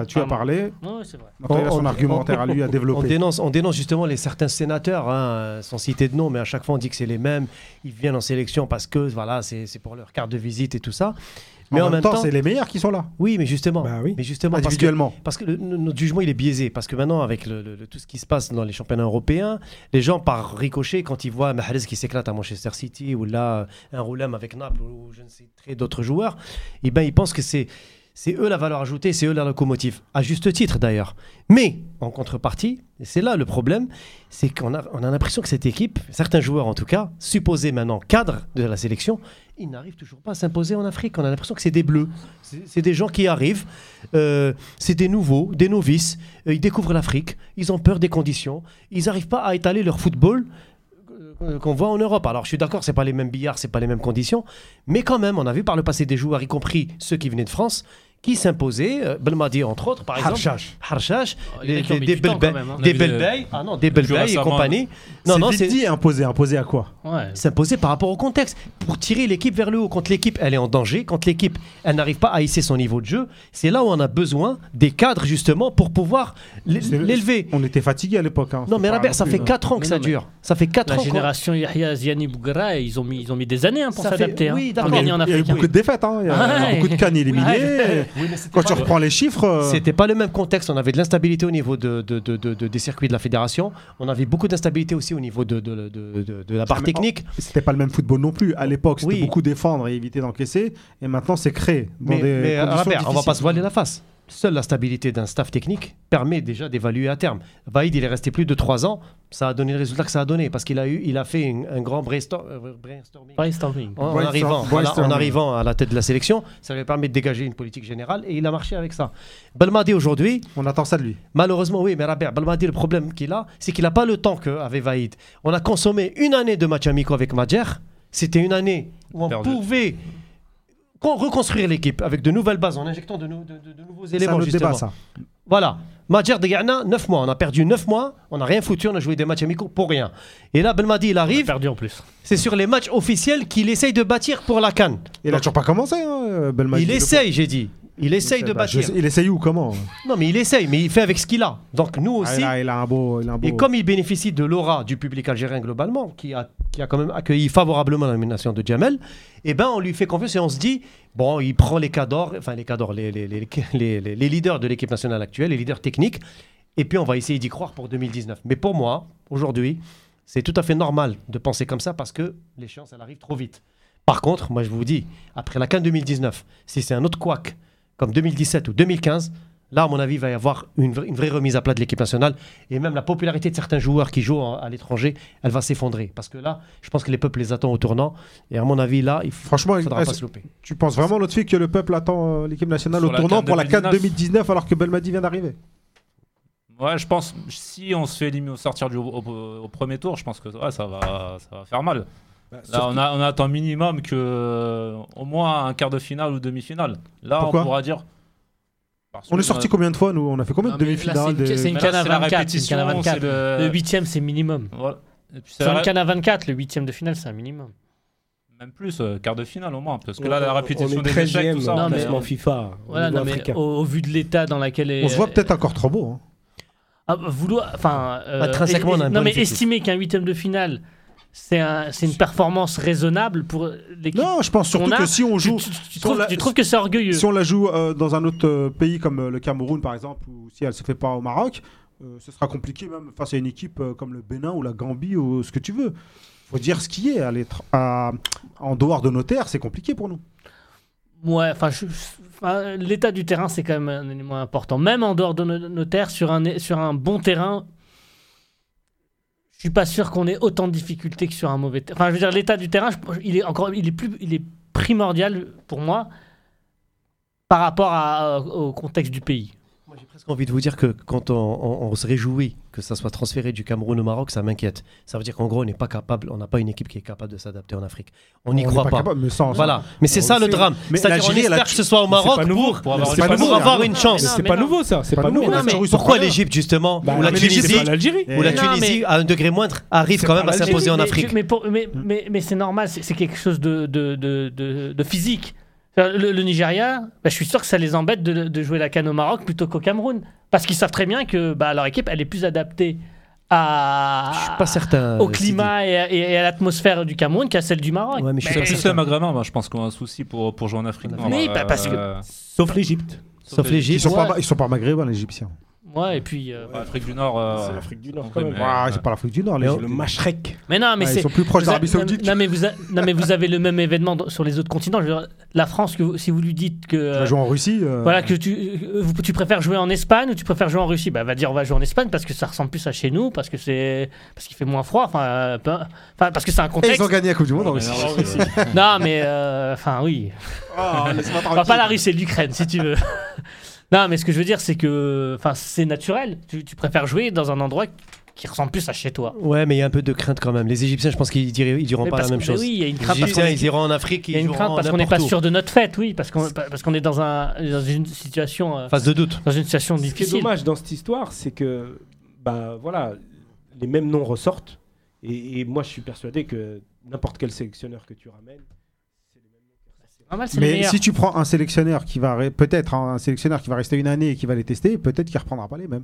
Tu as parlé. Ouais, c'est vrai. Donc, a son On- argumentaire à lui à On développer. dénonce, on dénonce justement les certains sénateurs, hein, sans citer de nom, mais à chaque fois on dit que c'est les mêmes. Ils viennent en sélection parce que voilà, c'est c'est pour leur carte de visite et tout ça. Mais en, même temps, c'est les meilleurs qui sont là, oui, mais justement, Bah oui. mais justement parce que individuellement. Parce que le- notre jugement, il est biaisé. Parce que maintenant, avec le- le- le- tout ce qui se passe dans les championnats européens, les gens, par ricochet, quand ils voient Mahrez qui s'éclate à Manchester City, ou là, un Roulem avec Naples, ou je ne sais, très d'autres joueurs, eh ben, ils pensent que c'est. C'est eux la valeur ajoutée, c'est eux la locomotive. À juste titre d'ailleurs. Mais, en contrepartie, et c'est là le problème, c'est qu'on a, on a l'impression que cette équipe, certains joueurs en tout cas, supposés maintenant cadres de la sélection, ils n'arrivent toujours pas à s'imposer en Afrique. On a l'impression que c'est des bleus. C'est des gens qui arrivent, euh, c'est des nouveaux, des novices, euh, ils découvrent l'Afrique, ils ont peur des conditions, ils n'arrivent pas à étaler leur football qu'on voit en Europe. Alors je suis d'accord, c'est pas les mêmes billards, c'est pas les mêmes conditions, mais quand même, on a vu par le passé des joueurs, y compris ceux qui venaient de France, qui s'imposaient. Euh, Belmadi entre autres, par exemple. Harchach. Harchach, Oh, des, des quand même, hein. Des des- ah non, des et compagnie. Non, non, c'est dit imposé. Imposé à quoi? Ouais. s'imposer par rapport au contexte pour tirer l'équipe vers le haut. Quand l'équipe elle est en danger, quand l'équipe elle n'arrive pas à hisser son niveau de jeu, c'est là où on a besoin des cadres justement pour pouvoir l'élever. On était fatigué à l'époque. hein. Non mais Robert, ça fait hein. 4 ans que ça dure. Ça fait 4 La ans qu'on- génération Yahya, Ziani, Bougra, ils ont mis, ils ont mis des années hein, pour s'adapter. hein, oui, d'accord. Il y a eu- beaucoup de défaites. Il y a beaucoup de cannes éliminées. Oui, mais Quand tu le- reprends les chiffres. euh, C'était pas le même contexte. On avait de l'instabilité au niveau de, de- de- de- de- des circuits de la fédération. On avait beaucoup d'instabilité aussi au niveau de, la barre technique. C'était pas le même football non plus. À l'époque, c'était Oui. beaucoup défendre et éviter d'encaisser. Et maintenant, c'est créé dans Mais, des mais, conditions Robert, on va pas se voiler la face. Seule la stabilité d'un staff technique permet déjà d'évaluer à terme. Vaïd, il est resté plus de 3 ans. Ça a donné le résultat que ça a donné parce qu'il a, eu, il a fait une- un grand brainstorm- euh, brainstorming. Brainstorming. En, arrivant, voilà, en arrivant à la tête de la sélection, ça lui permet de dégager une politique générale et il a marché avec ça. Belmadi aujourd'hui, On attend ça de lui. malheureusement, oui, mais Robert, Belmadi, le problème qu'il a, c'est qu'il n'a pas le temps qu'avait Vaïd. On a consommé une année de matchs amicaux avec Madjer. C'était une année où on Perdu. pouvait reconstruire l'équipe avec de nouvelles bases en injectant de, nou- de- de- de nouveaux C'est un éléments. autre justement. débat, ça. Voilà. Madjer de Ghana, 9 mois. On a perdu 9 mois, on n'a rien foutu, on a joué des matchs amicaux pour rien. Et là, Belmadi, il a arrive, perdu en plus. c'est sur les matchs officiels qu'il essaye de bâtir pour la Cannes. Il a toujours pas commencé, hein, Belmadi. Il essaye, j'ai dit. Il essaye de bâtir. sais- Il essaye où Comment? Non, mais il essaye, mais il fait avec ce qu'il a. Donc nous Ah, aussi. il, a, il a un beau. Il a un beau... Et comme il bénéficie de l'aura du public algérien globalement, qui a, qui a quand même accueilli favorablement la nomination de Jamel, eh ben on lui fait confiance et on se dit, bon, il prend les cadors, enfin les cadors, les, les, les, les- les- les leaders de l'équipe nationale actuelle, les leaders techniques, et puis on va essayer d'y croire pour 2019. Mais pour moi, aujourd'hui, c'est tout à fait normal de penser comme ça parce que l'échéance, elle arrive trop vite. Par contre, moi je vous dis, après la CAN 2019, si c'est un autre couac comme 2017 ou 2015, là, à mon avis, il va y avoir une, vra- une vraie remise à plat de l'équipe nationale. Et même la popularité de certains joueurs qui jouent en- à l'étranger, elle va s'effondrer. Parce que là, je pense que les peuples les attendent au tournant. Et à mon avis, là, il Franchement, faudra pas se louper. tu penses vraiment, notre fille, que le peuple attend euh, l'équipe nationale Sur au tournant CAN pour la 4 2019? 2019 alors que Belmadi vient d'arriver? Ouais, je pense si on se fait éliminer au sortir du, au, au- au premier tour, je pense que ouais, ça, va, ça va faire mal. Là, on, a, on attend minimum que euh, au moins un quart de finale ou demi-finale. Là, Pourquoi on pourra dire. Parce On est sorti euh, combien de fois, nous On a fait combien de demi-finales c'est une- des- canne à c'est la 24, répétition, une canne à 24. c'est le- Le huitième, c'est minimum. Voilà. C'est une canne à 24, le huitième de finale, c'est un minimum. Même plus, euh, quart de finale au moins. Parce que On- là, la on répétition est des échecs, 13e tout ça. Non, au on mais- est- classement FIFA. au Voilà, non, mais au, au vu de l'état dans lequel est. On se voit peut-être encore trop beau. hein. Ah, vouloir, enfin, euh, Intrinsèquement, et- on a un non mais estimer qu'un huitième de finale, c'est un, c'est une performance raisonnable pour l'équipe. Non, je pense surtout a, que si on joue, tu- tu si on trouves, la- tu trouves que c'est orgueilleux si on la joue euh, dans un autre euh, pays comme euh, le Cameroun par exemple, ou si elle se fait pas au Maroc, euh, ce sera compliqué même face à une équipe comme le Bénin ou la Gambie ou ce que tu veux. Faut dire ce qui est. à- en dehors de nos terres, c'est compliqué pour nous. Ouais, enfin, l'état du terrain, c'est quand même un élément important. Même en dehors de nos, nos terres, sur un, sur un bon terrain, je suis pas sûr qu'on ait autant de difficultés que sur un mauvais terrain. Enfin, je veux dire, l'état du terrain, il est encore, il est plus, il est primordial pour moi par rapport au contexte du pays. Moi, j'ai presque envie de vous dire que quand on, on- on se réjouit que ça soit transféré du Cameroun au Maroc, ça m'inquiète. Ça veut dire qu'en gros, on n'est pas capable, on n'a pas une équipe qui est capable de s'adapter en Afrique. On n'y croit pas. capable, mais sans- Voilà. Mais c'est ça le drame. Mais C'est-à-dire on l'Algérie, elle a espère que ce soit au Maroc pas nouveau. pour, Pour avoir pas pour nouveau, avoir une chance. C'est pas nouveau ça, c'est Pas nouveau, Pourquoi l'Égypte justement Bah, Ou la Tunisie Ou la Tunisie, à un degré moindre, arrive quand même à s'imposer en Afrique. Mais, c'est normal, c'est quelque chose de physique. Le, le Nigeria, bah, je suis sûr que ça les embête de, de jouer la canne au Maroc plutôt qu'au Cameroun. Parce qu'ils savent très bien que bah, leur équipe, elle est plus adaptée à, Je suis pas certain. au climat et, à- et à l'atmosphère du Cameroun qu'à celle du Maroc. Ouais, mais je suis C'est pas plus le maghrébin, moi, je pense qu'on a un souci pour, pour jouer en Afrique. En noire, Afrique. Oui, bah, parce que- euh, Sauf l'Égypte. Sauf Ils l'Égypte. sont, Ouais. pas, ils sont pas maghrébins, les Égyptiens. Ouais, et puis. euh, ouais, Afrique du Nord. euh, C'est l'Afrique du Nord, on quand même. Ah, ouais. c'est pas l'Afrique du Nord, les Le. Mashrek. Mais non, mais Ouais, c'est. ils sont plus proches vous a- d'Arabie Saoudite. Non, mais vous, a- non, mais vous avez le même événement dans- sur les autres continents. Je veux dire, la France, que vous- si vous lui dites que. Tu vas jouer en Russie. euh, Voilà, que tu, euh, vous- tu préfères jouer en Espagne ou tu préfères jouer en Russie? Bah, va dire on va jouer en Espagne parce que ça ressemble plus à chez nous, parce que c'est parce qu'il fait moins froid, enfin, euh, peu- enfin, parce que c'est un Et contexte. ils ont gagné la Coupe du Monde en Russie. non, mais euh, enfin oui. Ah, Enfin, tranquille. pas la Russie, c'est l'Ukraine, si tu veux. Non, mais ce que je veux dire, c'est que, enfin, c'est naturel. Tu, tu préfères jouer dans un endroit qui ressemble plus à chez toi. Ouais, mais il y a un peu de crainte quand même. Les Égyptiens, je pense qu'ils ils diront Mais pas la même que- chose. Oui, il y a une Les crainte parce Égyptiens, ils iront en Afrique, il y a ils une crainte parce qu'on n'est pas sûr de notre fête, oui, parce qu'on parce qu'on est dans, un, dans une situation, euh, Phase de doute. dans une situation Ce qui est difficile. dommage dans cette histoire, c'est que bah, voilà, les mêmes noms ressortent. Et, et moi, je suis persuadé que n'importe quel sélectionneur que tu ramènes, C'est Mais si tu prends un sélectionneur qui va re- peut-être un sélectionneur qui va rester une année et qui va les tester, peut-être qu'il reprendra pas les mêmes.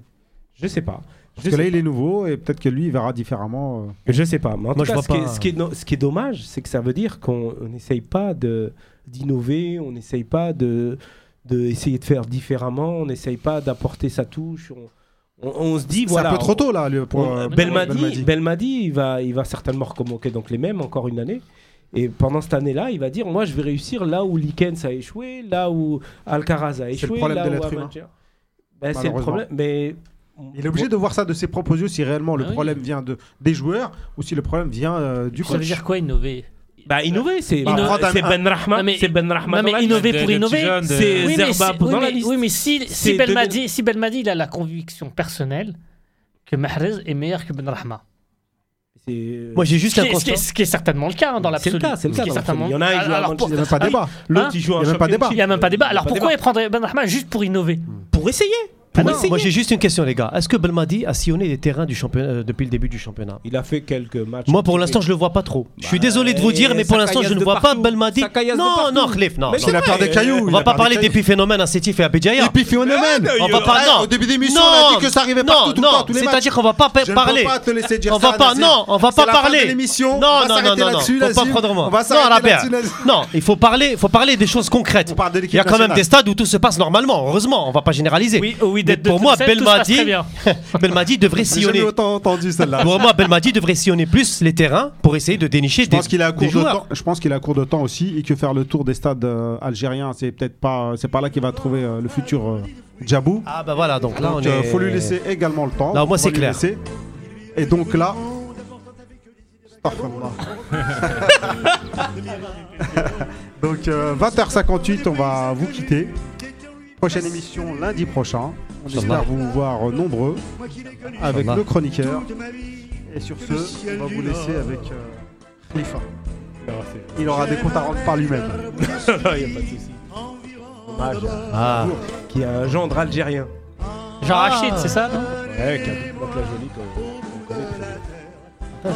je sais pas. Parce Je que là, il est nouveau et peut-être que lui, il verra différemment. euh. Je sais pas. Mais en Moi, tout cas, ce, qui est, pas- ce qui est no- ce qui est dommage, c'est que ça veut dire qu'on n'essaye pas de- d'innover, on n'essaye pas de, de essayer de faire différemment, on n'essaye pas d'apporter sa touche. On, on- on se dit, C'est voilà. un peu trop tôt là. pour, on- euh, Belmadi, Belmadi. Belmadi, il, va, il va certainement recommencer donc les mêmes encore une année. Et pendant cette année-là, il va dire Moi, je vais réussir là où Likens a échoué, là où Alcaraz a le échoué. problème là de où l'être humain. Ben, c'est le problème. Mais Il est obligé de voir ça de ses propres yeux si réellement le Ah oui. problème vient de, des joueurs ou si le problème vient euh, du Ça veut coach. dire quoi innover? Bah, innover, c'est Bah, c'est Ben Rahma. Non, mais- C'est Ben Rahma. Non, mais liste. innover pour innover. C'est Oui, Zerba dans oui, la mais- liste. oui, mais si, si, C'est Belmadi, si Belmadi il a la conviction personnelle que Mahrez est meilleur que Ben Rahma. Moi, j'ai juste Ce un qui, est, ce qui est- constat. ce qui est certainement le cas hein, dans C'est le l'absolu. cas, c'est le Ce cas qui est dans certainement- l'absolu. Il y en a, il joue à Il n'y a même pas débat. L'autre, il joue en Il y a même pas débat. Il n'y a même pas débat. Alors pourquoi il prendrait Ben Rahma juste pour innover. Pour essayer. Ah non. Moi, j'ai juste une question, les gars. Est-ce que Belmadi a sillonné les terrains du championnat euh, depuis le début du championnat? Il a fait quelques matchs. Moi, pour l'instant, je le vois pas trop. Je suis Bah, désolé de vous dire, mais ça pour l'instant, je caillasse ne de vois pas partout. Belmadi. Ça caillasse de Non, partout. non, Khlif, non. Mais non. c'est Il a peur des cailloux. On il va a pas peur parler des des cailloux. phénomènes à Sétif et à Béjaïa. Et puis phénomène. On va pas, Eh, non. Au début d'émission, non, on a dit que ça arrivait partout, non, tout le temps, non. tous les matchs. C'est-à-dire qu'on va pas pa- Je ne parler. peux pas te laisser dire On ça. va pas, Nasser. non, on va C'est pas la fin parler. de l'émission. Non, On va non, s'arrêter non, non, là-dessus, faut pas prendre moi. On va Non, s'arrêter Rabia. là-dessus. Non, il faut parler, faut parler des choses concrètes. On parle de Il l'équipe y a quand même nationale. des stades où tout se passe normalement. Heureusement, on va pas généraliser. Oui, oui, d'être pour moi, Belmadi. Belmadi devrait J'ai sillonner. autant entendu celle-là. Pour moi, Belmadi devrait sillonner plus les terrains pour essayer de dénicher Je des, pense qu'il court de temps. Je pense qu'il est à court de temps aussi et que faire le tour des stades euh, algériens, c'est peut-être pas, c'est pas là qu'il va trouver euh, le futur euh, Djabou. Ah bah voilà, donc là Donc, on est. faut lui laisser également le temps. Là, au moins, On va c'est clair. laisser. Et donc là. Donc euh, 20h58, on va vous quitter. Prochaine émission lundi prochain. On espère vous voir euh, nombreux avec Inch'Allah. le chroniqueur. Et sur ce, on va vous laisser avec euh, Khalifa. Il aura des comptes à rendre par lui-même. Il n'y a pas de souci. Hommage à- Ah, qui a un gendre algérien. Jean Rachid, c'est ça non Ouais, qui a donc la jolie qu'on qu'on connaît. très bien.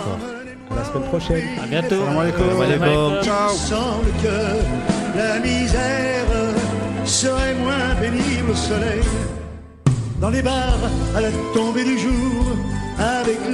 À la semaine prochaine. À bientôt. Salam alaikum. Salam alaikum. Ciao. sans le cœur, la misère serait moins pénible au soleil. Dans les bars, à la tombée du jour, avec